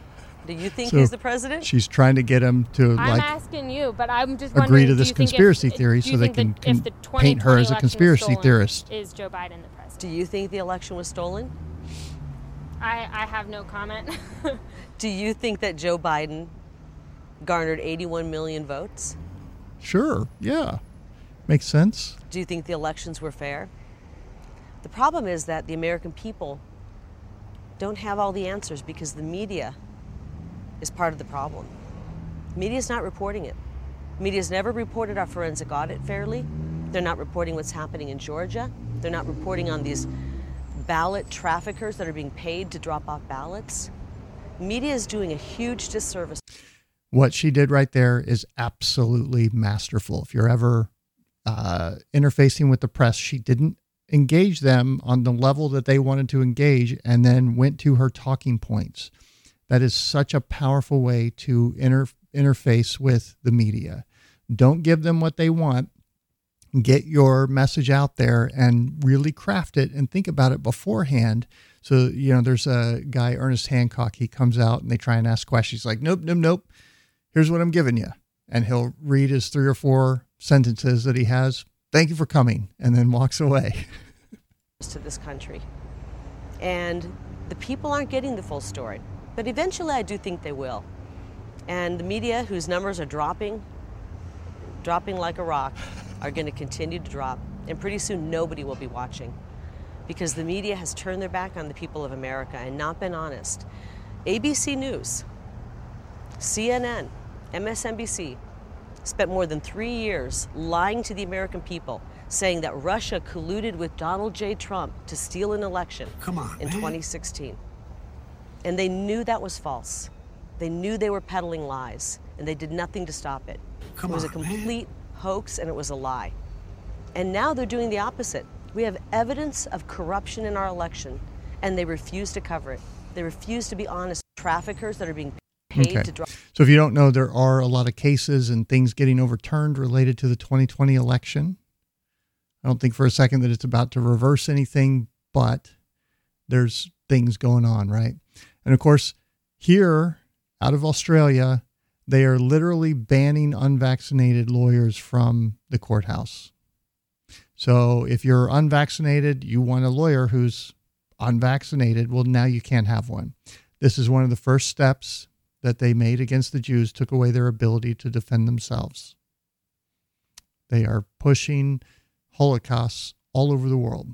Do you think So he's the president? She's trying to get him to I'm like asking you, but I'm just agree to this you think if- conspiracy theory so they can, that can the paint her as a conspiracy theorist. Is Joe Biden the president? Do you think the election was stolen? I, I have no comment. Do you think that Joe Biden garnered 81 million votes? Sure. Yeah. Makes sense. Do you think the elections were fair? The problem is that the American people don't have all the answers because the media is part of the problem. Media is not reporting it. Media's never reported our forensic audit fairly. They're not reporting what's happening in Georgia. They're not reporting on these ballot traffickers that are being paid to drop off ballots. Media is doing a huge disservice. what she did right there is absolutely masterful. If you're ever uh, interfacing with the press, she didn't engage them on the level that they wanted to engage and then went to her talking points. That is such a powerful way to inter- interface with the media. Don't give them what they want. Get your message out there and really craft it and think about it beforehand. So, you know, there's a guy, Ernest Hancock, he comes out and they try and ask questions. He's like, nope, nope, nope. Here's what I'm giving you. And he'll read his three or four sentences that he has. Thank you for coming. And then walks away. to this country. And the people aren't getting the full story. But eventually, I do think they will. And the media, whose numbers are dropping, dropping like a rock, are going to continue to drop. And pretty soon, nobody will be watching because the media has turned their back on the people of America and not been honest. ABC News, CNN, MSNBC spent more than three years lying to the American people, saying that Russia colluded with Donald J. Trump to steal an election Come on, in man. 2016. And they knew that was false. They knew they were peddling lies, and they did nothing to stop it. Come it was on, a complete hoax and it was a lie. And now they're doing the opposite. We have evidence of corruption in our election, and they refuse to cover it. They refuse to be honest. Traffickers that are being paid Okay. to drive. So if you don't know, there are a lot of cases and things getting overturned related to the 2020 election. I don't think for a second that it's about to reverse anything, but there's things going on, right? And of course, here out of Australia, they are literally banning unvaccinated lawyers from the courthouse. So if you're unvaccinated, you want a lawyer who's unvaccinated, well, now you can't have one. This is one of the first steps that they made against the Jews, took away their ability to defend themselves. They are pushing holocausts all over the world.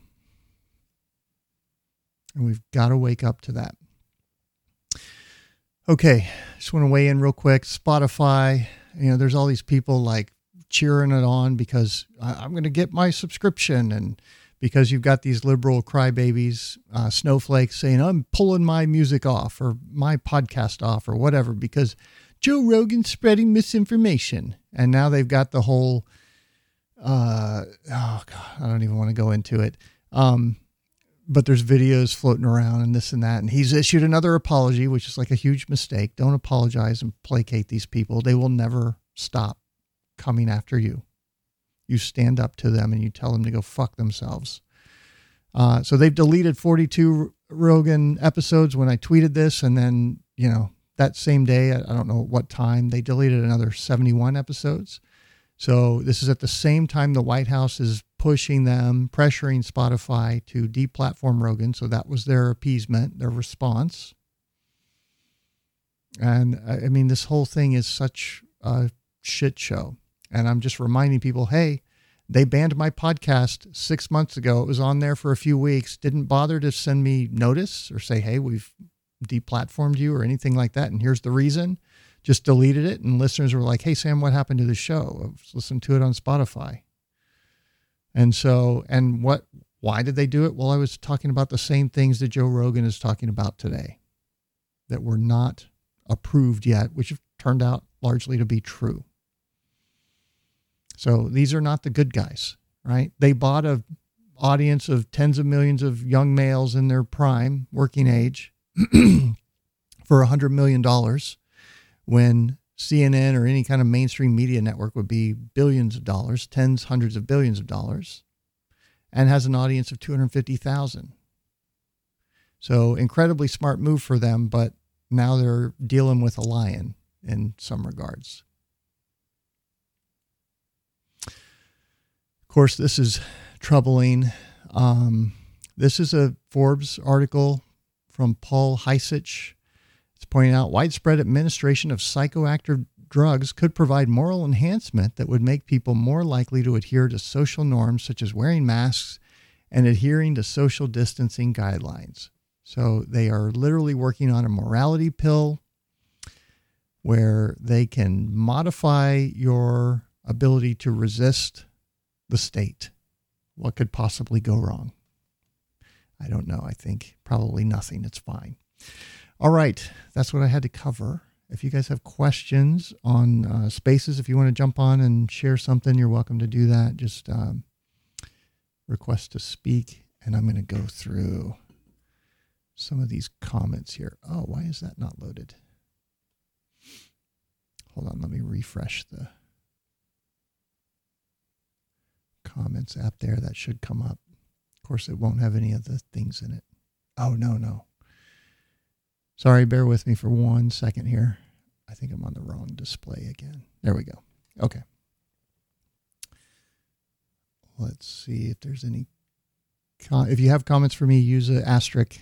And we've got to wake up to that. Okay, just want to weigh in real quick. Spotify, you know, there's all these people like cheering it on because I'm going to get my subscription, and because you've got these liberal crybabies, uh, snowflakes saying I'm pulling my music off or my podcast off or whatever because Joe Rogan's spreading misinformation, and now they've got the whole. Uh, oh God, I don't even want to go into it. Um, but there's videos floating around and this and that. And he's issued another apology, which is like a huge mistake. Don't apologize and placate these people. They will never stop coming after you. You stand up to them and you tell them to go fuck themselves. Uh, so they've deleted 42 Rogan episodes when I tweeted this. And then, you know, that same day, I don't know what time, they deleted another 71 episodes. So this is at the same time the White House is pushing them, pressuring Spotify to deplatform Rogan. So that was their appeasement, their response. And I mean, this whole thing is such a shit show. And I'm just reminding people, hey, they banned my podcast six months ago. It was on there for a few weeks. Didn't bother to send me notice or say, hey, we've deplatformed you or anything like that. And here's the reason. Just deleted it. And listeners were like, hey, Sam, what happened to the show? I was listening to it on Spotify. And so, and what, why did they do it? Well, I was talking about the same things that Joe Rogan is talking about today that were not approved yet, which have turned out largely to be true. So these are not the good guys, right? They bought a audience of tens of millions of young males in their prime, working age, for a hundred million dollars, when CNN or any kind of mainstream media network would be billions of dollars, tens, hundreds of billions of dollars, and has an audience of 250,000. So incredibly smart move for them, but now they're dealing with a lion in some regards. Of course, this is troubling. Um, this is a Forbes article from Paul Heisich. Pointing out widespread administration of psychoactive drugs could provide moral enhancement that would make people more likely to adhere to social norms such as wearing masks and adhering to social distancing guidelines. So they are literally working on a morality pill where they can modify your ability to resist the state. What could possibly go wrong? I don't know. I think probably nothing. It's fine. All right. That's what I had to cover. If you guys have questions on uh, spaces, if you want to jump on and share something, you're welcome to do that. Just um, request to speak, and I'm going to go through some of these comments here. Oh, why is that not loaded? Hold on, let me refresh the comments app there. That should come up. Of course, it won't have any of the things in it. Oh, no, no. Sorry, bear with me for one second here. I think I'm on the wrong display again. There we go. Okay. Let's see if there's any. Com- if you have comments for me, use an asterisk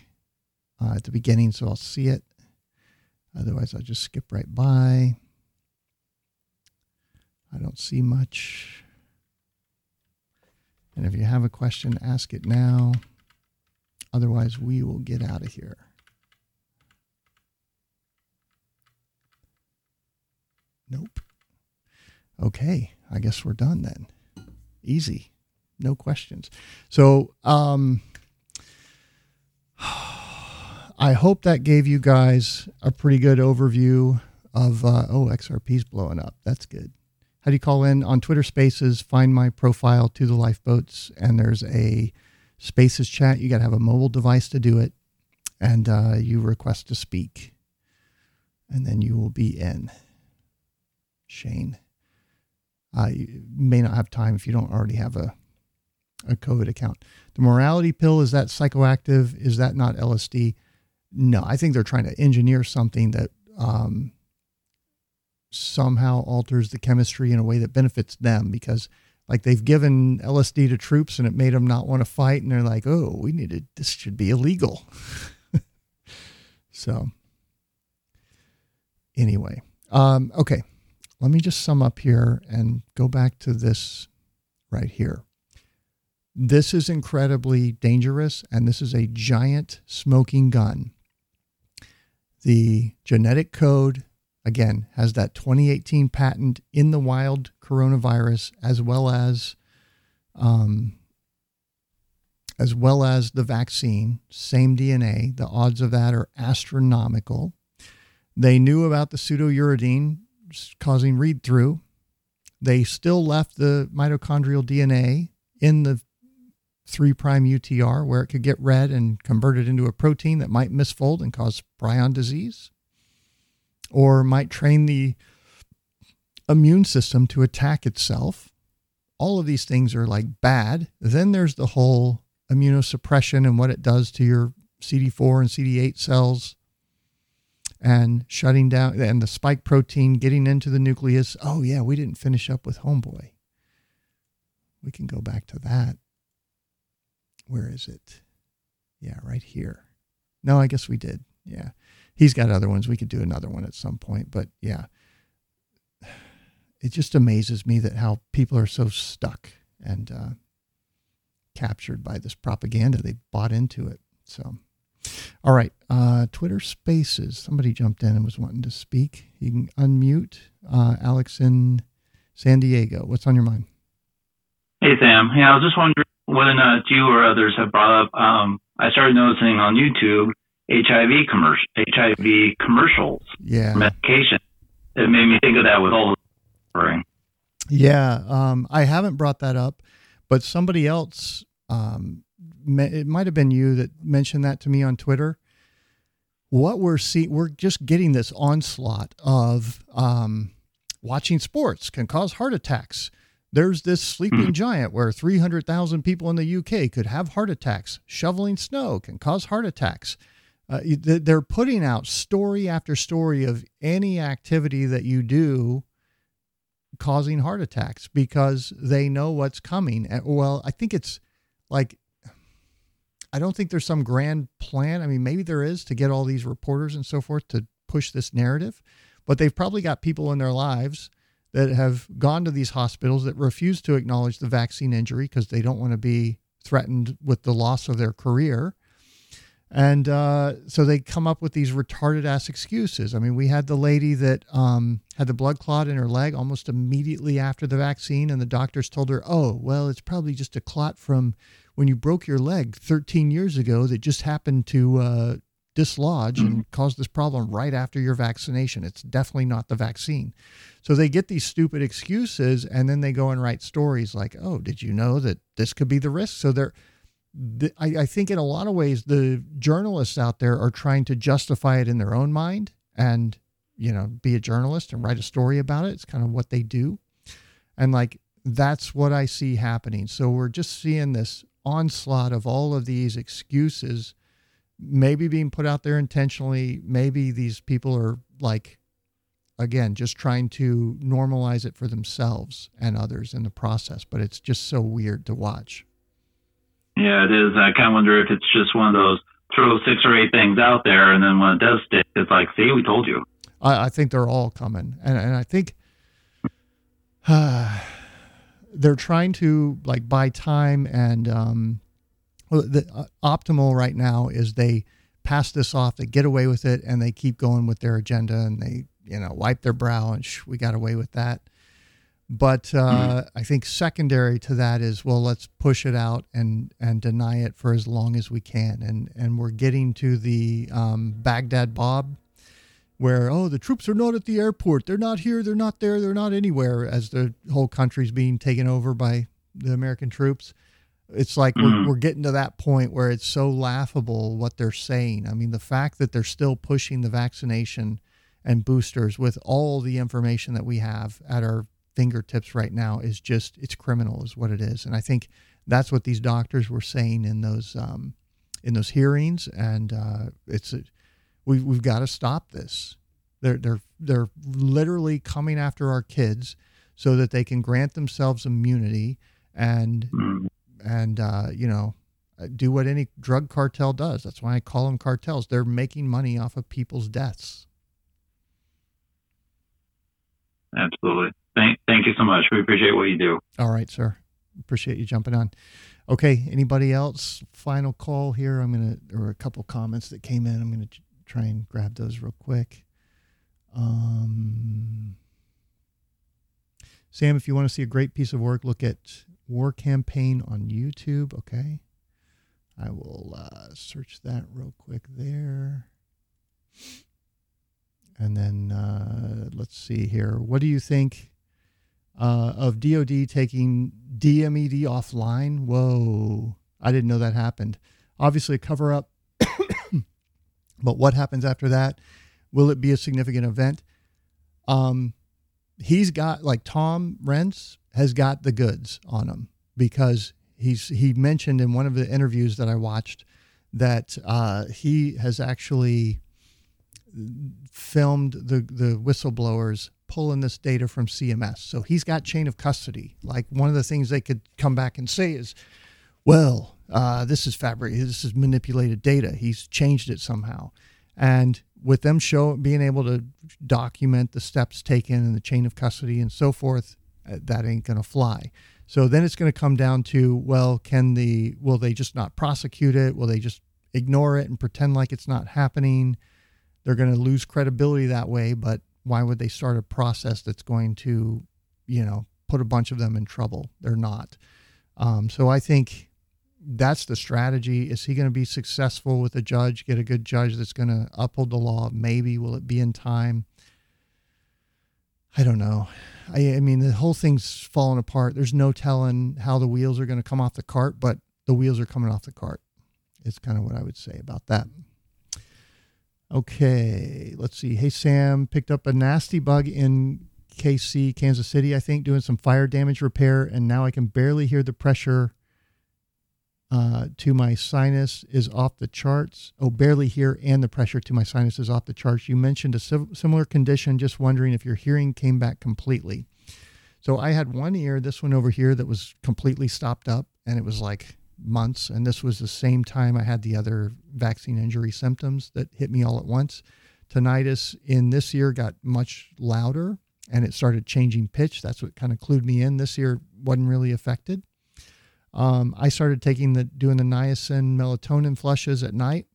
uh, at the beginning, so I'll see it. Otherwise, I'll just skip right by. I don't see much. And if you have a question, ask it now. Otherwise, we will get out of here. Nope. Okay, I guess we're done then. Easy. No questions. So, um, I hope that gave you guys a pretty good overview of, uh, oh, XRP's blowing up. That's good. How do you call in on Twitter Spaces? Find my profile to the lifeboats, and there's a Spaces chat. You got to have a mobile device to do it, and uh, you request to speak, and then you will be in. Shane, uh, you may not have time if you don't already have a a COVID account. The morality pill is that psychoactive? Is that not LSD? No, I think they're trying to engineer something that um, somehow alters the chemistry in a way that benefits them because like they've given LSD to troops and it made them not want to fight and they're like, "Oh, we needed this should be illegal." so anyway, um, okay, let me just sum up here and go back to this right here. This is incredibly dangerous and this is a giant smoking gun. The genetic code again, has that 2018 patent in the wild coronavirus as well as um, as well as the vaccine, same DNA. The odds of that are astronomical. They knew about the pseudouridine causing read through. They still left the mitochondrial DNA in the 3' UTR where it could get read and converted into a protein that might misfold and cause prion disease or might train the immune system to attack itself. All of these things are like bad. Then there's the whole immunosuppression and what it does to your CD4 and CD8 cells and shutting down and the spike protein getting into the nucleus. Oh, yeah, we didn't finish up with Homeboy. We can go back to that. Where is it? Yeah, right here. No, I guess we did. Yeah he's got other ones. We could do another one at some point, but yeah, it just amazes me that how people are so stuck and uh, captured by this propaganda. They bought into it. So, all right, uh, Twitter Spaces. Somebody jumped in and was wanting to speak. You can unmute uh, Alex in San Diego. What's on your mind? Hey Sam. Yeah, I was just wondering when uh, you or others have brought up. Um, I started noticing on YouTube HIV commercial HIV commercials yeah. medication. It made me think of that with all the suffering. Yeah, um, I haven't brought that up, but somebody else, um, it might have been you that mentioned that to me on Twitter. What we're seeing, we're just getting this onslaught of um, watching sports can cause heart attacks. There's this sleeping mm. giant where 300,000 people in the UK could have heart attacks. Shoveling snow can cause heart attacks. Uh, they're putting out story after story of any activity that you do causing heart attacks because they know what's coming. Well, I think it's like I don't think there's some grand plan. I mean, maybe there is to get all these reporters and so forth to push this narrative, but they've probably got people in their lives that have gone to these hospitals that refuse to acknowledge the vaccine injury because they don't want to be threatened with the loss of their career. And uh, so they come up with these retarded ass excuses. I mean, we had the lady that um, had the blood clot in her leg almost immediately after the vaccine, and the doctors told her, oh, well, it's probably just a clot from when you broke your leg 13 years ago that just happened to uh, dislodge and mm-hmm. cause this problem right after your vaccination. It's definitely not the vaccine. So they get these stupid excuses and then they go and write stories like, oh, did you know that this could be the risk? So they're the, I, I think in a lot of ways the journalists out there are trying to justify it in their own mind and you know be a journalist and write a story about it it's kind of what they do and like that's what i see happening so we're just seeing this onslaught of all of these excuses maybe being put out there intentionally maybe these people are like again just trying to normalize it for themselves and others in the process but it's just so weird to watch yeah, it is. I kind of wonder if it's just one of those throw six or eight things out there, and then when it does stick, it's like, see, we told you. I, I think they're all coming, and and I think uh, they're trying to like buy time and um, the uh, optimal right now is they pass this off, they get away with it, and they keep going with their agenda, and they you know wipe their brow and shh, we got away with that. But uh, mm-hmm. I think secondary to that is well, let's push it out and and deny it for as long as we can, and and we're getting to the um, Baghdad Bob where oh the troops are not at the airport. They're not here. They're not there. They're not anywhere as the whole country's being taken over by the american troops. It's like mm-hmm. we're, we're getting to that point where it's so laughable what they're saying. I mean the fact that they're still pushing the vaccination and boosters with all the information that we have at our fingertips right now is just it's criminal is what it is. And i think that's what these doctors were saying in those um, in those hearings. And uh, it's a, we, we've got to stop this. They're, they're, they're literally coming after our kids so that they can grant themselves immunity and, and, uh, you know, do what any drug cartel does. That's why I call them cartels. They're making money off of people's deaths. Absolutely. Thank, thank you so much. We appreciate what you do. All right, sir. Appreciate you jumping on. Okay. Anybody else? Final call here. I'm going to, or a couple comments that came in. I'm going to try and grab those real quick. Um, Sam, if you want to see a great piece of work, look at War Campaign on YouTube. Okay. I will uh, search that real quick there. And then uh, let's see here. What do you think uh, of DoD taking DMED offline? Whoa. I didn't know that happened. Obviously, a cover up but what happens after that? Will it be a significant event? Um, he's got like Tom Renz has got the goods on him because he's he mentioned in one of the interviews that I watched that uh, he has actually filmed the the whistleblowers pulling this data from CMS. So he's got chain of custody. Like one of the things they could come back and say is, well, uh, this is fabric, this is manipulated data. He's changed it somehow. And with them show being able to document the steps taken and the chain of custody and so forth, uh, that ain't going to fly. So then it's going to come down to well, can the will they just not prosecute it? Will they just ignore it and pretend like it's not happening? They're going to lose credibility that way. But why would they start a process that's going to, you know, put a bunch of them in trouble? They're not. Um, so I think that's the strategy. Is he going to be successful with a judge, get a good judge that's going to uphold the law? Maybe. Will it be in time? I don't know. I, I mean, the whole thing's falling apart. There's no telling how the wheels are going to come off the cart, but the wheels are coming off the cart. It's kind of what I would say about that. Okay, let's see. Hey, Sam picked up a nasty bug in KC, Kansas City, I think, doing some fire damage repair, and now I can barely hear the pressure uh, to my sinus is off the charts. Oh, barely hear, and the pressure to my sinus is off the charts. You mentioned a similar condition. Just wondering if your hearing came back completely. So I had one ear, this one over here, that was completely stopped up, and it was like months. And this was the same time I had the other vaccine injury symptoms that hit me all at once. Tinnitus in this ear got much louder, and it started changing pitch. That's what kind of clued me in. This ear wasn't really affected. Um, I started taking the doing the niacin melatonin flushes at night.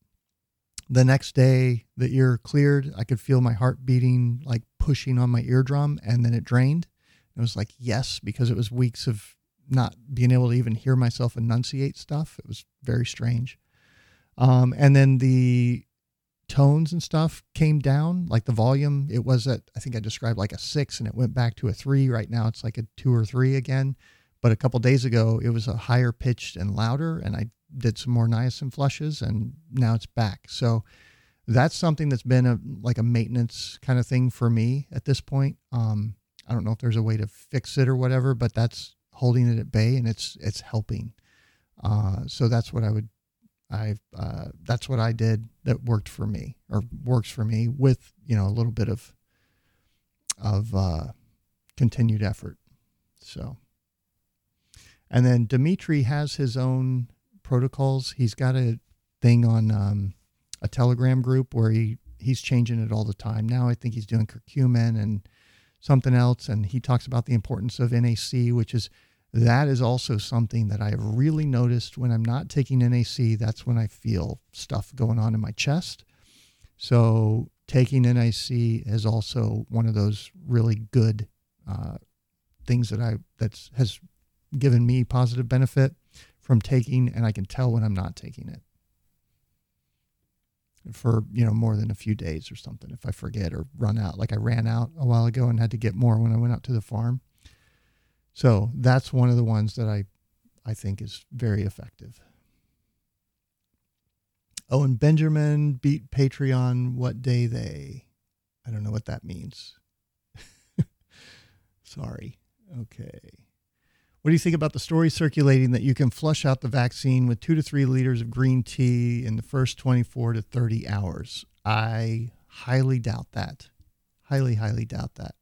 The next day, the ear cleared. I could feel my heart beating, like pushing on my eardrum, and then it drained. It was like yes, because it was weeks of not being able to even hear myself enunciate stuff. It was very strange. Um, and then the tones and stuff came down, like the volume. It was at I think I described like a six, and it went back to a three. Right now, it's like a two or three again. But a couple days ago, it was a higher pitched and louder, and I did some more niacin flushes, and now it's back. So that's something that's been a like a maintenance kind of thing for me at this point. Um, I don't know if there's a way to fix it or whatever, but that's holding it at bay, and it's it's helping. Uh, so that's what I would, I uh, that's what I did that worked for me or works for me with you know a little bit of of uh, continued effort. So. And then Dimitri has his own protocols. He's got a thing on um, a Telegram group where he he's changing it all the time. Now I think he's doing curcumin and something else, and he talks about the importance of NAC, which is that is also something that I have really noticed when I'm not taking NAC. That's when I feel stuff going on in my chest. So taking NAC is also one of those really good uh, things that I that's has given me positive benefit from taking, and I can tell when I'm not taking it for you know more than a few days or something if I forget or run out. Like I ran out a while ago and had to get more when I went out to the farm. So that's one of the ones that I I think is very effective. Oh, and Benjamin beat Patreon. What day they? I don't know what that means. Sorry. Okay. What do you think about the story circulating that you can flush out the vaccine with two to three liters of green tea in the first 24 to 30 hours? I highly doubt that. Highly, highly doubt that.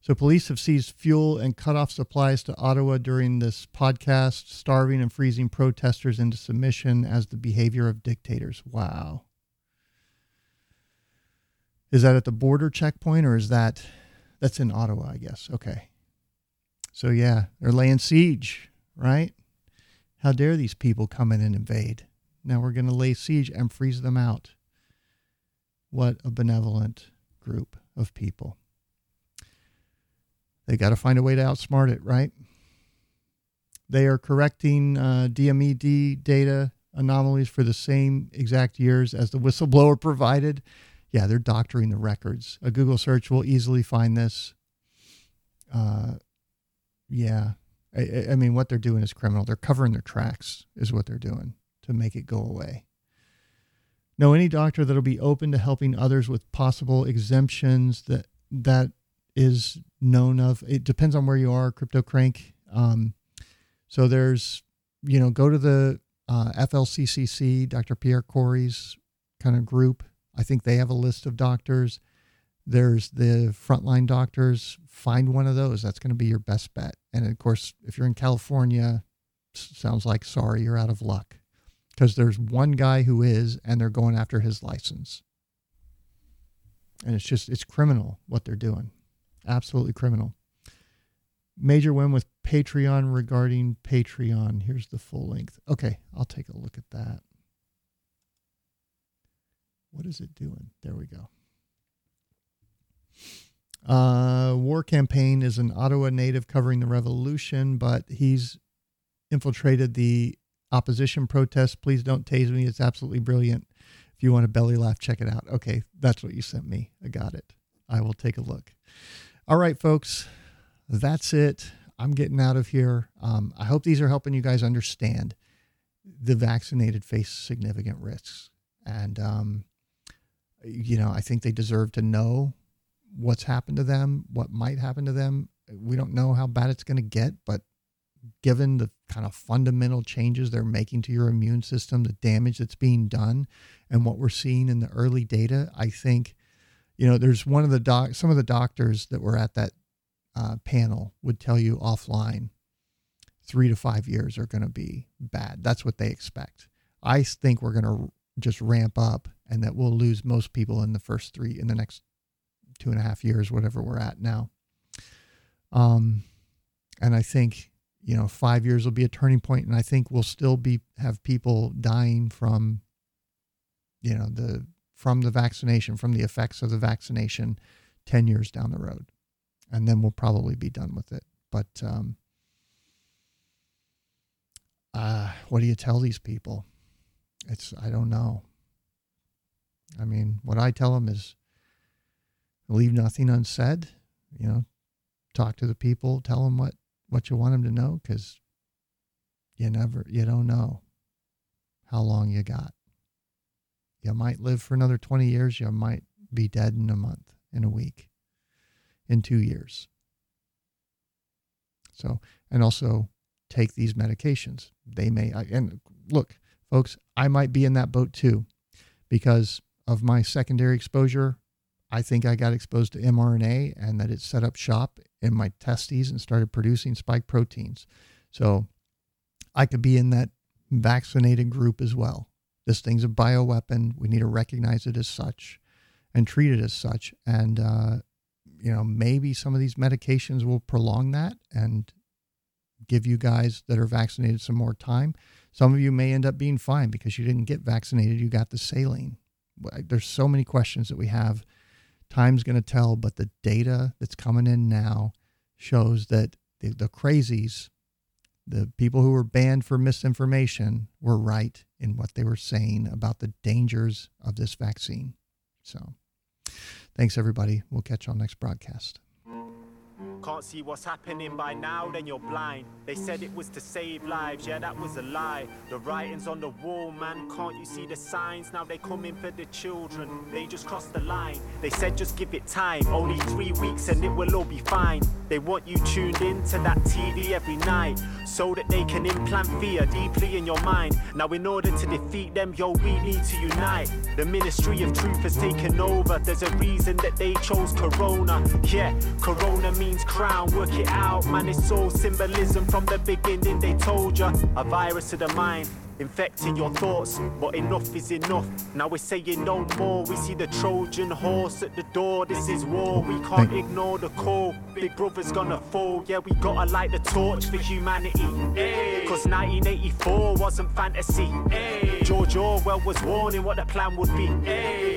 So, police have seized fuel and cut off supplies to Ottawa during this podcast, starving and freezing protesters into submission as the behavior of dictators. Wow. Is that at the border checkpoint or is that that's in Ottawa, I guess? Okay. So, yeah, they're laying siege, right? How dare these people come in and invade? Now we're going to lay siege and freeze them out. What a benevolent group of people. They got to find a way to outsmart it, right? They are correcting uh, DMED data anomalies for the same exact years as the whistleblower provided. Yeah, they're doctoring the records. A Google search will easily find this. Uh, yeah. I, I mean, what they're doing is criminal. They're covering their tracks, is what they're doing to make it go away. Know any doctor that'll be open to helping others with possible exemptions that that is known of. It depends on where you are, Crypto Crank. Um, so there's, you know, go to the uh, FLCCC, Dr. Pierre Kory's kind of group. I think they have a list of doctors. There's the frontline doctors. Find one of those. That's going to be your best bet. And of course, if you're in California, sounds like sorry, you're out of luck because there's one guy who is, and they're going after his license. And it's just, it's criminal what they're doing. Absolutely criminal. Major win with Patreon regarding Patreon. Here's the full length. Okay, I'll take a look at that. What is it doing? There we go. Uh, War Campaign is an Ottawa native covering the revolution, but he's infiltrated the opposition protests. Please don't tase me. It's absolutely brilliant. If you want a belly laugh, check it out. Okay, that's what you sent me. I got it. I will take a look. All right, folks, that's it. I'm getting out of here. Um, I hope these are helping you guys understand the vaccinated face significant risks. And, um, you know, I think they deserve to know what's happened to them, what might happen to them. We don't know how bad it's going to get, but given the kind of fundamental changes they're making to your immune system, the damage that's being done, and what we're seeing in the early data, I think, you know, there's one of the doc, some of the doctors that were at that uh, panel would tell you offline, three to five years are going to be bad. That's what they expect. I think we're going to just ramp up, and that we'll lose most people in the first three in the next two and a half years, whatever we're at now. Um, and I think you know five years will be a turning point, and I think we'll still be have people dying from you know the from the vaccination, from the effects of the vaccination, ten years down the road, and then we'll probably be done with it. But um, uh, what do you tell these people? It's I don't know. I mean, what I tell them is leave nothing unsaid. You know, talk to the people, tell them what what you want them to know, because you never, you don't know how long you got. You might live for another 20 years. You might be dead in a month, in a week, in two years. So, and also take these medications. They may, and look, folks, I might be in that boat too because of my secondary exposure I think I got exposed to mRNA and that it set up shop in my testes and started producing spike proteins. So I could be in that vaccinated group as well. This thing's a bioweapon. We need to recognize it as such and treat it as such. And, uh, you know, maybe some of these medications will prolong that and give you guys that are vaccinated some more time. Some of you may end up being fine because you didn't get vaccinated. You got the saline. There's so many questions that we have. Time's going to tell, but the data that's coming in now shows that the, the crazies, the people who were banned for misinformation, were right in what they were saying about the dangers of this vaccine. So, thanks everybody. We'll catch you on next broadcast. Can't see what's happening by now, then you're blind. They said it was to save lives, yeah, that was a lie. The writing's on the wall, man, can't you see the signs? Now they coming for the children, they just crossed the line. They said just give it time, only three weeks and it will all be fine. They want you tuned in to that TV every night, so that they can implant fear deeply in your mind. Now, in order to defeat them, yo, we need to unite. The ministry of truth has taken over, there's a reason that they chose Corona. Yeah, Corona means crown, work it out, man. It's all symbolism from the beginning. They told ya a virus to the mind. Infecting your thoughts, but enough is enough. Now we're saying no more. We see the Trojan horse at the door. This is war. We can't ignore the call. Big brother's gonna fall. Yeah, we gotta light the torch for humanity. Cause 1984 wasn't fantasy. George Orwell was warning what the plan would be.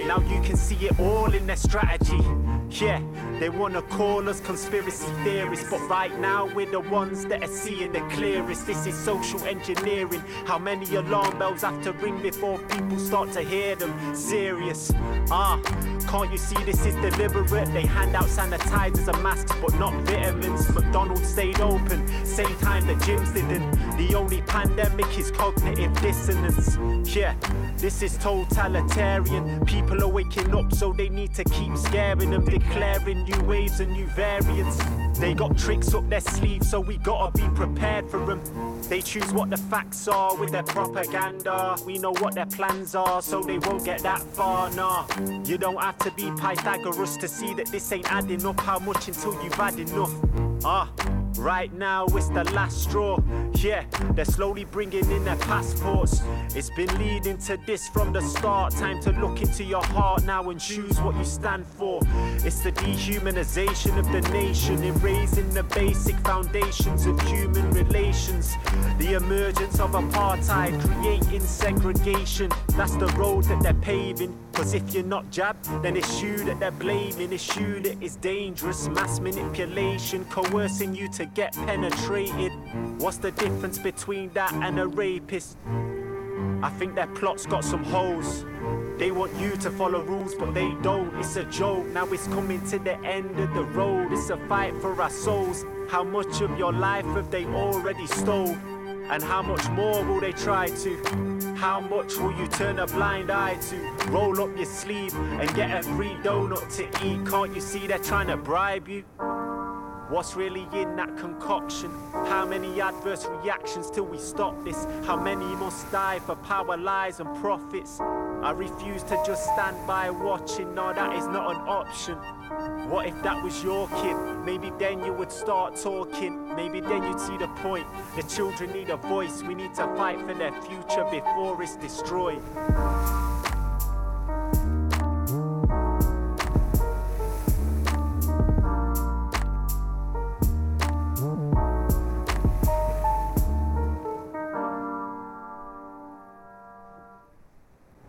Now you can see it all in their strategy. Yeah, they wanna call us conspiracy theorists, but right now we're the ones that are seeing the clearest. This is social engineering. How many alarm bells have to ring before people start to hear them? Serious. Ah, can't you see this is deliberate? They hand out sanitizers and masks, but not vitamins. McDonald's stayed open, same time the gyms didn't. The only pandemic is cognitive dissonance. Yeah, this is totalitarian. People are waking up, so they need to keep scaring them, declaring new waves and new variants. They got tricks up their sleeves, so we gotta be prepared for them. They choose what the facts are with their propaganda. We know what their plans are, so they won't get that far. Nah, you don't have to be Pythagoras to see that this ain't adding up. How much until you've had enough? Ah. Right now, it's the last straw. Yeah, they're slowly bringing in their passports. It's been leading to this from the start. Time to look into your heart now and choose what you stand for. It's the dehumanization of the nation, erasing the basic foundations of human relations. The emergence of apartheid, creating segregation. That's the road that they're paving. Cause if you're not jabbed, then it's you that they're blaming. It's you that is dangerous. Mass manipulation, coercing you to get penetrated. What's the difference between that and a rapist? I think their plot's got some holes. They want you to follow rules, but they don't. It's a joke. Now it's coming to the end of the road. It's a fight for our souls. How much of your life have they already stole? And how much more will they try to? How much will you turn a blind eye to? Roll up your sleeve and get a free donut to eat. Can't you see they're trying to bribe you? What's really in that concoction? How many adverse reactions till we stop this? How many must die for power, lies, and profits? I refuse to just stand by watching. No, that is not an option. What if that was your kid? Maybe then you would start talking. Maybe then you'd see the point. The children need a voice. We need to fight for their future before it's destroyed.